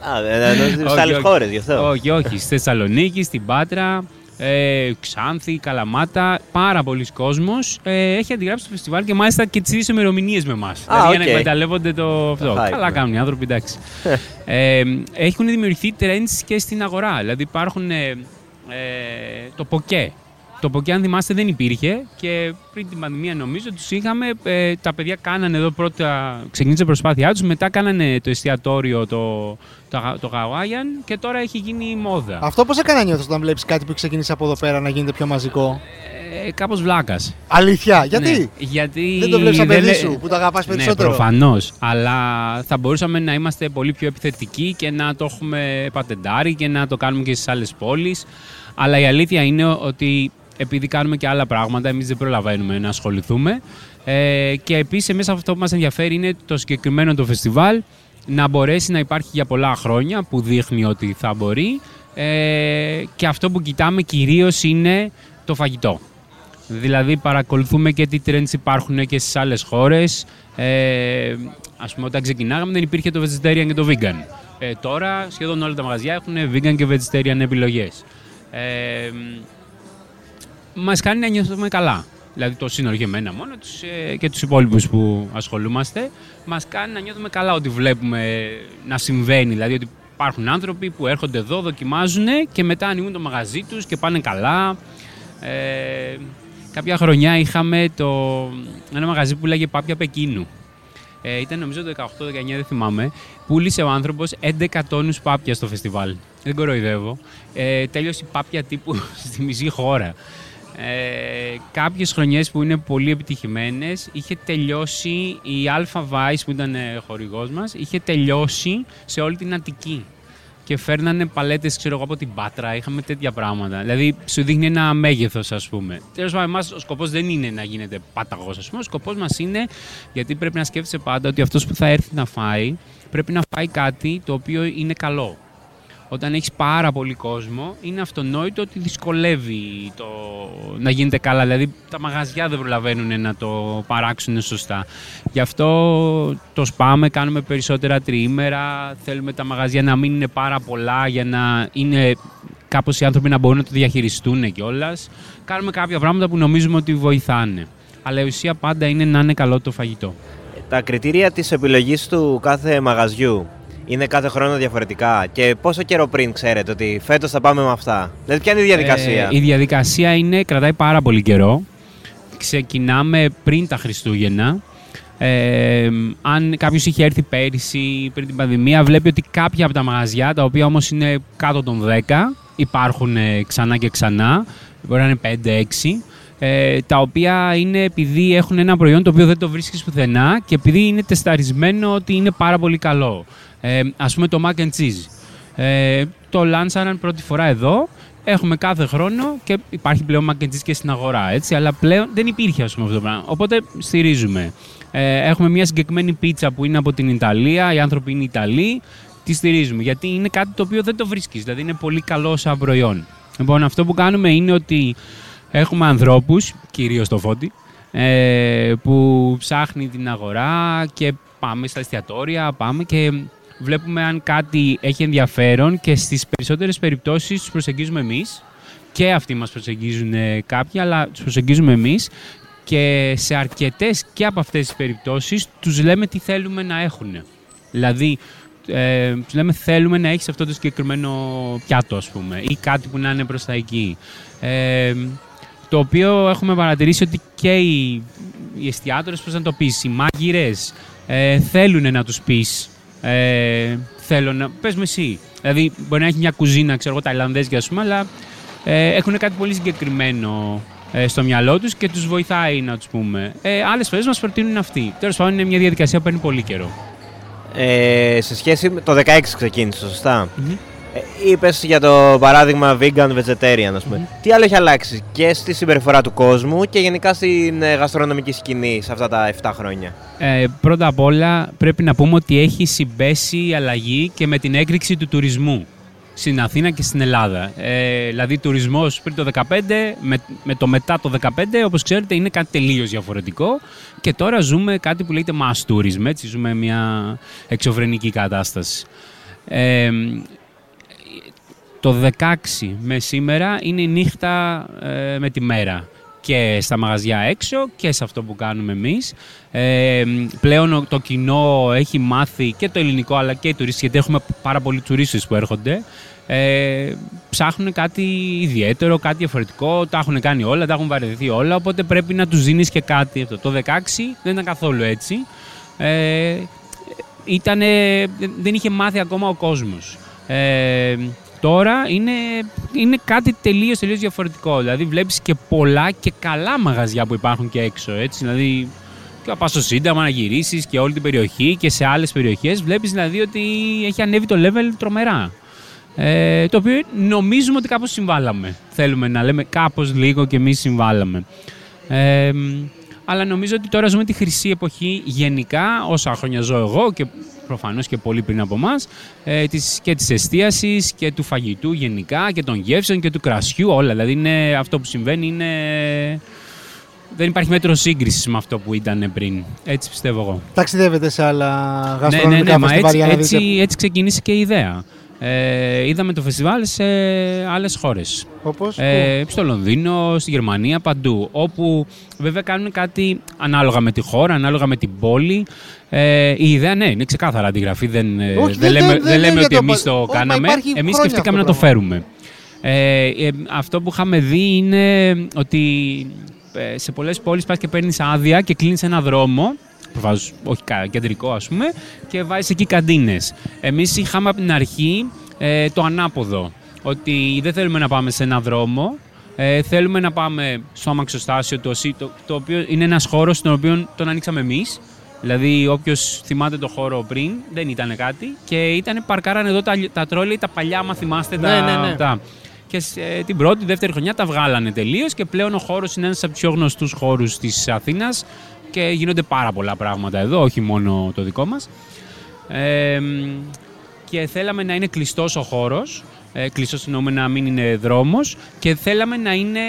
Α, δεν Όχι, σε άλλες όχι. χώρες γι' αυτό. Όχι, όχι. Στη Θεσσαλονίκη, στην Πάτρα, ε, Ξάνθη, Καλαμάτα. Πάρα πολύς κόσμος ε, έχει αντιγράψει το φεστιβάλ και μάλιστα και τις ίδιες ημερομηνίες με εμάς. Δηλαδή για να οκ. εκμεταλλεύονται το αυτό. hype, Καλά ναι. κάνουν οι άνθρωποι, εντάξει. ε, έχουν δημιουργηθεί trends και στην αγορά. Δηλαδή υπάρχουν ε, ε, το poke. Το poke, αν θυμάστε, δεν υπήρχε και πριν την πανδημία νομίζω τους είχαμε. ε, τα παιδιά κάνανε εδώ πρώτα, ξεκίνησε η προσπάθειά τους, μετά κάνανε το εστιατόριο, το, το, το Hawaiian και τώρα έχει γίνει μόδα. Αυτό πώς έκανε να νιώθεις όταν βλέπεις κάτι που ξεκίνησε από εδώ πέρα να γίνεται πιο μαζικό; Ε, κάπως βλάκας. Αλήθεια, γιατί. Ναι, γιατί; Δεν το βλέπεις σαν παιδί δεν- σου που το αγαπάς περισσότερο; Ναι, προφανώς. Αλλά θα μπορούσαμε να είμαστε πολύ πιο επιθετικοί και να το έχουμε πατεντάρει και να το κάνουμε και στις άλλες πόλεις. Αλλά η αλήθεια είναι ότι επειδή κάνουμε και άλλα πράγματα, εμείς δεν προλαβαίνουμε να ασχοληθούμε. Ε, και επίσης, εμείς αυτό που μας ενδιαφέρει είναι το συγκεκριμένο το φεστιβάλ να μπορέσει να υπάρχει για πολλά χρόνια, που δείχνει ότι θα μπορεί. Ε, και αυτό που κοιτάμε κυρίως είναι το φαγητό. Δηλαδή παρακολουθούμε και τι trends υπάρχουν και στις άλλες χώρες. Ε, ας πούμε όταν ξεκινάγαμε δεν υπήρχε το vegetarian και το vegan. Ε, τώρα σχεδόν όλα τα μαγαζιά έχουν vegan και vegetarian επιλογές. Ε, μας κάνει να νιώθουμε καλά. Δηλαδή το σύνολο και εμένα μόνο τους, ε, και τους υπόλοιπους που ασχολούμαστε μας κάνει να νιώθουμε καλά ότι βλέπουμε να συμβαίνει. Δηλαδή ότι υπάρχουν άνθρωποι που έρχονται εδώ, δοκιμάζουν και μετά ανοίγουν το μαγαζί τους και πάνε καλά. Ε, κάποια χρονιά είχαμε το, ένα μαγαζί που λέγε Πάπια Πεκίνου. Ε, ήταν νομίζω το 18-19, δεν θυμάμαι. Πούλησε ο άνθρωπος 11 τόνους πάπια στο φεστιβάλ. Δεν κοροϊδεύω. Ε, τέλειωσε η πάπια τύπου στη μισή χώρα. Ε, Κάποιες χρονιές που είναι πολύ επιτυχημένες είχε τελειώσει η Alpha Vice που ήταν χορηγός μας, είχε τελειώσει σε όλη την Αττική. Και φέρνανε παλέτες, ξέρω εγώ, από την Πάτρα. Είχαμε τέτοια πράγματα. Δηλαδή, σου δείχνει ένα μέγεθος, ας πούμε. Τέλος πάντων, εμάς ο σκοπός δεν είναι να γίνεται πάταγος, ας πούμε. Ο σκοπός μας είναι, γιατί πρέπει να σκέφτεσαι πάντα ότι αυτός που θα έρθει να φάει, πρέπει να φάει κάτι το οποίο είναι καλό όταν έχεις πάρα πολύ κόσμο, είναι αυτονόητο ότι δυσκολεύει το να γίνεται καλά. Δηλαδή, τα μαγαζιά δεν προλαβαίνουν να το παράξουν σωστά. Γι' αυτό το σπάμε, κάνουμε περισσότερα τριήμερα. Θέλουμε τα μαγαζιά να μην είναι πάρα πολλά για να είναι κάπως οι άνθρωποι να μπορούν να το διαχειριστούν κιόλας. Κάνουμε κάποια πράγματα που νομίζουμε ότι βοηθάνε. Αλλά η ουσία πάντα είναι να είναι καλό το φαγητό. Τα κριτήρια της επιλογής του κάθε μαγαζιού είναι κάθε χρόνο διαφορετικά. Και πόσο καιρό πριν ξέρετε ότι φέτος θα πάμε με αυτά; Δηλαδή, ποια είναι η διαδικασία; Ε, η διαδικασία είναι, κρατάει πάρα πολύ καιρό. Ξεκινάμε πριν τα Χριστούγεννα. Ε, αν κάποιος είχε έρθει πέρυσι πριν την πανδημία, βλέπει ότι κάποια από τα μαγαζιά, τα οποία όμως είναι κάτω των 10, υπάρχουν ε, ξανά και ξανά. Μπορεί να είναι 5-6 ε, τα οποία είναι επειδή έχουν ένα προϊόν το οποίο δεν το βρίσκεις πουθενά και επειδή είναι τεσταρισμένο ότι είναι πάρα πολύ καλό. Ε, ας πούμε το mac and cheese. Ε, το λάνσαραν πρώτη φορά εδώ, έχουμε κάθε χρόνο και υπάρχει πλέον mac and cheese και στην αγορά, έτσι, αλλά πλέον δεν υπήρχε ας πούμε αυτό το πράγμα. Οπότε στηρίζουμε. Ε, έχουμε μια συγκεκριμένη πίτσα που είναι από την Ιταλία, οι άνθρωποι είναι Ιταλοί, τη στηρίζουμε γιατί είναι κάτι το οποίο δεν το βρίσκεις, δηλαδή είναι πολύ καλό σαν προϊόν. Λοιπόν, αυτό που κάνουμε είναι ότι Έχουμε ανθρώπους, κυρίως το Φώτη, ε, που ψάχνει την αγορά και πάμε στα εστιατόρια, πάμε και βλέπουμε αν κάτι έχει ενδιαφέρον και στις περισσότερες περιπτώσεις τους προσεγγίζουμε εμείς και αυτοί μας προσεγγίζουν ε, κάποιοι, αλλά τους προσεγγίζουμε εμείς και σε αρκετές και από αυτές τις περιπτώσεις τους λέμε τι θέλουμε να έχουν. Δηλαδή, ε, τους λέμε θέλουμε να έχεις αυτό το συγκεκριμένο πιάτο, ας πούμε, ή κάτι που να είναι προς τα εκεί. Ε, το οποίο έχουμε παρατηρήσει ότι και οι, οι εστιατόρες, πώς να το πεις, οι μάγειρες ε, θέλουν να τους πεις ε, θέλω να... Πες με εσύ. Δηλαδή, μπορεί να έχει μια κουζίνα, ξέρω εγώ, Ταϊλανδέζικη, ας πούμε, αλλά ε, έχουν κάτι πολύ συγκεκριμένο ε, στο μυαλό τους και τους βοηθάει, να τους πούμε. Ε, άλλες φορές μας προτείνουν αυτοί. Τέλος πάντων, είναι μια διαδικασία που παίρνει πολύ καιρό. Ε, σε σχέση με το 16 ξεκίνησε, ε, Είπες για το παράδειγμα vegan vegetarian, ας πούμε. Τι άλλο έχει αλλάξει και στη συμπεριφορά του κόσμου και γενικά στην ε, γαστρονομική σκηνή σε αυτά τα 7 χρόνια; Ε, πρώτα απ' όλα πρέπει να πούμε ότι έχει συμπέσει η αλλαγή και με την έκρηξη του τουρισμού στην Αθήνα και στην Ελλάδα. Ε, δηλαδή, τουρισμός πριν το 2015 με, με το μετά το 2015, όπως ξέρετε, είναι κάτι τελείως διαφορετικό. Και τώρα ζούμε κάτι που λέγεται mass tourism. Έτσι, ζούμε μια εξωφρενική κατάσταση. Ε, το 16 με σήμερα είναι η νύχτα ε, με τη μέρα και στα μαγαζιά έξω και σε αυτό που κάνουμε εμείς. Ε, πλέον το κοινό έχει μάθει και το ελληνικό αλλά και οι τουρίστες, γιατί έχουμε πάρα πολλοί τουρίστες που έρχονται. Ε, ψάχνουν κάτι ιδιαίτερο, κάτι διαφορετικό, τα έχουν κάνει όλα, τα έχουν βαρεθεί όλα, οπότε πρέπει να τους δίνεις και κάτι. Αυτό. Το 16 δεν ήταν καθόλου έτσι. Ε, ήτανε, δεν είχε μάθει ακόμα ο κόσμος. Ε, Τώρα είναι, είναι κάτι τελείως τελείως διαφορετικό. Δηλαδή βλέπεις και πολλά και καλά μαγαζιά που υπάρχουν και έξω. Έτσι. Δηλαδή, και πα στο Σύνταγμα να γυρίσεις και όλη την περιοχή και σε άλλες περιοχές. Βλέπεις δηλαδή ότι έχει ανέβει το level τρομερά. Ε, το οποίο νομίζουμε ότι κάπως συμβάλαμε. Θέλουμε να λέμε κάπως λίγο και εμείς συμβάλαμε. Ε, αλλά νομίζω ότι τώρα ζούμε τη χρυσή εποχή γενικά, όσα χρόνια ζω εγώ και προφανώς και πολύ πριν από εμά, ε, και της εστίασης και του φαγητού γενικά και των γεύσεων και του κρασιού, όλα. Δηλαδή είναι, αυτό που συμβαίνει είναι... Δεν υπάρχει μέτρο σύγκρισης με αυτό που ήταν πριν. Έτσι πιστεύω εγώ. Ταξιδεύετε σε άλλα γαστρονομικά ναι, ναι, ναι, έτσι, έτσι, έτσι ξεκίνησε και η ιδέα. Ε, είδαμε το φεστιβάλ σε άλλες χώρες. Όπως; Ε, στο Λονδίνο, στη Γερμανία, παντού. Όπου βέβαια κάνουν κάτι ανάλογα με τη χώρα, ανάλογα με την πόλη. Ε, η ιδέα, ναι, είναι ξεκάθαρα αντιγραφή. Δεν, ε, Όχι, δεν, δεν, λέμε, δεν, δεν λέμε δεν ότι το εμείς πα- το Όχι, μα κάναμε. υπάρχει Εμείς χρόνια σκεφτήκαμε να αυτό το το φέρουμε. Ε, ε, αυτό που είχαμε δει είναι ότι ε, σε πολλές πόλεις πας και παίρνεις άδεια και κλείνεις ένα δρόμο προφανώς όχι κα- κεντρικό ας πούμε και βάζεις εκεί καντίνες. Εμείς είχαμε από την αρχή ε, το ανάποδο ότι δεν θέλουμε να πάμε σε ένα δρόμο ε, θέλουμε να πάμε στο αμαξοστάσιο το, ΣΥ, το, το οποίο είναι ένας χώρος στον οποίο τον ανοίξαμε εμείς Δηλαδή, όποιος θυμάται το χώρο πριν, δεν ήταν κάτι και ήταν παρκάραν εδώ τα, τα τρόλια, τα παλιά, άμα θυμάστε. Ναι, τα, ναι, ναι. τα- Και σε, την πρώτη, δεύτερη χρονιά τα βγάλανε τελείως και πλέον ο χώρος είναι ένας από τους πιο γνωστούς χώρους της Αθήνας και γίνονται πάρα πολλά πράγματα εδώ, όχι μόνο το δικό μας. Ε, μ, και θέλαμε να είναι κλειστός ο χώρος. Ε, κλειστός εννοούμε να μην είναι δρόμος και θέλαμε να είναι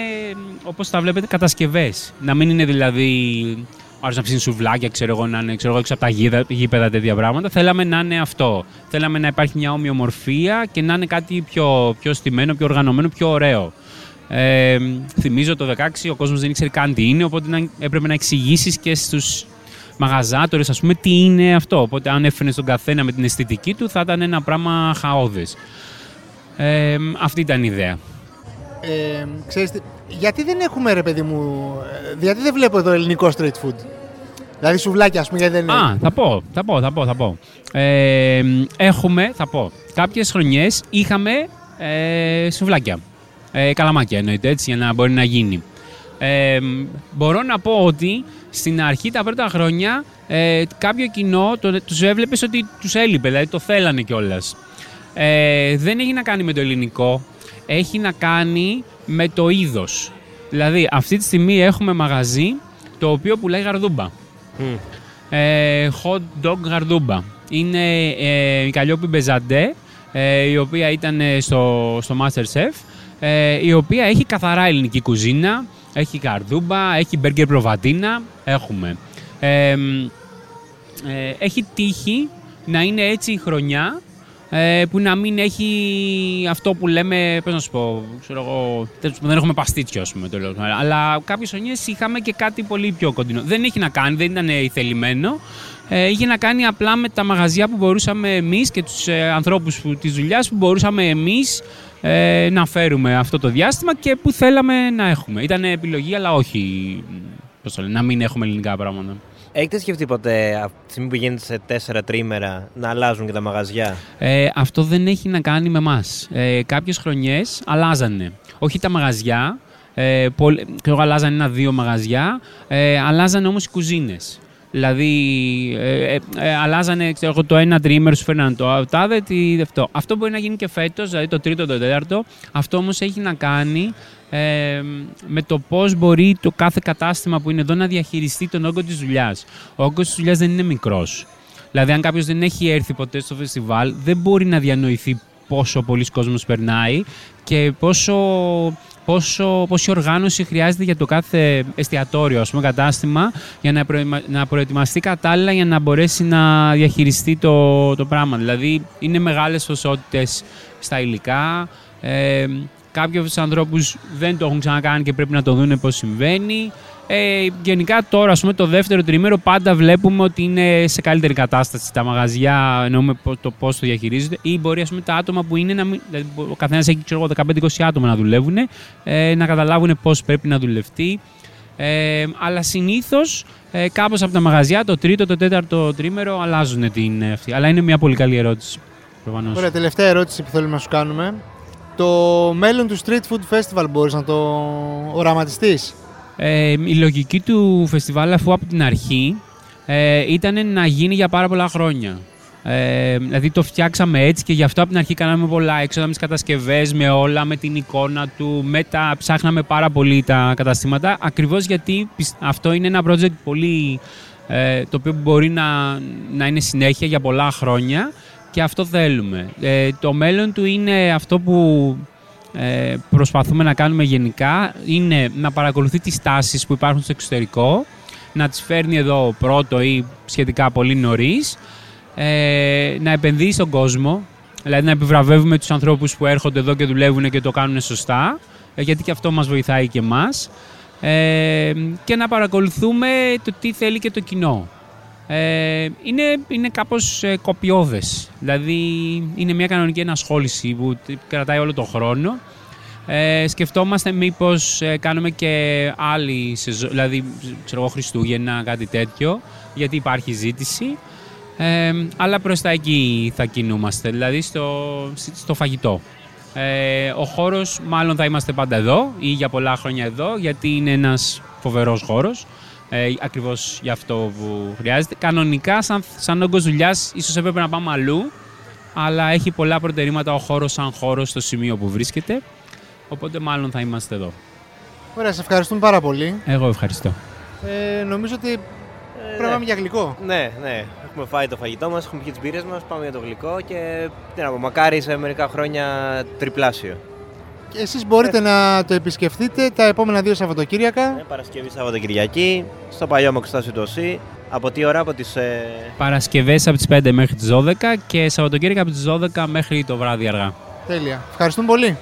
όπως τα βλέπετε κατασκευές. Να μην είναι δηλαδή ο άλλος να ψήνει σουβλάκια, ξέρω εγώ, να είναι ξέρω εγώ, έξω από τα γίδα- γήπεδα τέτοια πράγματα. Θέλαμε να είναι αυτό. Θέλαμε να υπάρχει μια ομοιομορφία και να είναι κάτι πιο, πιο στημένο, πιο οργανωμένο, πιο ωραίο. Ε, θυμίζω το 16 ο κόσμος δεν ήξερε καν τι είναι, οπότε να, έπρεπε να εξηγήσεις και στους μαγαζάτορες ας πούμε τι είναι αυτό. Οπότε αν έφερε τον καθένα με την αισθητική του θα ήταν ένα πράγμα χαόδες. Ε, αυτή ήταν η ιδέα. Ε, ξέρεις, τι- γιατί δεν έχουμε ρε παιδί μου, ε, γιατί δεν βλέπω εδώ ελληνικό street food; Δηλαδή σουβλάκια, ας πούμε, γιατί δεν είναι; Α, θα πω, θα πω, θα πω, θα πω. Ε, έχουμε, θα πω, κάποιες χρονιές είχαμε ε, σουβλάκια. Ε, καλαμάκια εννοείται, έτσι, για να μπορεί να γίνει. Ε, μπορώ να πω ότι στην αρχή τα πρώτα χρόνια ε, κάποιο κοινό το, τους έβλεπες ότι τους έλειπε, δηλαδή το θέλανε κιόλας. Ε, δεν έχει να κάνει με το ελληνικό, έχει να κάνει με το είδος. Δηλαδή αυτή τη στιγμή έχουμε μαγαζί το οποίο πουλάει γαρδούμπα. Ε, hot dog γαρδούμπα. Είναι ε, η Καλλιόπη Μπεζαντέ, ε, η οποία ήταν ε, στο, στο Masterchef, ε, η οποία έχει καθαρά ελληνική κουζίνα, έχει γαρδούμπα, έχει μπέργκερ προβατίνα, έχουμε. Ε, μ, ε, έχει τύχει να είναι έτσι η χρονιά ε, που να μην έχει αυτό που λέμε, πώς να σου πω, ξέρω εγώ, τέλος πάντων, δεν έχουμε παστίτσιο, ας πούμε, το λέω. Αλλά κάποιες χρονιές είχαμε και κάτι πολύ πιο κοντινό. Δεν έχει να κάνει, δεν ήταν ηθελημένο. Ε, είχε να κάνει απλά με τα μαγαζιά που μπορούσαμε εμείς και τους ε, ανθρώπους που, της δουλειάς που μπορούσαμε εμείς ε, να φέρουμε αυτό το διάστημα και που θέλαμε να έχουμε. Ήταν επιλογή, αλλά όχι πώς το λένε, να μην έχουμε ελληνικά πράγματα. Έχετε σκεφτεί ποτέ από τη στιγμή που γίνεται σε τέσσερα τρίμερα να αλλάζουν και τα μαγαζιά; Ε, αυτό δεν έχει να κάνει με εμάς. Ε, Κάποιες χρονιές αλλάζανε. Όχι τα μαγαζιά. Ε, πολλ- ξέρω, εγώ, αλλάζανε ένα-δύο μαγαζιά. Ε, αλλάζανε όμως οι κουζίνες. Δηλαδή, ε, ε, ε, αλλάζανε ξέρω, εγώ, το ένα τρίμερο, σου φέρναν το τάδε, τι, αυτό. Αυτό μπορεί να γίνει και φέτος, δηλαδή το τρίτο, το τέταρτο. Αυτό όμως έχει να κάνει ε, με το πώς μπορεί το κάθε κατάστημα που είναι εδώ να διαχειριστεί τον όγκο της δουλειάς. Ο όγκος της δουλειάς δεν είναι μικρός. Δηλαδή, αν κάποιος δεν έχει έρθει ποτέ στο φεστιβάλ, δεν μπορεί να διανοηθεί πόσο πολλοί κόσμος περνάει και πόσο, πόσο, πόση οργάνωση χρειάζεται για το κάθε εστιατόριο, ας πούμε, κατάστημα, για να, προημα- να προετοιμαστεί κατάλληλα για να μπορέσει να διαχειριστεί το, το πράγμα. Δηλαδή, είναι μεγάλες ποσότητες στα υλικά. Ε, κάποιους ανθρώπους δεν το έχουν ξανακάνει και πρέπει να το δούνε πώς συμβαίνει. Ε, γενικά τώρα, ας πούμε, το δεύτερο τριμέρο πάντα βλέπουμε ότι είναι σε καλύτερη κατάσταση τα μαγαζιά, εννοούμε πο- το πώς το διαχειρίζονται ή μπορεί ας πούμε, τα άτομα που είναι, να μην, δηλαδή, ο καθένας έχει ξέρω, εγώ, 15-20 άτομα να δουλεύουν, ε, να καταλάβουν πώς πρέπει να δουλευτεί. Ε, αλλά συνήθως ε, κάπως από τα μαγαζιά, το τρίτο, το τέταρτο τρίμερο αλλάζουν την ε, αυτή. Αλλά είναι μια πολύ καλή ερώτηση. Προφανώς. Ωραία, τελευταία ερώτηση που θέλουμε να σου κάνουμε. Το μέλλον του Street Food Festival μπορείς να το οραματιστείς; Ε, η λογική του φεστιβάλ αφού από την αρχή ε, ήταν να γίνει για πάρα πολλά χρόνια. Ε, δηλαδή το φτιάξαμε έτσι και γι' αυτό από την αρχή κάναμε πολλά έξοδα με τις κατασκευές, με όλα, με την εικόνα του, με τα, ψάχναμε πάρα πολύ τα καταστήματα ακριβώς γιατί πισ- αυτό είναι ένα project πολύ ε, το οποίο μπορεί να, να είναι συνέχεια για πολλά χρόνια και αυτό θέλουμε. Ε, το μέλλον του είναι αυτό που ε, προσπαθούμε να κάνουμε γενικά είναι να παρακολουθεί τις τάσεις που υπάρχουν στο εξωτερικό, να τις φέρνει εδώ πρώτο ή σχετικά πολύ νωρίς, ε, να επενδύει στον κόσμο, δηλαδή να επιβραβεύουμε τους ανθρώπους που έρχονται εδώ και δουλεύουν και το κάνουν σωστά, ε, γιατί και αυτό μας βοηθάει και εμάς, ε, και να παρακολουθούμε το τι θέλει και το κοινό. Ε, είναι, είναι κάπως ε, κοπιώδες. Δηλαδή είναι μια κανονική ενασχόληση που τε- κρατάει όλο τον χρόνο. Ε, σκεφτόμαστε μήπως ε, κάνουμε και άλλη σεζόν, δηλαδή ξέρω εγώ Χριστούγεννα, κάτι τέτοιο, γιατί υπάρχει ζήτηση. Ε, αλλά προς τα εκεί θα κινούμαστε, δηλαδή στο, στο φαγητό. Ε, ο χώρος μάλλον θα είμαστε πάντα εδώ ή για πολλά χρόνια εδώ, γιατί είναι ένας φοβερός χώρος. Ε, Ακριβώς για αυτό που χρειάζεται. Κανονικά, σαν, σαν όγκος δουλειάς, ίσως έπρεπε να πάμε αλλού. Αλλά έχει πολλά προτερήματα ο χώρος σαν χώρος στο σημείο που βρίσκεται. Οπότε μάλλον θα είμαστε εδώ. Ωραία, σε ευχαριστούμε πάρα πολύ. Εγώ ευχαριστώ. Ε, νομίζω ότι πρέπει να πάμε για γλυκό. Ναι, ναι. Έχουμε φάει το φαγητό μας, έχουμε πιει τις μπύρες μας, πάμε για το γλυκό και τι να πω, μακάρι σε μερικά χρόνια τριπλάσιο. Και εσείς μπορείτε να το επισκεφτείτε τα επόμενα δύο Σαββατοκύριακα. Ναι, Παρασκευή Σαββατοκυριακή, στο παλιό Μοξτάσιο του ΟΣΥ. Από τι ώρα, από τις. Ε... Παρασκευές από τις 5 μέχρι τις 12 και Σαββατοκύριακα από τις 12 μέχρι το βράδυ αργά. Τέλεια. Ευχαριστούμε πολύ.